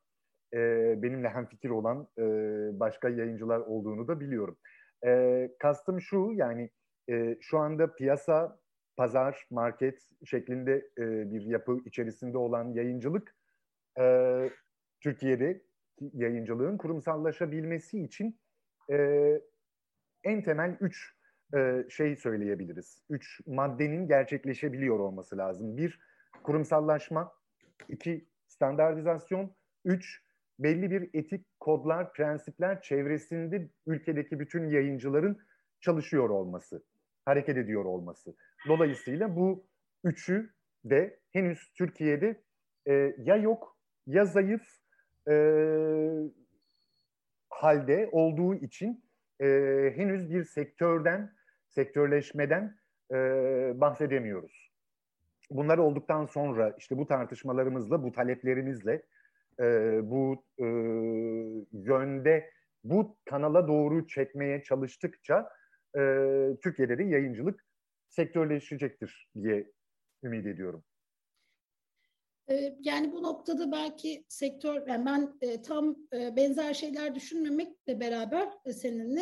e, benimle hemfikir olan e, başka yayıncılar olduğunu da biliyorum. E, kastım şu yani şu anda piyasa, pazar, market şeklinde bir yapı içerisinde olan yayıncılık Türkiye'de yayıncılığın kurumsallaşabilmesi için en temel üç şey söyleyebiliriz. Üç maddenin gerçekleşebiliyor olması lazım. Bir, kurumsallaşma. iki standartizasyon. Üç, belli bir etik kodlar, prensipler çevresinde ülkedeki bütün yayıncıların çalışıyor olması, hareket ediyor olması. Dolayısıyla bu üçü de henüz Türkiye'de e, ya yok ya zayıf e, halde olduğu için e, henüz bir sektörden, sektörleşmeden e, bahsedemiyoruz. Bunlar olduktan sonra işte bu tartışmalarımızla, bu taleplerimizle, e, bu e, yönde, bu kanala doğru çekmeye çalıştıkça e, Türkiye'de de yayıncılık sektörleşecektir diye ümit ediyorum. Yani bu noktada belki sektör, yani ben tam benzer şeyler düşünmemekle beraber seninle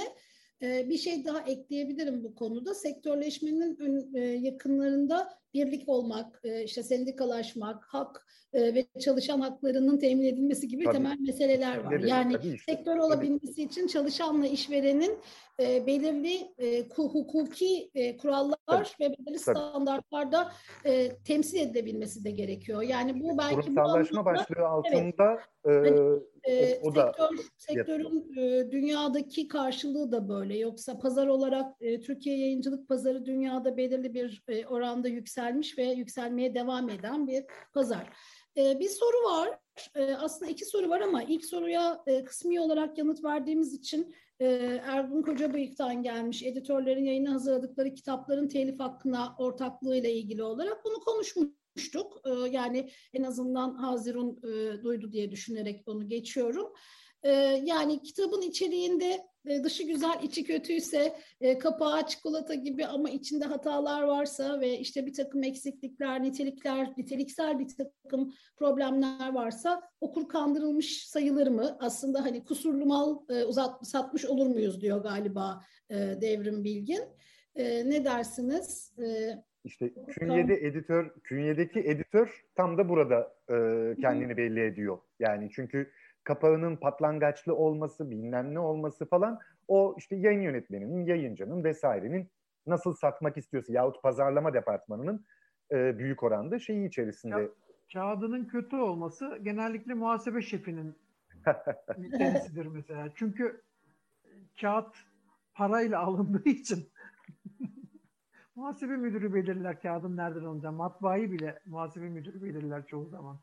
bir şey daha ekleyebilirim bu konuda. Sektörleşmenin yakınlarında birlik olmak, işte sendikalaşmak, hak ve çalışan haklarının temin edilmesi gibi tabii. temel meseleler var. Tabii, yani tabii sektör olabilmesi tabii. için çalışanla işverenin belirli hukuki kurallar tabii. ve belirli tabii. standartlarda temsil edilebilmesi de gerekiyor. Yani bu belki Kurumsallaşma bu anlamda, başlığı altında evet, hani, e, o, o sektör, da sektörün e, dünyadaki karşılığı da böyle. Yoksa pazar olarak e, Türkiye yayıncılık pazarı dünyada belirli bir e, oranda yükselmiş ve yükselmeye devam eden bir pazar. E, bir soru var. E, aslında iki soru var ama ilk soruya e, kısmi olarak yanıt verdiğimiz için e, Ergun Kocabıyık'tan gelmiş editörlerin yayına hazırladıkları kitapların telif hakkına ortaklığıyla ilgili olarak bunu konuşmuş konuştuk. Ee, yani en azından Hazirun e, duydu diye düşünerek onu geçiyorum. Ee, yani kitabın içeriğinde e, dışı güzel, içi kötüyse, e, kapağı çikolata gibi ama içinde hatalar varsa ve işte bir takım eksiklikler, nitelikler, niteliksel bir takım problemler varsa okur kandırılmış sayılır mı? Aslında hani kusurlu mal uzat, satmış olur muyuz diyor galiba Devrim Bilgin. Ne dersiniz? İşte künyede editör, künyedeki editör tam da burada e, kendini belli ediyor. Yani çünkü kapağının patlangaçlı olması, bilmem ne olması falan o işte yayın yönetmeninin, yayıncının vesairenin nasıl satmak istiyorsa yahut pazarlama departmanının e, büyük oranda şeyi içerisinde. Ya, kağıdının kötü olması genellikle muhasebe şefinin kendisidir mesela. Çünkü kağıt parayla alındığı için Muhasebe müdürü belirler kağıdın nereden alınacağını. Matbaayı bile muhasebe müdürü belirler çoğu zaman.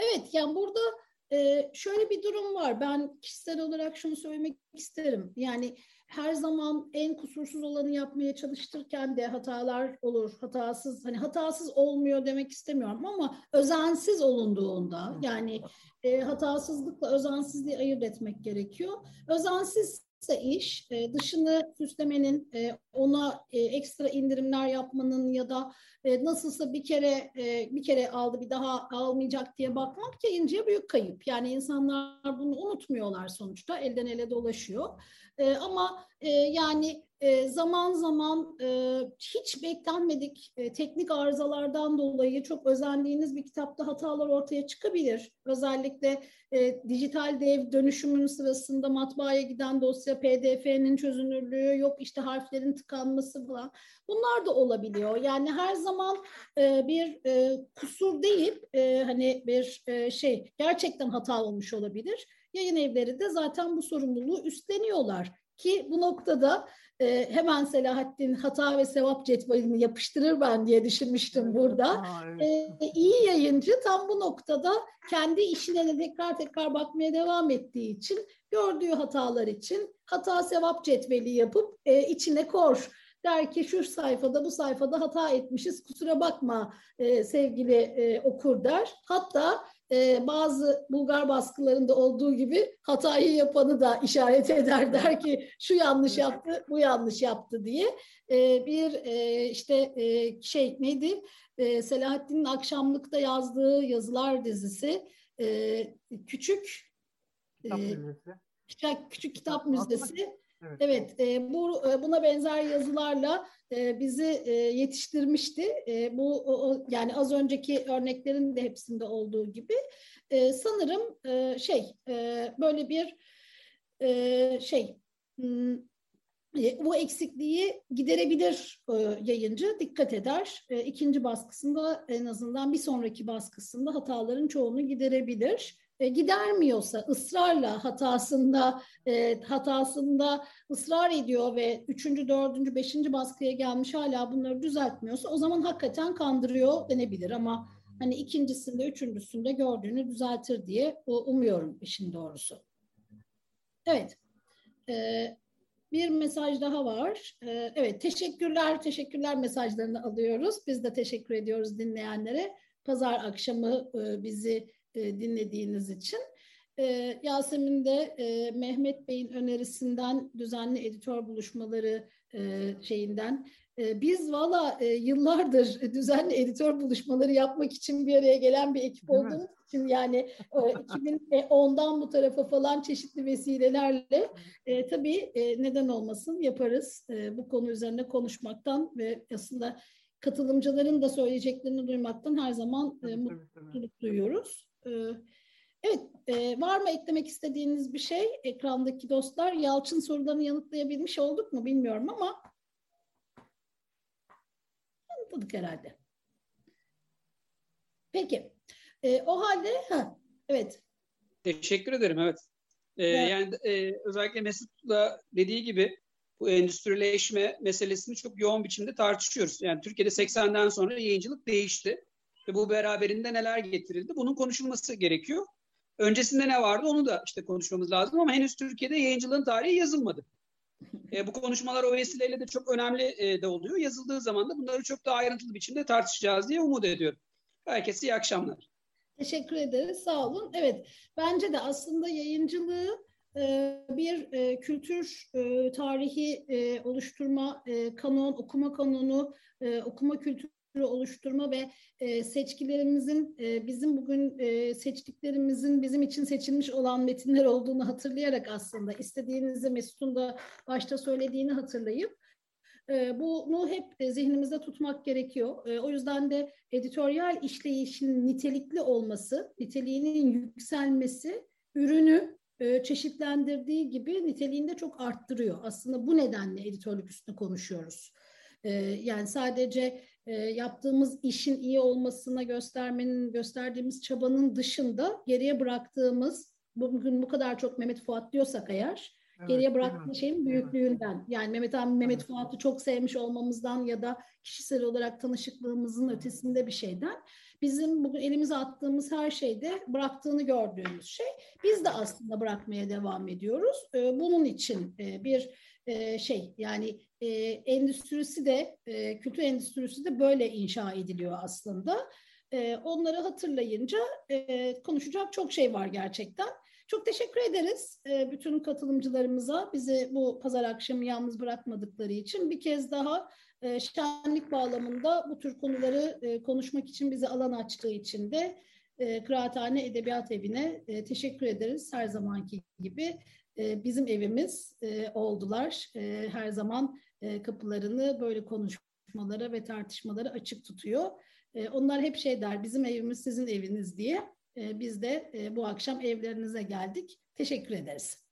Evet yani burada e, şöyle bir durum var. Ben kişisel olarak şunu söylemek isterim. Yani her zaman en kusursuz olanı yapmaya çalıştırken de hatalar olur. Hatasız hani hatasız olmuyor demek istemiyorum ama özensiz olunduğunda yani e, hatasızlıkla özensizliği ayırt etmek gerekiyor. Özensiz ise iş e, dışını süslemenin, e, ona e, ekstra indirimler yapmanın ya da nasılsa bir kere bir kere aldı bir daha almayacak diye bakmak yayıncıya büyük kayıp. Yani insanlar bunu unutmuyorlar sonuçta elden ele dolaşıyor. Ama yani zaman zaman hiç beklenmedik teknik arızalardan dolayı çok özendiğiniz bir kitapta hatalar ortaya çıkabilir. Özellikle dijital dev dönüşümünün sırasında matbaaya giden dosya PDF'nin çözünürlüğü yok işte harflerin tıkanması falan. Bunlar da olabiliyor. Yani her zaman bir kusur değil hani bir şey gerçekten hata olmuş olabilir. Yayın evleri de zaten bu sorumluluğu üstleniyorlar. Ki bu noktada e, hemen Selahattin hata ve sevap cetvelini yapıştırır ben diye düşünmüştüm burada. E, iyi yayıncı tam bu noktada kendi işine de tekrar tekrar bakmaya devam ettiği için gördüğü hatalar için hata sevap cetveli yapıp e, içine kor der ki şu sayfada bu sayfada hata etmişiz kusura bakma e, sevgili e, okur der. Hatta e, bazı Bulgar baskılarında olduğu gibi hatayı yapanı da işaret eder der ki şu yanlış yaptı bu yanlış yaptı diye. E, bir e, işte e, şey neydi? E, Selahattin'in akşamlıkta yazdığı yazılar dizisi e, küçük e, küçük, küçük kitap müzesi Evet, evet e, bu e, buna benzer yazılarla e, bizi e, yetiştirmişti. E, bu o, yani az önceki örneklerin de hepsinde olduğu gibi e, sanırım e, şey e, böyle bir e, şey e, bu eksikliği giderebilir yayıncı, dikkat eder. İkinci baskısında en azından bir sonraki baskısında hataların çoğunu giderebilir. Gidermiyorsa ısrarla hatasında hatasında ısrar ediyor ve üçüncü, dördüncü, beşinci baskıya gelmiş hala bunları düzeltmiyorsa o zaman hakikaten kandırıyor denebilir ama hani ikincisinde, üçüncüsünde gördüğünü düzeltir diye umuyorum işin doğrusu. Evet. Bir mesaj daha var. Ee, evet, teşekkürler, teşekkürler mesajlarını alıyoruz. Biz de teşekkür ediyoruz dinleyenlere. Pazar akşamı e, bizi e, dinlediğiniz için. Ee, Yasemin de e, Mehmet Bey'in önerisinden düzenli editör buluşmaları şeyinden ee, biz valla e, yıllardır düzenli editör buluşmaları yapmak için bir araya gelen bir ekip olduğumuz için yani 2010'dan e, bu tarafa falan çeşitli vesilelerle e, tabii e, neden olmasın yaparız. E, bu konu üzerine konuşmaktan ve aslında katılımcıların da söyleyeceklerini duymaktan her zaman e, mutluluk duyuyoruz. E, evet, e, var mı eklemek istediğiniz bir şey ekrandaki dostlar? Yalçın sorularını yanıtlayabilmiş olduk mu bilmiyorum ama atladık herhalde. Peki. E, o halde ha, evet. Teşekkür ederim. Evet. Ee, evet. Yani e, özellikle Mesut'la dediği gibi bu endüstrileşme meselesini çok yoğun biçimde tartışıyoruz. Yani Türkiye'de 80'den sonra yayıncılık değişti. Ve bu beraberinde neler getirildi? Bunun konuşulması gerekiyor. Öncesinde ne vardı onu da işte konuşmamız lazım ama henüz Türkiye'de yayıncılığın tarihi yazılmadı. E, bu konuşmalar o vesileyle de çok önemli e, de oluyor. Yazıldığı zaman da bunları çok daha ayrıntılı biçimde tartışacağız diye umut ediyorum. Herkese iyi akşamlar. Teşekkür ederiz. Sağ olun. Evet, bence de aslında yayıncılığı e, bir e, kültür e, tarihi oluşturma, kanon, okuma kanonu, okuma kültürü oluşturma ve e, seçkilerimizin e, bizim bugün e, seçtiklerimizin bizim için seçilmiş olan metinler olduğunu hatırlayarak aslında istediğinizi Mesut'un da başta söylediğini hatırlayıp e, bunu hep zihnimizde tutmak gerekiyor. E, o yüzden de editoryal işleyişin nitelikli olması, niteliğinin yükselmesi ürünü e, çeşitlendirdiği gibi niteliğini de çok arttırıyor. Aslında bu nedenle editörlük üstüne konuşuyoruz. E, yani sadece e, yaptığımız işin iyi olmasına göstermenin gösterdiğimiz çabanın dışında geriye bıraktığımız bugün bu kadar çok Mehmet Fuat diyorsak eğer evet, geriye bıraktığı şeyin büyüklüğünden. Yani Mehmet abi Mehmet evet. Fuat'ı çok sevmiş olmamızdan ya da kişisel olarak tanışıklığımızın ötesinde bir şeyden bizim bugün elimize attığımız her şeyde bıraktığını gördüğümüz şey. Biz de aslında bırakmaya devam ediyoruz. E, bunun için e, bir e, şey yani e, endüstrisi de e, kültür endüstrisi de böyle inşa ediliyor aslında. E, onları hatırlayınca e, konuşacak çok şey var gerçekten. Çok teşekkür ederiz bütün katılımcılarımıza bizi bu pazar akşamı yalnız bırakmadıkları için. Bir kez daha şenlik bağlamında bu tür konuları konuşmak için bize alan açtığı için de e, Kıraathane Edebiyat Evi'ne teşekkür ederiz her zamanki gibi. E, bizim evimiz e, oldular. E, her zaman kapılarını böyle konuşmalara ve tartışmalara açık tutuyor. Onlar hep şey der, bizim evimiz sizin eviniz diye. Biz de bu akşam evlerinize geldik. Teşekkür ederiz.